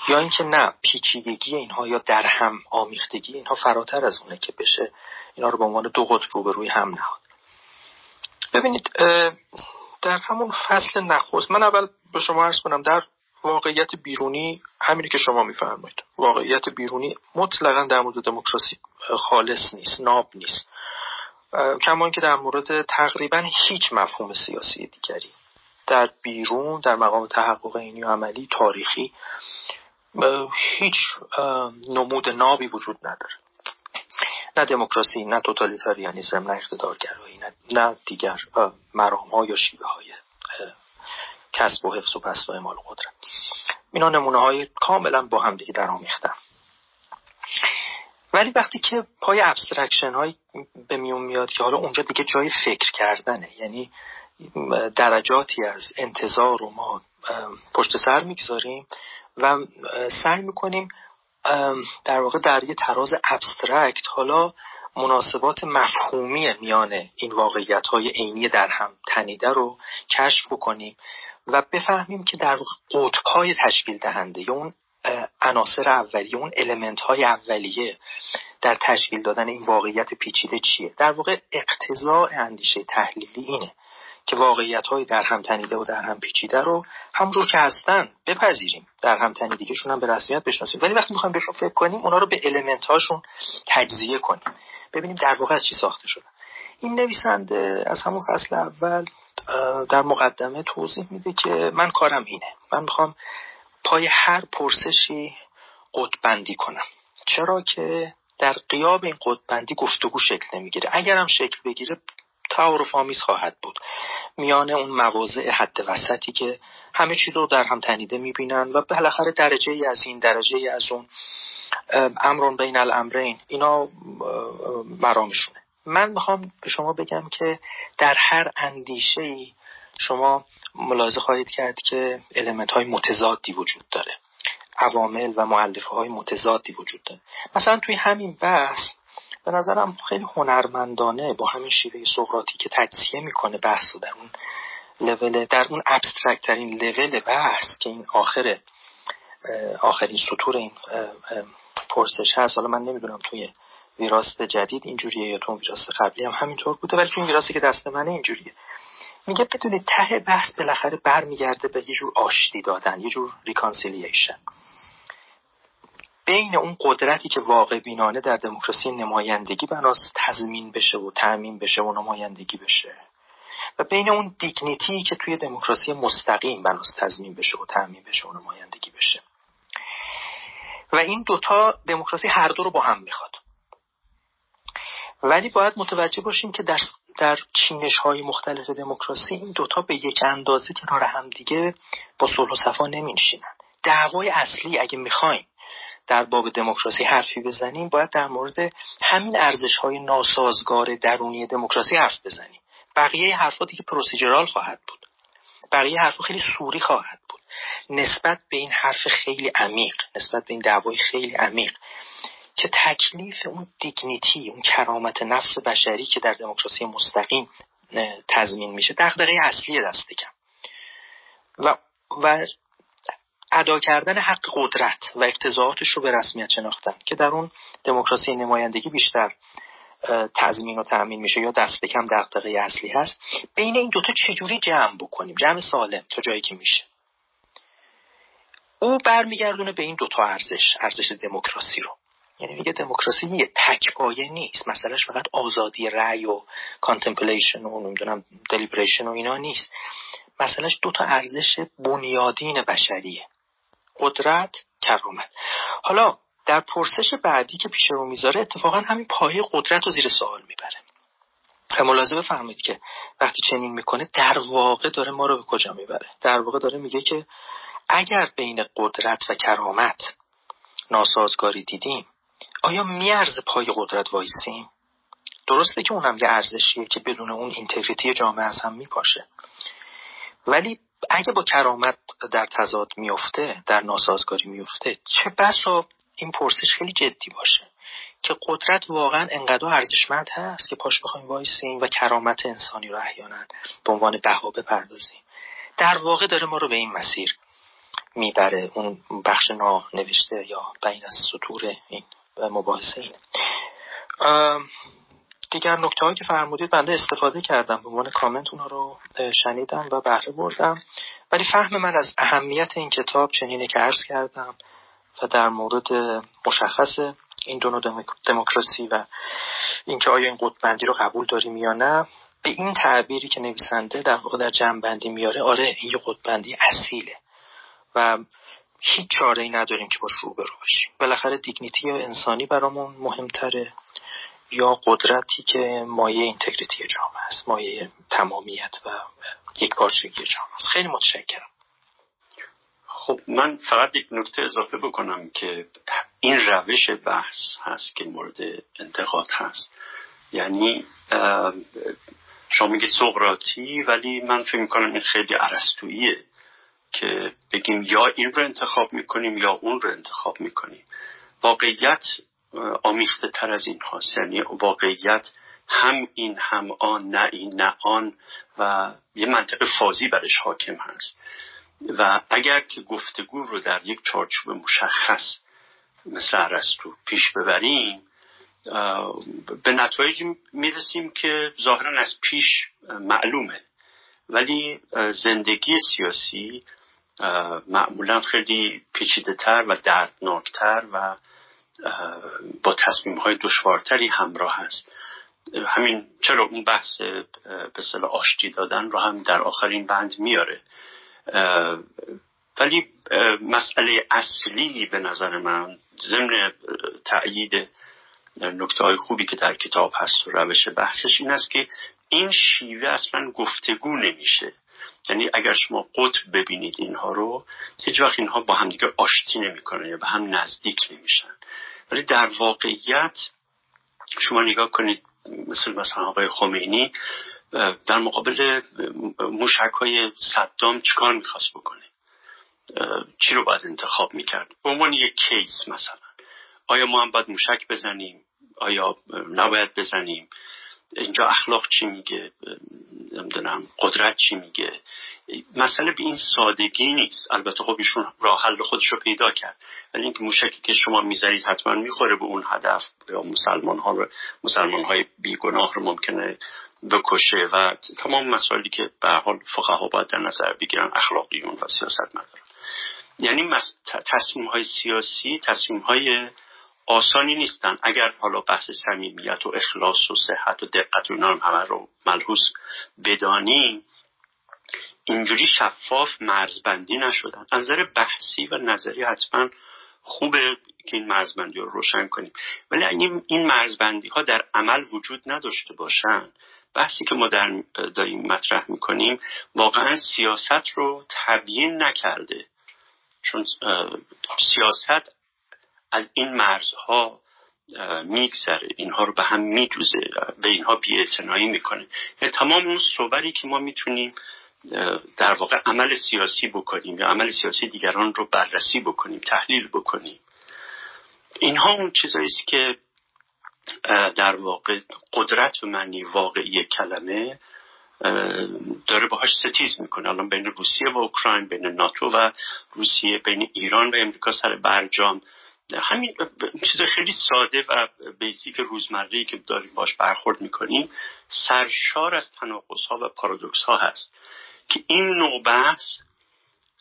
یا اینکه نه پیچیدگی اینها یا در هم آمیختگی اینها فراتر از اونه که بشه اینا رو به عنوان دو قطب رو روی هم نهاد. ببینید در همون فصل نخست من اول به شما عرض کنم در واقعیت بیرونی همینی که شما میفرمایید واقعیت بیرونی مطلقا در مورد دموکراسی خالص نیست ناب نیست. کما اینکه در مورد تقریبا هیچ مفهوم سیاسی دیگری در بیرون در مقام تحقق اینی و عملی تاریخی هیچ نمود نابی وجود نداره. نه دموکراسی نه توتالیتاریانیسم نه اقتدارگرایی نه, نه دیگر مرام ها یا شیوه های کسب و حفظ و بسط و اعمال قدرت. اینا نمونه های کاملا با هم دیگه در آمیختن. ولی وقتی که پای abstraction های به میون میاد که حالا اونجا دیگه جای فکر کردنه یعنی درجاتی از انتزاع رو ما پشت سر می‌گذاریم و سعی می‌کنیم در واقع در یه تراز abstract حالا مناسبات مفهومی میان این واقعیت های عینی در هم تنیده رو کشف بکنیم و بفهمیم که در قطب های تشکیل دهنده یا اون عناصر اولیه اون المنت های اولیه در تشکیل دادن این واقعیت پیچیده چیه؟ در واقع اقتضاع اندیشه تحلیلی اینه. که واقعیت های در هم تنیده و در هم پیچیده رو همونجور که هستن بپذیریم. در هم تنیدگیشون هم به رسمیت بشناسیم. ولی وقتی می‌خوایم بهشون فکر کنیم اونا رو به المنت هاشون تجزیه کنیم. ببینیم در واقع از چی ساخته شدن این نویسنده از همون فصل اول در مقدمه توضیح میده که من کارم اینه. من می‌خوام پای هر پرسشی قطبندی کنم. چرا که در قیاب این قطبندی گفتگو شکل نمی‌گیره. اگرم شکل بگیره تعارف آمیز خواهد بود. میان اون مواضع حد وسطی که همه چی رو در هم تنیده می‌بینن و بالاخره درجه ای از این درجه ای از اون امرون بین الامرین اینا مرامشونه. من می‌خوام به شما بگم که در هر اندیشه ای شما ملاحظه خواهید کرد که علمت های متضادی وجود داره. عوامل و معلفه های متضادی وجود داره. مثلا توی همین بحث به نظرم خیلی هنرمندانه با همین شیوه سقراطی که تجزیه می‌کنه بحث و در اون لول در اون ابسترکت ترین لول بحث که این آخر آخرین سطور این پرسش هست. حالا من نمی‌دونم توی ویراست جدید اینجوریه یا تو ویراست قبلی هم همینطور بوده ولی توی این ویراستی که دست منه اینجوریه. میگه بدونید ته بحث بالاخره برمیگرده به یه جور آشتی دادن یه جور reconciliation بین اون قدرتی که واقع بینانه در دموکراسی نمایندگی بناس تضمین بشه و تأمین بشه و نمایندگی بشه. و بین اون dignity که توی دموکراسی مستقیم بناس تضمین بشه و تأمین بشه و نمایندگی بشه. و این دوتا دموکراسی هر دو رو با هم می‌خواد. ولی باید متوجه باشیم که در در چینش های مختلف دموکراسی این دوتا به یک اندازه کنار هم دیگه با صلح و صفا نمینشینن. دعوای اصلی اگه می‌خوایم در باب دموکراسی حرفی بزنیم باید در مورد همین ارزش های ناسازگار درونی دموکراسی حرف بزنیم. بقیه حرفاتی که پروسیجرال خواهد بود. بقیه حرف خیلی سوری خواهد بود. نسبت به این حرف خیلی عمیق نسبت به این دعوای خیلی عمیق که تکلیف اون دیگنیتی اون کرامت نفس بشری که در دموکراسی مستقیم تضمین میشه دغدغه اصلی دست کم. و و ادا کردن حق قدرت و اقتضاعاتش رو به رسمیت شناختن که در اون دموکراسی نمایندگی بیشتر تضمین و تأمین میشه یا دست کم دغدغه اصلی هست. بین این دوتا چجوری جمع بکنیم؟ جمع سالم تا جایی که میشه. او برمیگردونه به این دوتا ارزش ارزش دموکراسی رو. یعنی میگه دموکراسی میگه تک پایه نیست. مسئلهش فقط آزادی رأی و contemplation و نمی‌دونم deliberation و اینا نیست. مسئلهش دو تا ارزش بنیادین بشریه. قدرت کرامت حالا در پرسش بعدی که پیش رو می‌ذاره اتفاقا همین پایه قدرت رو زیر سوال می‌بره. و ملاحظه بفرمایید که وقتی چنین می‌کنه در واقع داره ما رو به کجا می‌بره؟ در واقع داره میگه که اگر بین قدرت و کرامت ناسازگاری دیدیم آیا میارزه پای قدرت وایسیم؟ درسته که اونم یه ارزشیه که بدون اون اینتگریتی جامعه از هم میپاشه. ولی اگه با کرامت در تضاد میفته در ناسازگاری میفته چه بسا این پرسش خیلی جدی باشه که قدرت واقعا انقدر ارزشمند هست که پاش بخوایم وایسیم و کرامت انسانی رو احیانا به عنوان بها بپردازیم. در واقع داره ما رو به این مسیر می‌بره. اون بخش نوشته یا بین از سطور این مباحثه اینه. دیگر نکته هایی که فرمودید بنده استفاده کردم. به عنوان کامنت اونا رو شنیدم و بهره بردم. ولی فهم من از اهمیت این کتاب چنینه که عرض کردم و در مورد مشخص این دو دموکراسی و اینکه آیا این قطبندی رو قبول داریم یا نه به این تعبیری که نویسنده در واقع در جنبندی میاره آره این یه قطبندی اصیله و هیچ چاره ای نداریم که با روبرو باشیم بالاخره دیگنیتی انسانی برامون مهمتره. یا قدرتی که مایه اینتگریتی جامعه است مایه تمامیت و یک پارچگی جامعه است. خیلی متشکرم. خب من فقط یک نکته اضافه بکنم که این روش بحث هست که مورد انتقاد هست. یعنی شما میگه سقراطی ولی من فکر می‌کنم این خیلی عرستوییه که بگیم یا این رو انتخاب می‌کنیم یا اون رو انتخاب می‌کنیم. واقعیت آمیخته تر از این هاست یعنی واقعیت هم این هم آن نه این نه آن و یه منطق فازی برش حاکم هست. و اگر که گفتگو رو در یک چارچوب مشخص مثل عرستو پیش ببریم به نتایجی می‌رسیم که ظاهرا از پیش معلومه. ولی زندگی سیاسی معمولا خیلی پیچیده تر و دردناکتر و با تصمیم های دشوارتری همراه هست همین چرا اون بحث به آشتی دادن رو هم در آخرین بند میاره. ولی مسئله اصلی به نظر من ضمن تأیید نکته های خوبی که در کتاب هست و روش بحثش این است که این شیوه اصلا گفتگو نمیشه. یعنی اگر شما قطب ببینید اینها رو هیچ وقت اینها با همدیگه آشتی نمی‌کنن یا به هم نزدیک نمیشن. ولی در واقعیت شما نگاه کنید مثل مثلا آقای خمینی در مقابل موشک های صدام چیکار می‌خواست بکنه؟ چی رو باید انتخاب می‌کرد؟ به عنوان یک کیس مثلا. آیا ما هم باید موشک بزنیم؟ آیا نباید بزنیم؟ اینجا اخلاق چی میگه؟ نمی‌دونم قدرت چی میگه؟ مسئله به این سادگی نیست. البته خب ایشون راه حل خودش رو پیدا کرد. ولی اینکه موشکی که شما می‌ذارید حتما می‌خوره به اون هدف یا مسلمان ها رو مسلمان های بیگناه رو ممکنه بکشه. و تمام مسائلی که به حال فقها باید در نظر بگیرن اخلاقیون و سیاست مدارن یعنی تصمیم های سیاسی تصمیم های آسانی نیستن. اگر حالا بحث صمیمیت و اخلاص و صحت و دقت و اینا همه رو ملحوظ بدانیم اینجوری شفاف مرزبندی نشدن. از نظر بحثی و نظری حتما خوبه که این مرزبندی رو روشن کنیم. ولی اگه این مرزبندی ها در عمل وجود نداشته باشن بحثی که ما در داریم مطرح می‌کنیم واقعا سیاست رو تبیین نکرده. چون سیاست از این مرزها میگذره. اینها رو به هم میدوزه. به اینها بیاعتنایی می‌کنه. تمام اون صوبری که ما می‌تونیم در واقع عمل سیاسی بکنیم یا عمل سیاسی دیگران رو بررسی بکنیم تحلیل بکنیم. اینها اون چیزایی است که در واقع قدرت و معنی واقعی کلمه داره باهاش ستیز می‌کنه. الان بین روسیه و اوکراین بین ناتو و روسیه بین ایران و امریکا سر برجام. همین چیز خیلی ساده و بیسیک روزمره که داریم باش برخورد می‌کنیم سرشار از تناقض ها و پارادوکس ها هست که این نوع بحث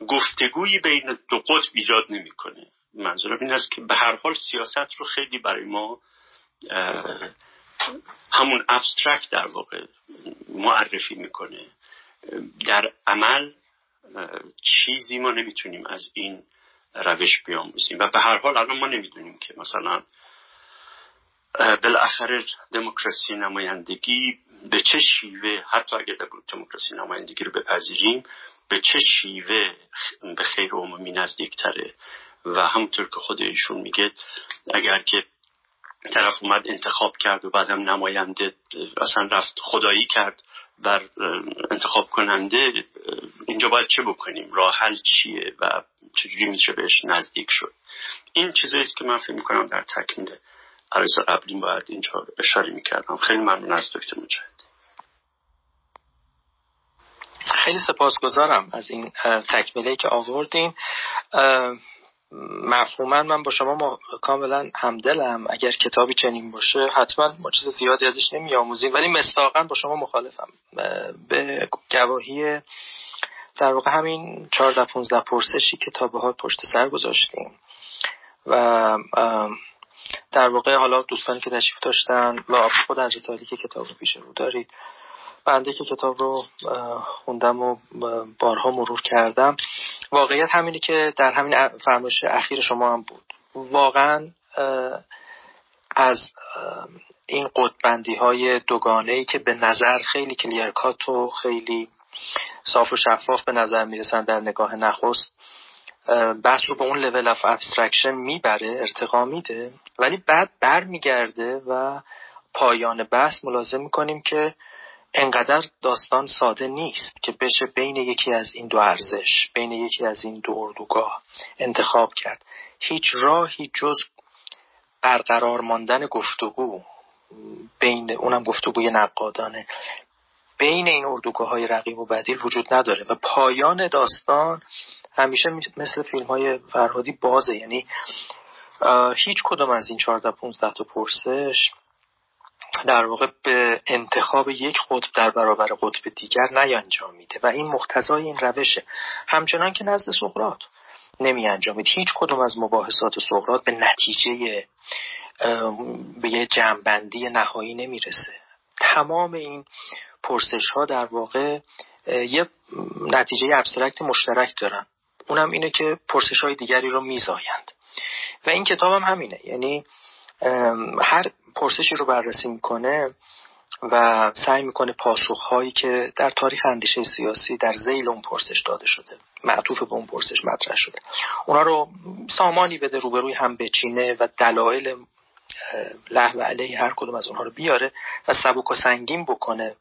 گفتگویی بین دو قطب ایجاد نمی‌کنه. منظورم این است که به هر حال سیاست رو خیلی برای ما همون ابسترکت در واقع معرفی می‌کنه. در عمل چیزی ما نمی‌تونیم از این روش بیاموزیم. و به هر حال الان ما نمی‌دونیم که مثلا بالاخره دموکراسی نمایندگی به چه شیوه حتی اگر دموکراسی نمایندگی رو بپذیریم به چه شیوه به خیر عمومی نزدیکتره؟ و همونطور که خود ایشون میگه اگر که طرف اومد انتخاب کرد و بعدم نماینده اصلا رفت خدایی کرد بر انتخاب کننده اینجا باید چه بکنیم؟ راه حل چیه و چجوری میشه بهش نزدیک شد؟ این چیزایی است که من فکر می‌کنم در تکمیل عرض قبلی باید اینجا اشاره می‌کردم. خیلی ممنون از دکتر مجاهد. خیلی سپاسگزارم از این تکمیله که آوردین. مفهوما من با شما کاملا همدلم. اگر کتابی چنین باشه حتما ما چیز زیادی ازش نمیآموزیم. ولی مستاقا با شما مخالفم. به گواهی در واقع همین 14 15 پرسشی که تا به پشت سر گذاشتیم. و در واقع حالا دوستانی که تشریف داشتن و خود از که کتاب رو پیش رو دارید بنده که کتاب رو خوندم و بارها مرور کردم. واقعیت همینی که در همین فرمایش اخیر شما هم بود. واقعا از این قطب‌بندی های دوگانه ای که به نظر خیلی clear-cut و خیلی صاف و شفاف به نظر می‌رسن در نگاه نخست بحث رو به اون level of abstraction می‌بره ارتقا میده ولی بعد برمیگرده و پایان بحث ملاحظه می‌کنیم که انقدر داستان ساده نیست که بشه بین یکی از این دو ارزش بین یکی از این دو اردوگاه انتخاب کرد. هیچ راهی جز برقرار ماندن گفتگو بین اونم گفتگوی نقادانه. بین این اردوگاه های رقیب و بدیل وجود نداره و پایان داستان همیشه مثل فیلم های فرهادی بازه. یعنی هیچ کدوم از این 14 15 تا پرسش در واقع به انتخاب یک قطب در برابر قطب دیگر نیانجام میده و این مقتضای این روشه. همچنان که نزد سقرات نمی انجامید هیچ کدوم از مباحثات سقرات به نتیجه به یه جمعبندی نهایی نمی‌رسه. تمام این پرسش ها در واقع یه نتیجه ابسترکت مشترک دارن. اونم اینه که پرسش های دیگری رو میزایند. و این کتاب هم همینه. یعنی هر پرسشی رو بررسی می‌کنه و سعی می‌کنه پاسخهایی که در تاریخ اندیشه سیاسی در زیل اون پرسش داده شده معطوف به اون پرسش مطرح شده. اونا رو سامانی بده روبروی هم بچینه و دلایل له و علیه هر کدوم از اونها رو بیاره و سبک و سنگین بکنه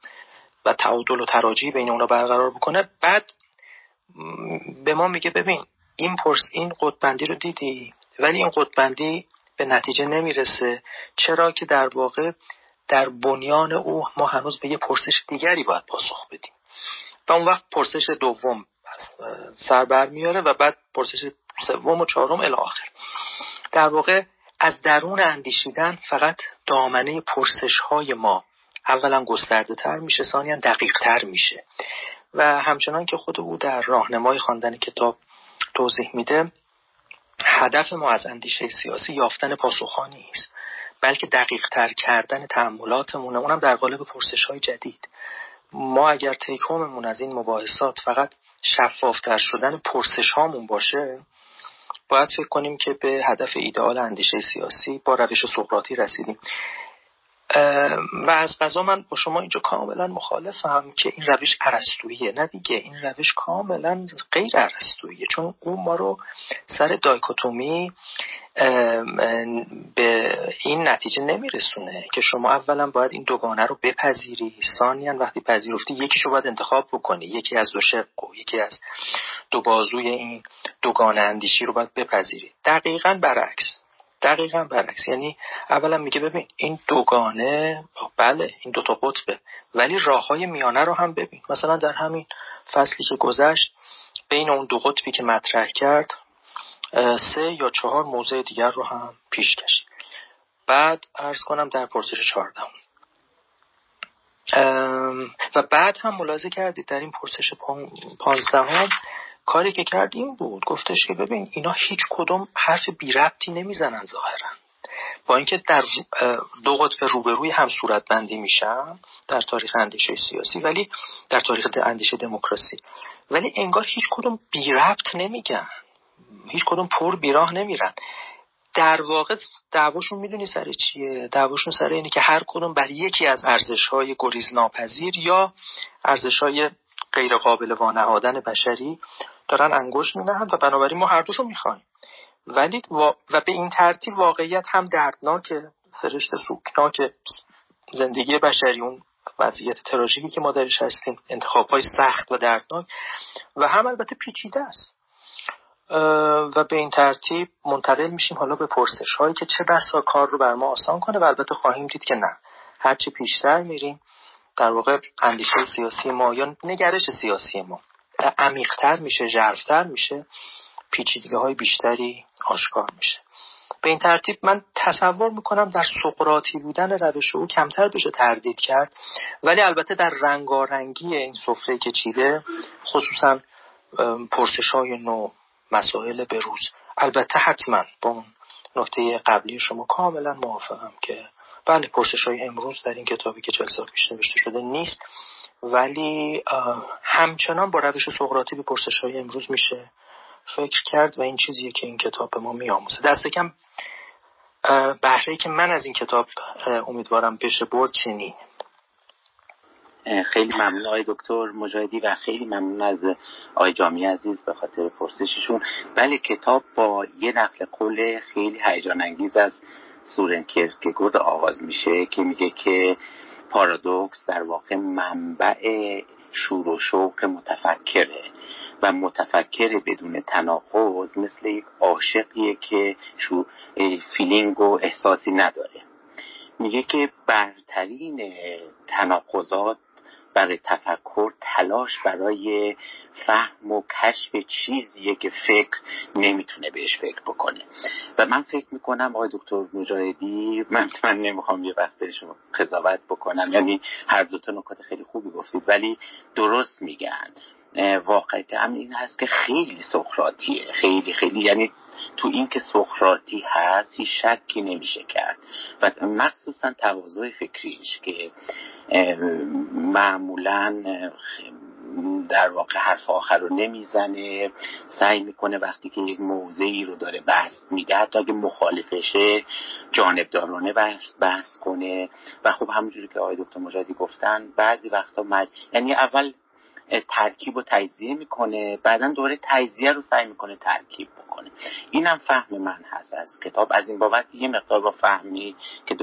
و تعادل و تراجی بین اونا برقرار بکنه. بعد به ما میگه ببین این پرس این قطبندی رو دیدی؟ ولی این قطبندی به نتیجه نمی‌رسه. چرا که در واقع در بنیان او ما هنوز به یه پرسش دیگری باید پاسخ بدیم. و اون وقت پرسش دوم سر بر میاره و بعد پرسش سوم و چهارم الاخر در واقع از درون اندیشیدن فقط دامنه پرسش های ما اولا گسترده تر میشه ثانیا دقیق تر میشه. و همچنان که خود او در راهنمای خواندن کتاب توضیح میده هدف ما از اندیشه سیاسی یافتن پاسخانی است بلکه دقیق تر کردن تحملاتمونه اونم در قالب پرسش های جدید. ما اگر تیکوممون از این مباحثات فقط شفافتر شدن پرسش هامون باشه باید فکر کنیم که به هدف ایدئال اندیشه سیاسی با روش سقراطی رسیدیم. و از قضا من با شما اینجا کاملا مخالفم که این روش عرستویه نه دیگه. این روش کاملا غیر عرستویه چون او ما رو سر دایکوتومی به این نتیجه نمیرسونه که شما اولا باید این دوگانه رو بپذیری. ثانیا وقتی پذیرفتی یکیشو باید انتخاب بکنی. یکی از دو شق و یکی از دو بازوی این دوگانه اندیشی رو باید بپذیری. دقیقا برعکس. دقیقا برعکس. یعنی اولا میگه ببین این دوگانه بله این دوتا قطبه ولی راه های میانه رو هم ببین. مثلا در همین فصلی که گذشت بین اون دو قطبی که مطرح کرد سه یا چهار موضع دیگر رو هم پیش کشید بعد ارز کنم در پرسش چهاردهم. و بعد هم ملاحظه کردید در این پرسش پانزدهم کاری که کرد این بود گفتش که ببین اینا هیچ کدوم حرف بی ربطی نمی‌زنن ظاهرا. با اینکه در دو قطب روبروی هم صورت بندی میشن در تاریخ اندیشه سیاسی ولی در تاریخ اندیشه دموکراسی. ولی انگار هیچ کدوم بی ربط نمیگن. هیچ کدوم پر بیراه نمیرن. در واقع دعواشون می‌دونی سر چیه؟ دعواشون سر اینه که هر کدوم بر یکی از ارزش های گریز ناپذیر یا ارزش های غیر قابل وانهادن بشری دارن انگشت مینهند و بنابراین ما هر دوشو می‌خوایم. ولی و به این ترتیب واقعیت هم دردناک سرشت سوکناک زندگی بشری اون وضعیت تراژیکی که ما درش هستیم انتخاب های سخت و دردناک. و هم البته پیچیده است. و به این ترتیب منتقل میشیم حالا به پرسش هایی که چه بسا کار رو بر ما آسان کنه و البته خواهیم دید که نه. هرچی پیشتر میریم در واقع اندیشه سیاسی ما یا نگرش سیاسی ما. عمیقتر میشه ژرفتر میشه پیچیدگی های بیشتری آشکار میشه. به این ترتیب من تصور می‌کنم در سقراطی بودن روش او کمتر بشه تردید کرد ولی البته در رنگارنگی این سفره که چیده خصوصا پرسش های نو مسائل بروز. البته حتما با اون نکته قبلی شما کاملا موافقم که بله پرسش های امروز در این کتابی که چل سال پیش نوشته شده نیست. ولی همچنان با روش سقراطی به پرسش های امروز میشه فکر کرد و این چیزیه که این کتاب به ما میآموزه. دست کم بهره که من از این کتاب امیدوارم بشه برد چنین. خیلی ممنون آقای دکتر مجاهدی و خیلی ممنون از آقای جامی عزیز به خاطر پرسششون. بله کتاب با یه نقل قول خیلی هیجان انگیز از سورن کرکگورد آغاز میشه که میگه که پارادوکس در واقع منبع شور و شوق متفکره و متفکر بدون تناقض مثل یک عاشقیه که شور feeling و احساسی نداره. میگه که برترین تناقضات برای تفکر تلاش برای فهم و کشف چیزیه که فکر نمی‌تونه بهش فکر بکنه. و من فکر می‌کنم آقای دکتر مجاهدی من, من نمی‌خوام یه وقت شما قضاوت بکنم. یعنی هر دوتا نکات خیلی خوبی گفتید ولی درست میگن. واقعیت هم این هست که خیلی سخراتیه. خیلی خیلی یعنی تو این که سخراتی هست هیچ شکی نمیشه کرد. و مخصوصا تواضع فکریش که معمولا در واقع حرف آخر رو نمی‌زنه سعی می‌کنه وقتی که یک موضعی رو داره بحث میده حتی اگه مخالفشه جانبدارانه بحث, بحث کنه. و خب همونجوری که آقای دکتر مجادی گفتن بعضی وقتا مج... یعنی اول ترکیب و تجزیه می‌کنه. بعدا دوره تجزیه رو سعی می‌کنه ترکیب بکنه. اینم فهم من هست از کتاب. از این بابت یه مقدار با فهمی که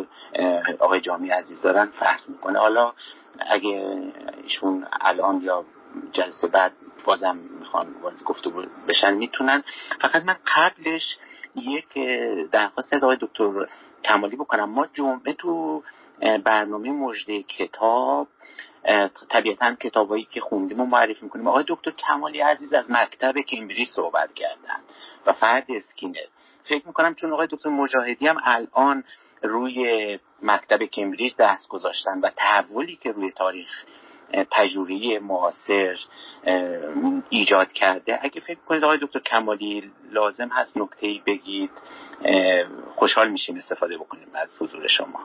آقای جامی عزیز دارن فرق می‌کنه. حالا اگه ایشون الان یا جلسه بعد بازم می‌خوان وارد گفتگو بشن می‌تونن. فقط من قبلش یک درخواست از آقای دکتر کمالی بکنم. ما جمعه تو برنامه مجده کتاب. طبیعتا کتابایی که خوندیم و معرفی می‌کنیم. آقای دکتر کمالی عزیز از مکتب کمبریج صحبت کردن و فرد اسکینر فکر می‌کنم چون آقای دکتر مجاهدی هم الان روی مکتب کمبریج دست گذاشتن و تحولی که روی تاریخ پژوهی معاصر ایجاد کرده اگه فکر کنید آقای دکتر کمالی لازم هست نکته ای بگید خوشحال میشیم استفاده بکنیم از حضور شما.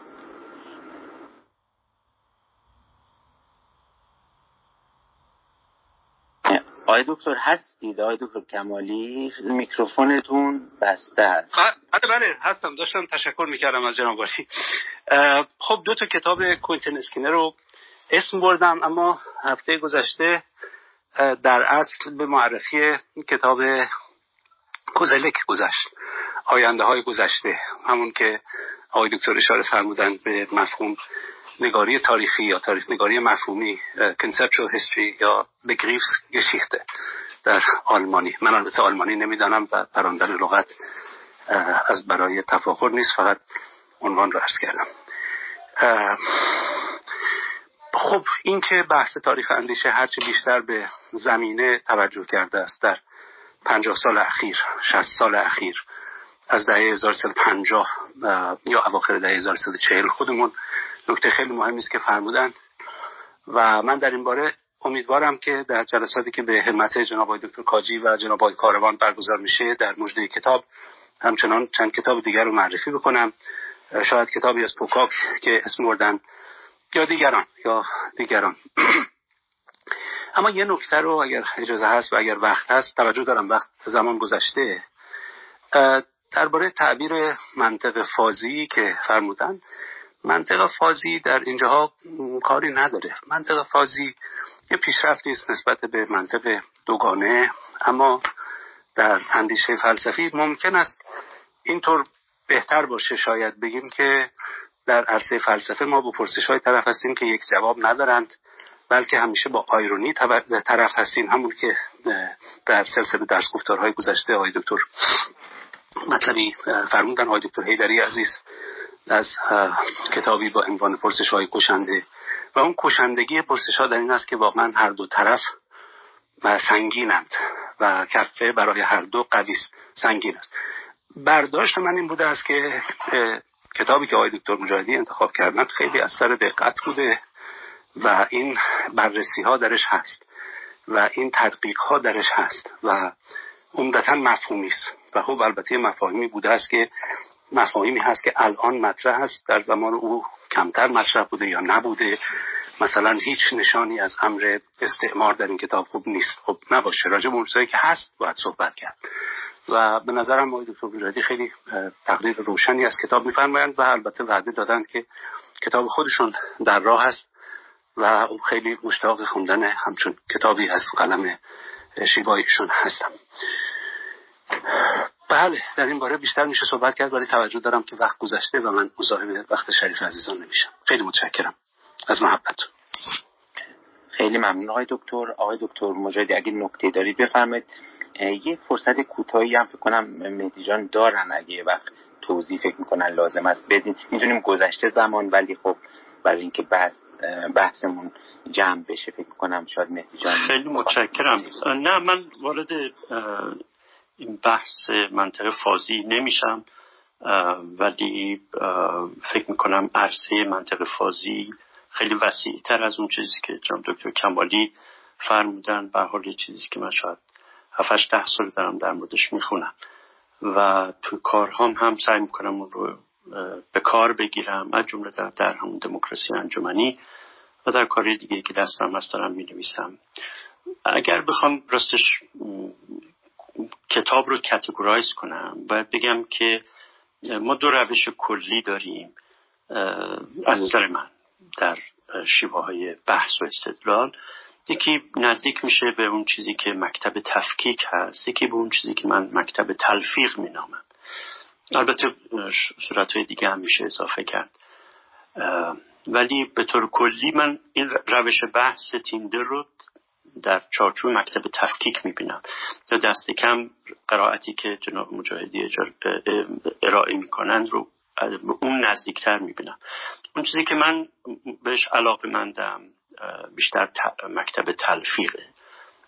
آقای دکتر هستید؟ آقای دکتر کمالی میکروفونتون بسته است. بله بله هستم. داشتم تشکر می‌کردم از جناب خب دو تا کتاب کوینتن اسکینر رو اسم بردم اما هفته گذشته در اصل به معرفی کتاب کوزلک گذشت آینده های گذشته. همون که آقای دکتر اشاره فرمودن به مفهوم نگاری تاریخی یا تاریخ نگاری مفهومی conceptual history یا Begriffsgeschichte در آلمانی. من البته آلمانی نمی‌دانم و پراندن لغت از برای تفاخر نیست فقط عنوان رو ارز کردم. خب این که بحث تاریخ اندیشه هرچی بیشتر به زمینه توجه کرده است در پنجاه سال اخیر شست سال اخیر از دهه 1350 یا اواخر دهه 1340 خودمون نکته خیلی مهمی است که فرمودن. و من در این باره امیدوارم که در جلساتی که به همت جناب دکتر کاجی و جناب کاروان برگزار میشه در مجده کتاب همچنان چند کتاب دیگر رو معرفی بکنم. شاید کتابی از پوکاک که اسم بردن یا دیگران یا دیگران. [CLEARS THROAT] اما یه نکته رو اگر اجازه هست و اگر وقت هست توجه دارم وقت زمان گذشته. درباره تعبیر منطق فازی که فرمودن. منطق فازی در اینجاها کاری نداره. منطق فازی یه پیشرفتی است نسبت به منطق دوگانه اما در اندیشه فلسفی ممکن است اینطور بهتر باشه شاید بگیم که در عرصه فلسفه ما با پرسش های طرف هستیم که یک جواب ندارند بلکه همیشه با آیرونی طرف هستیم. همون که در سلسله درس گفتارهای گذشته آقای دکتر مطلبی فرمودن آقای دکتر هیدری عزیز. از کتابی با عنوان پرسش های کشنده. و اون کشندگی پرسش ها در این است که واقعا هر دو طرف سنگینند و کفه برای هر دو قوی سنگین است. برداشت من این بوده است که کتابی که آقای دکتر مجاهدی انتخاب کردن خیلی از سر دقت بوده و این بررسی ها درش هست و این تدقیق ها درش هست و عمدتا مفهومی است. و خب البته مفاهیمی بوده است که مفاهیمی هست که الان مطرح است. در زمان او کمتر مطرح بوده یا نبوده. مثلا هیچ نشانی از امر استعمار در این کتاب خوب نیست. خب نباشه. راجع به که هست باید صحبت کرد. و به نظرم آقای دکتر مجاهدی خیلی تقریر روشنی از کتاب میفرمایند و البته وعده دادند که کتاب خودشون در راه است و خیلی مشتاق خوندن همچون کتابی از قلم شیوایشون هستم. بله در این باره بیشتر میشه صحبت کرد ولی توجه دارم که وقت گذشته و من مزاحم وقت شریف عزیزان نمیشم. خیلی متشکرم از محبت خیلی ممنون آقای دکتر. آقای دکتر مجاهدی اگه نکته دارید بفرمایید. یه فرصت کوتاهی هم فکر کنم مهدی جان دارن اگه وقت توضیح فکر می‌کنن لازم است بدین. می‌دونیم گذشته زمان ولی خب برای اینکه بحث بحثمون جمع بشه فکر می‌کنم شاید مهدی جان خیلی متشکرم. نه من وارد این بحث منطقه فازی نمیشم ولی فکر می‌کنم عرصه منطقه فازی خیلی وسیع تر از اون چیزی که جناب دکتر کمالی فرمودن. به حال چیزی که من شاید هفتش ده سال دارم در موردش می‌خونم و تو کارهام هم سعی می‌کنم اون رو به کار بگیرم از جمله در, در همون دموکراسی انجمنی و در کاری دیگه که دستم هست دارم می نویسم اگر بخوام راستش کتاب رو کتگورایز کنم. باید بگم که ما دو روش کلی داریم از نظر من در شیوه های بحث و استدلال. یکی نزدیک میشه به اون چیزی که مکتب تفکیک هست یکی به اون چیزی که من مکتب تلفیق مینامم. البته صورت های دیگه هم میشه اضافه کرد. ولی به طور کلی من این روش بحث تیندر رو در چارچوب مکتب تفکیک می‌بینم. یا دست کم قرائتی که جناب مجاهدی ارائه می‌کنند رو اون نزدیکتر می‌بینم. اون چیزی که من بهش علاقه مندم بیشتر مکتب تلفیقه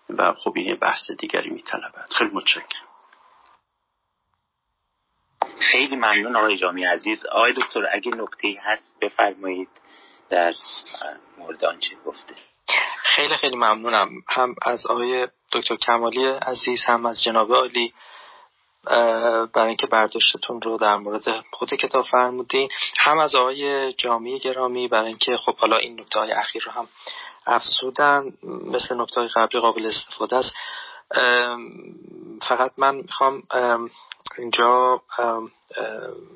و خب این بحث دیگری میطلبد. خیلی متشکرم. خیلی ممنون آقای جامی عزیز. آقای دکتر اگه نکته هست بفرمایید در مورد آنچه گفته. خیلی خیلی ممنونم. هم از آقای دکتر کمالی عزیز هم از جناب عالی برای اینکه برداشتتون رو در مورد خود کتاب فرمودین. هم از آقای جامی گرامی برای اینکه خب حالا این نکته های اخیر رو هم افسودن مثل نکته های قبلی قابل استفاده است. فقط من می‌خوام اینجا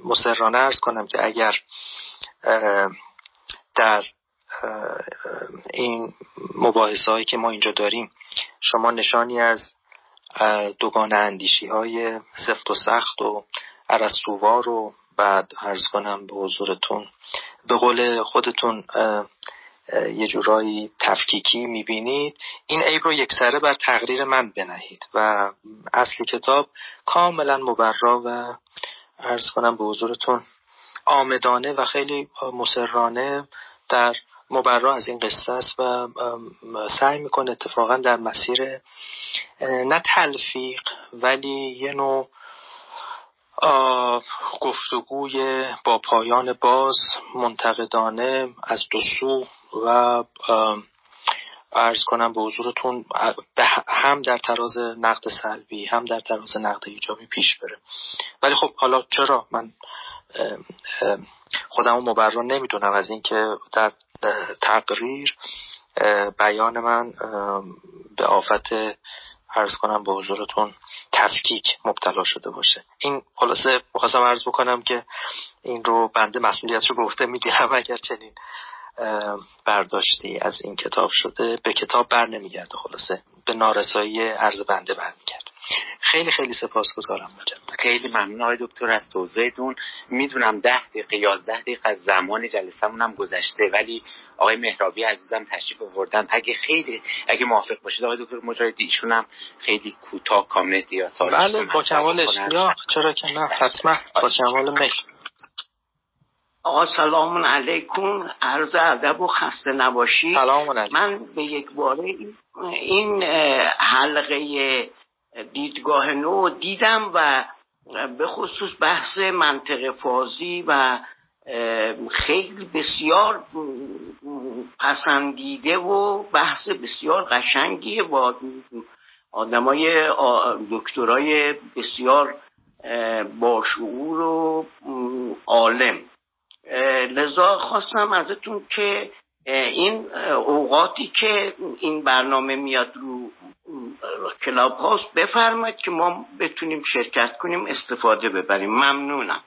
مسررانه ارز کنم که اگر در این مباحثه هایی که ما اینجا داریم شما نشانی از دوگان اندیشی های سفت و سخت و عرستوار رو بعد ارز کنم به حضورتون به قول خودتون یه جورایی تفکیکی می‌بینید. این عیب رو یک سره بر تقریر من بنهید و اصل کتاب کاملا مبرا و ارز کنم به حضورتون آمدانه و خیلی مسررانه در مبرا از این قصه است و سعی می‌کنه اتفاقا در مسیر نه تلفیق ولی یه نوع گفتگوی با پایان باز منتقدانه از دو سو و ارز کنم به حضورتون هم در تراز نقد سلبی هم در تراز نقد ایجابی پیش بره. ولی خب حالا چرا؟ من خودم مبرر نمی‌دونم از اینکه در تقریر بیان من به آفت عرض کنم به حضورتون تفکیک مبتلا شده باشه. این خلاصه بخواستم عرض بکنم که این رو بنده مسئولیت رو گفته می‌گیرم [LAUGHS] اگر چنین برداشتی از این کتاب شده. به کتاب بر نمیگرده خلاصه. به نارسایی عرض بنده برمیگرده. خیلی خیلی سپاسگزارم خیلی ممنون. آقای دکتر از توضیحتون. می‌دونم ده دقیقه یازده دقیقه از زمان جلسهمون هم گذشته ولی آقای مهرابی عزیزم تشریف آوردن. اگه خیلی اگه موافق باشید آقای دکتر مجاهدی ایشون هم خیلی کوتاه کامنت یا سال بله با کمال اشتیاق. چرا که نه حتما. با کمال میل آقا سلام علیکم. عرض ادب و خسته نباشید. سلام علیکم. من به یک باره این حلقه دیدگاه نو دیدم و به خصوص بحث منطق فازی و خیلی بسیار پسندیده و بحث بسیار قشنگیه با آدمای دکترای بسیار باشعور و عالم. لذا خواستم ازتون که این اوقاتی که این برنامه میاد رو کلاب هاوس بفرمایید که ما بتونیم شرکت کنیم استفاده ببریم. ممنونم.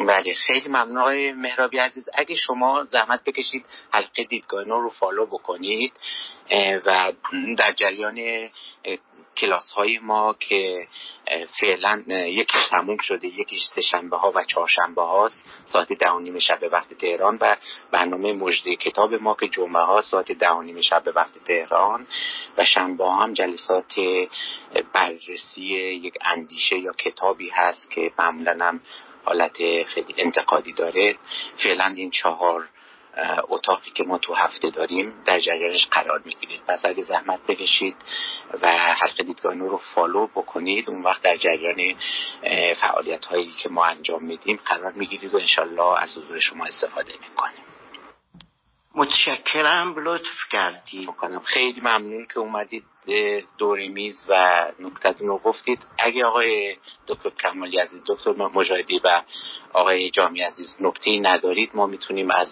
بله خیلی ممنون آقای مهرابی عزیز. اگه شما زحمت بکشید حلقه دیدگاه رو follow بکنید و در جریان کلاس های ما که فعلا یکیش تموم شده یکیش سه شنبه ها و چهارشنبه هاست ساعت ده شب وقت تهران و برنامه مجده کتاب ما که جمعه ها ساعت ده و شب وقت تهران و شنبه ها هم جلسات بررسی یک اندیشه یا کتابی هست که معمولا حالت خیلی انتقادی داره. فعلا این چهار اتاقی که ما تو هفته داریم در جریانش قرار می‌گیرید. پس اگه زحمت بکشید و حلقه دیدگاه نور رو فالو بکنید اون وقت در جریان فعالیت هایی که ما انجام میدیم قرار می‌گیرید و انشالله از حضور شما استفاده می‌کنیم. متشکرم لطف کردید. خیلی ممنون که اومدید. دور میز و نکتتون رو گفتید. اگه آقای دکتر کمالی عزیز دکتر مجاهدی و آقای جامی عزیز نکته ندارید ما می‌تونیم از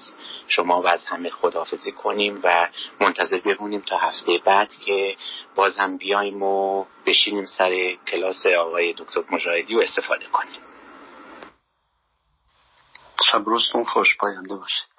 شما و از همه خداحافظی کنیم و منتظر بمونیم تا هفته بعد که باز هم بیایم و بشینیم سر کلاس آقای دکتر مجاهدی و استفاده کنیم. شب روزتون خوش پاینده باشه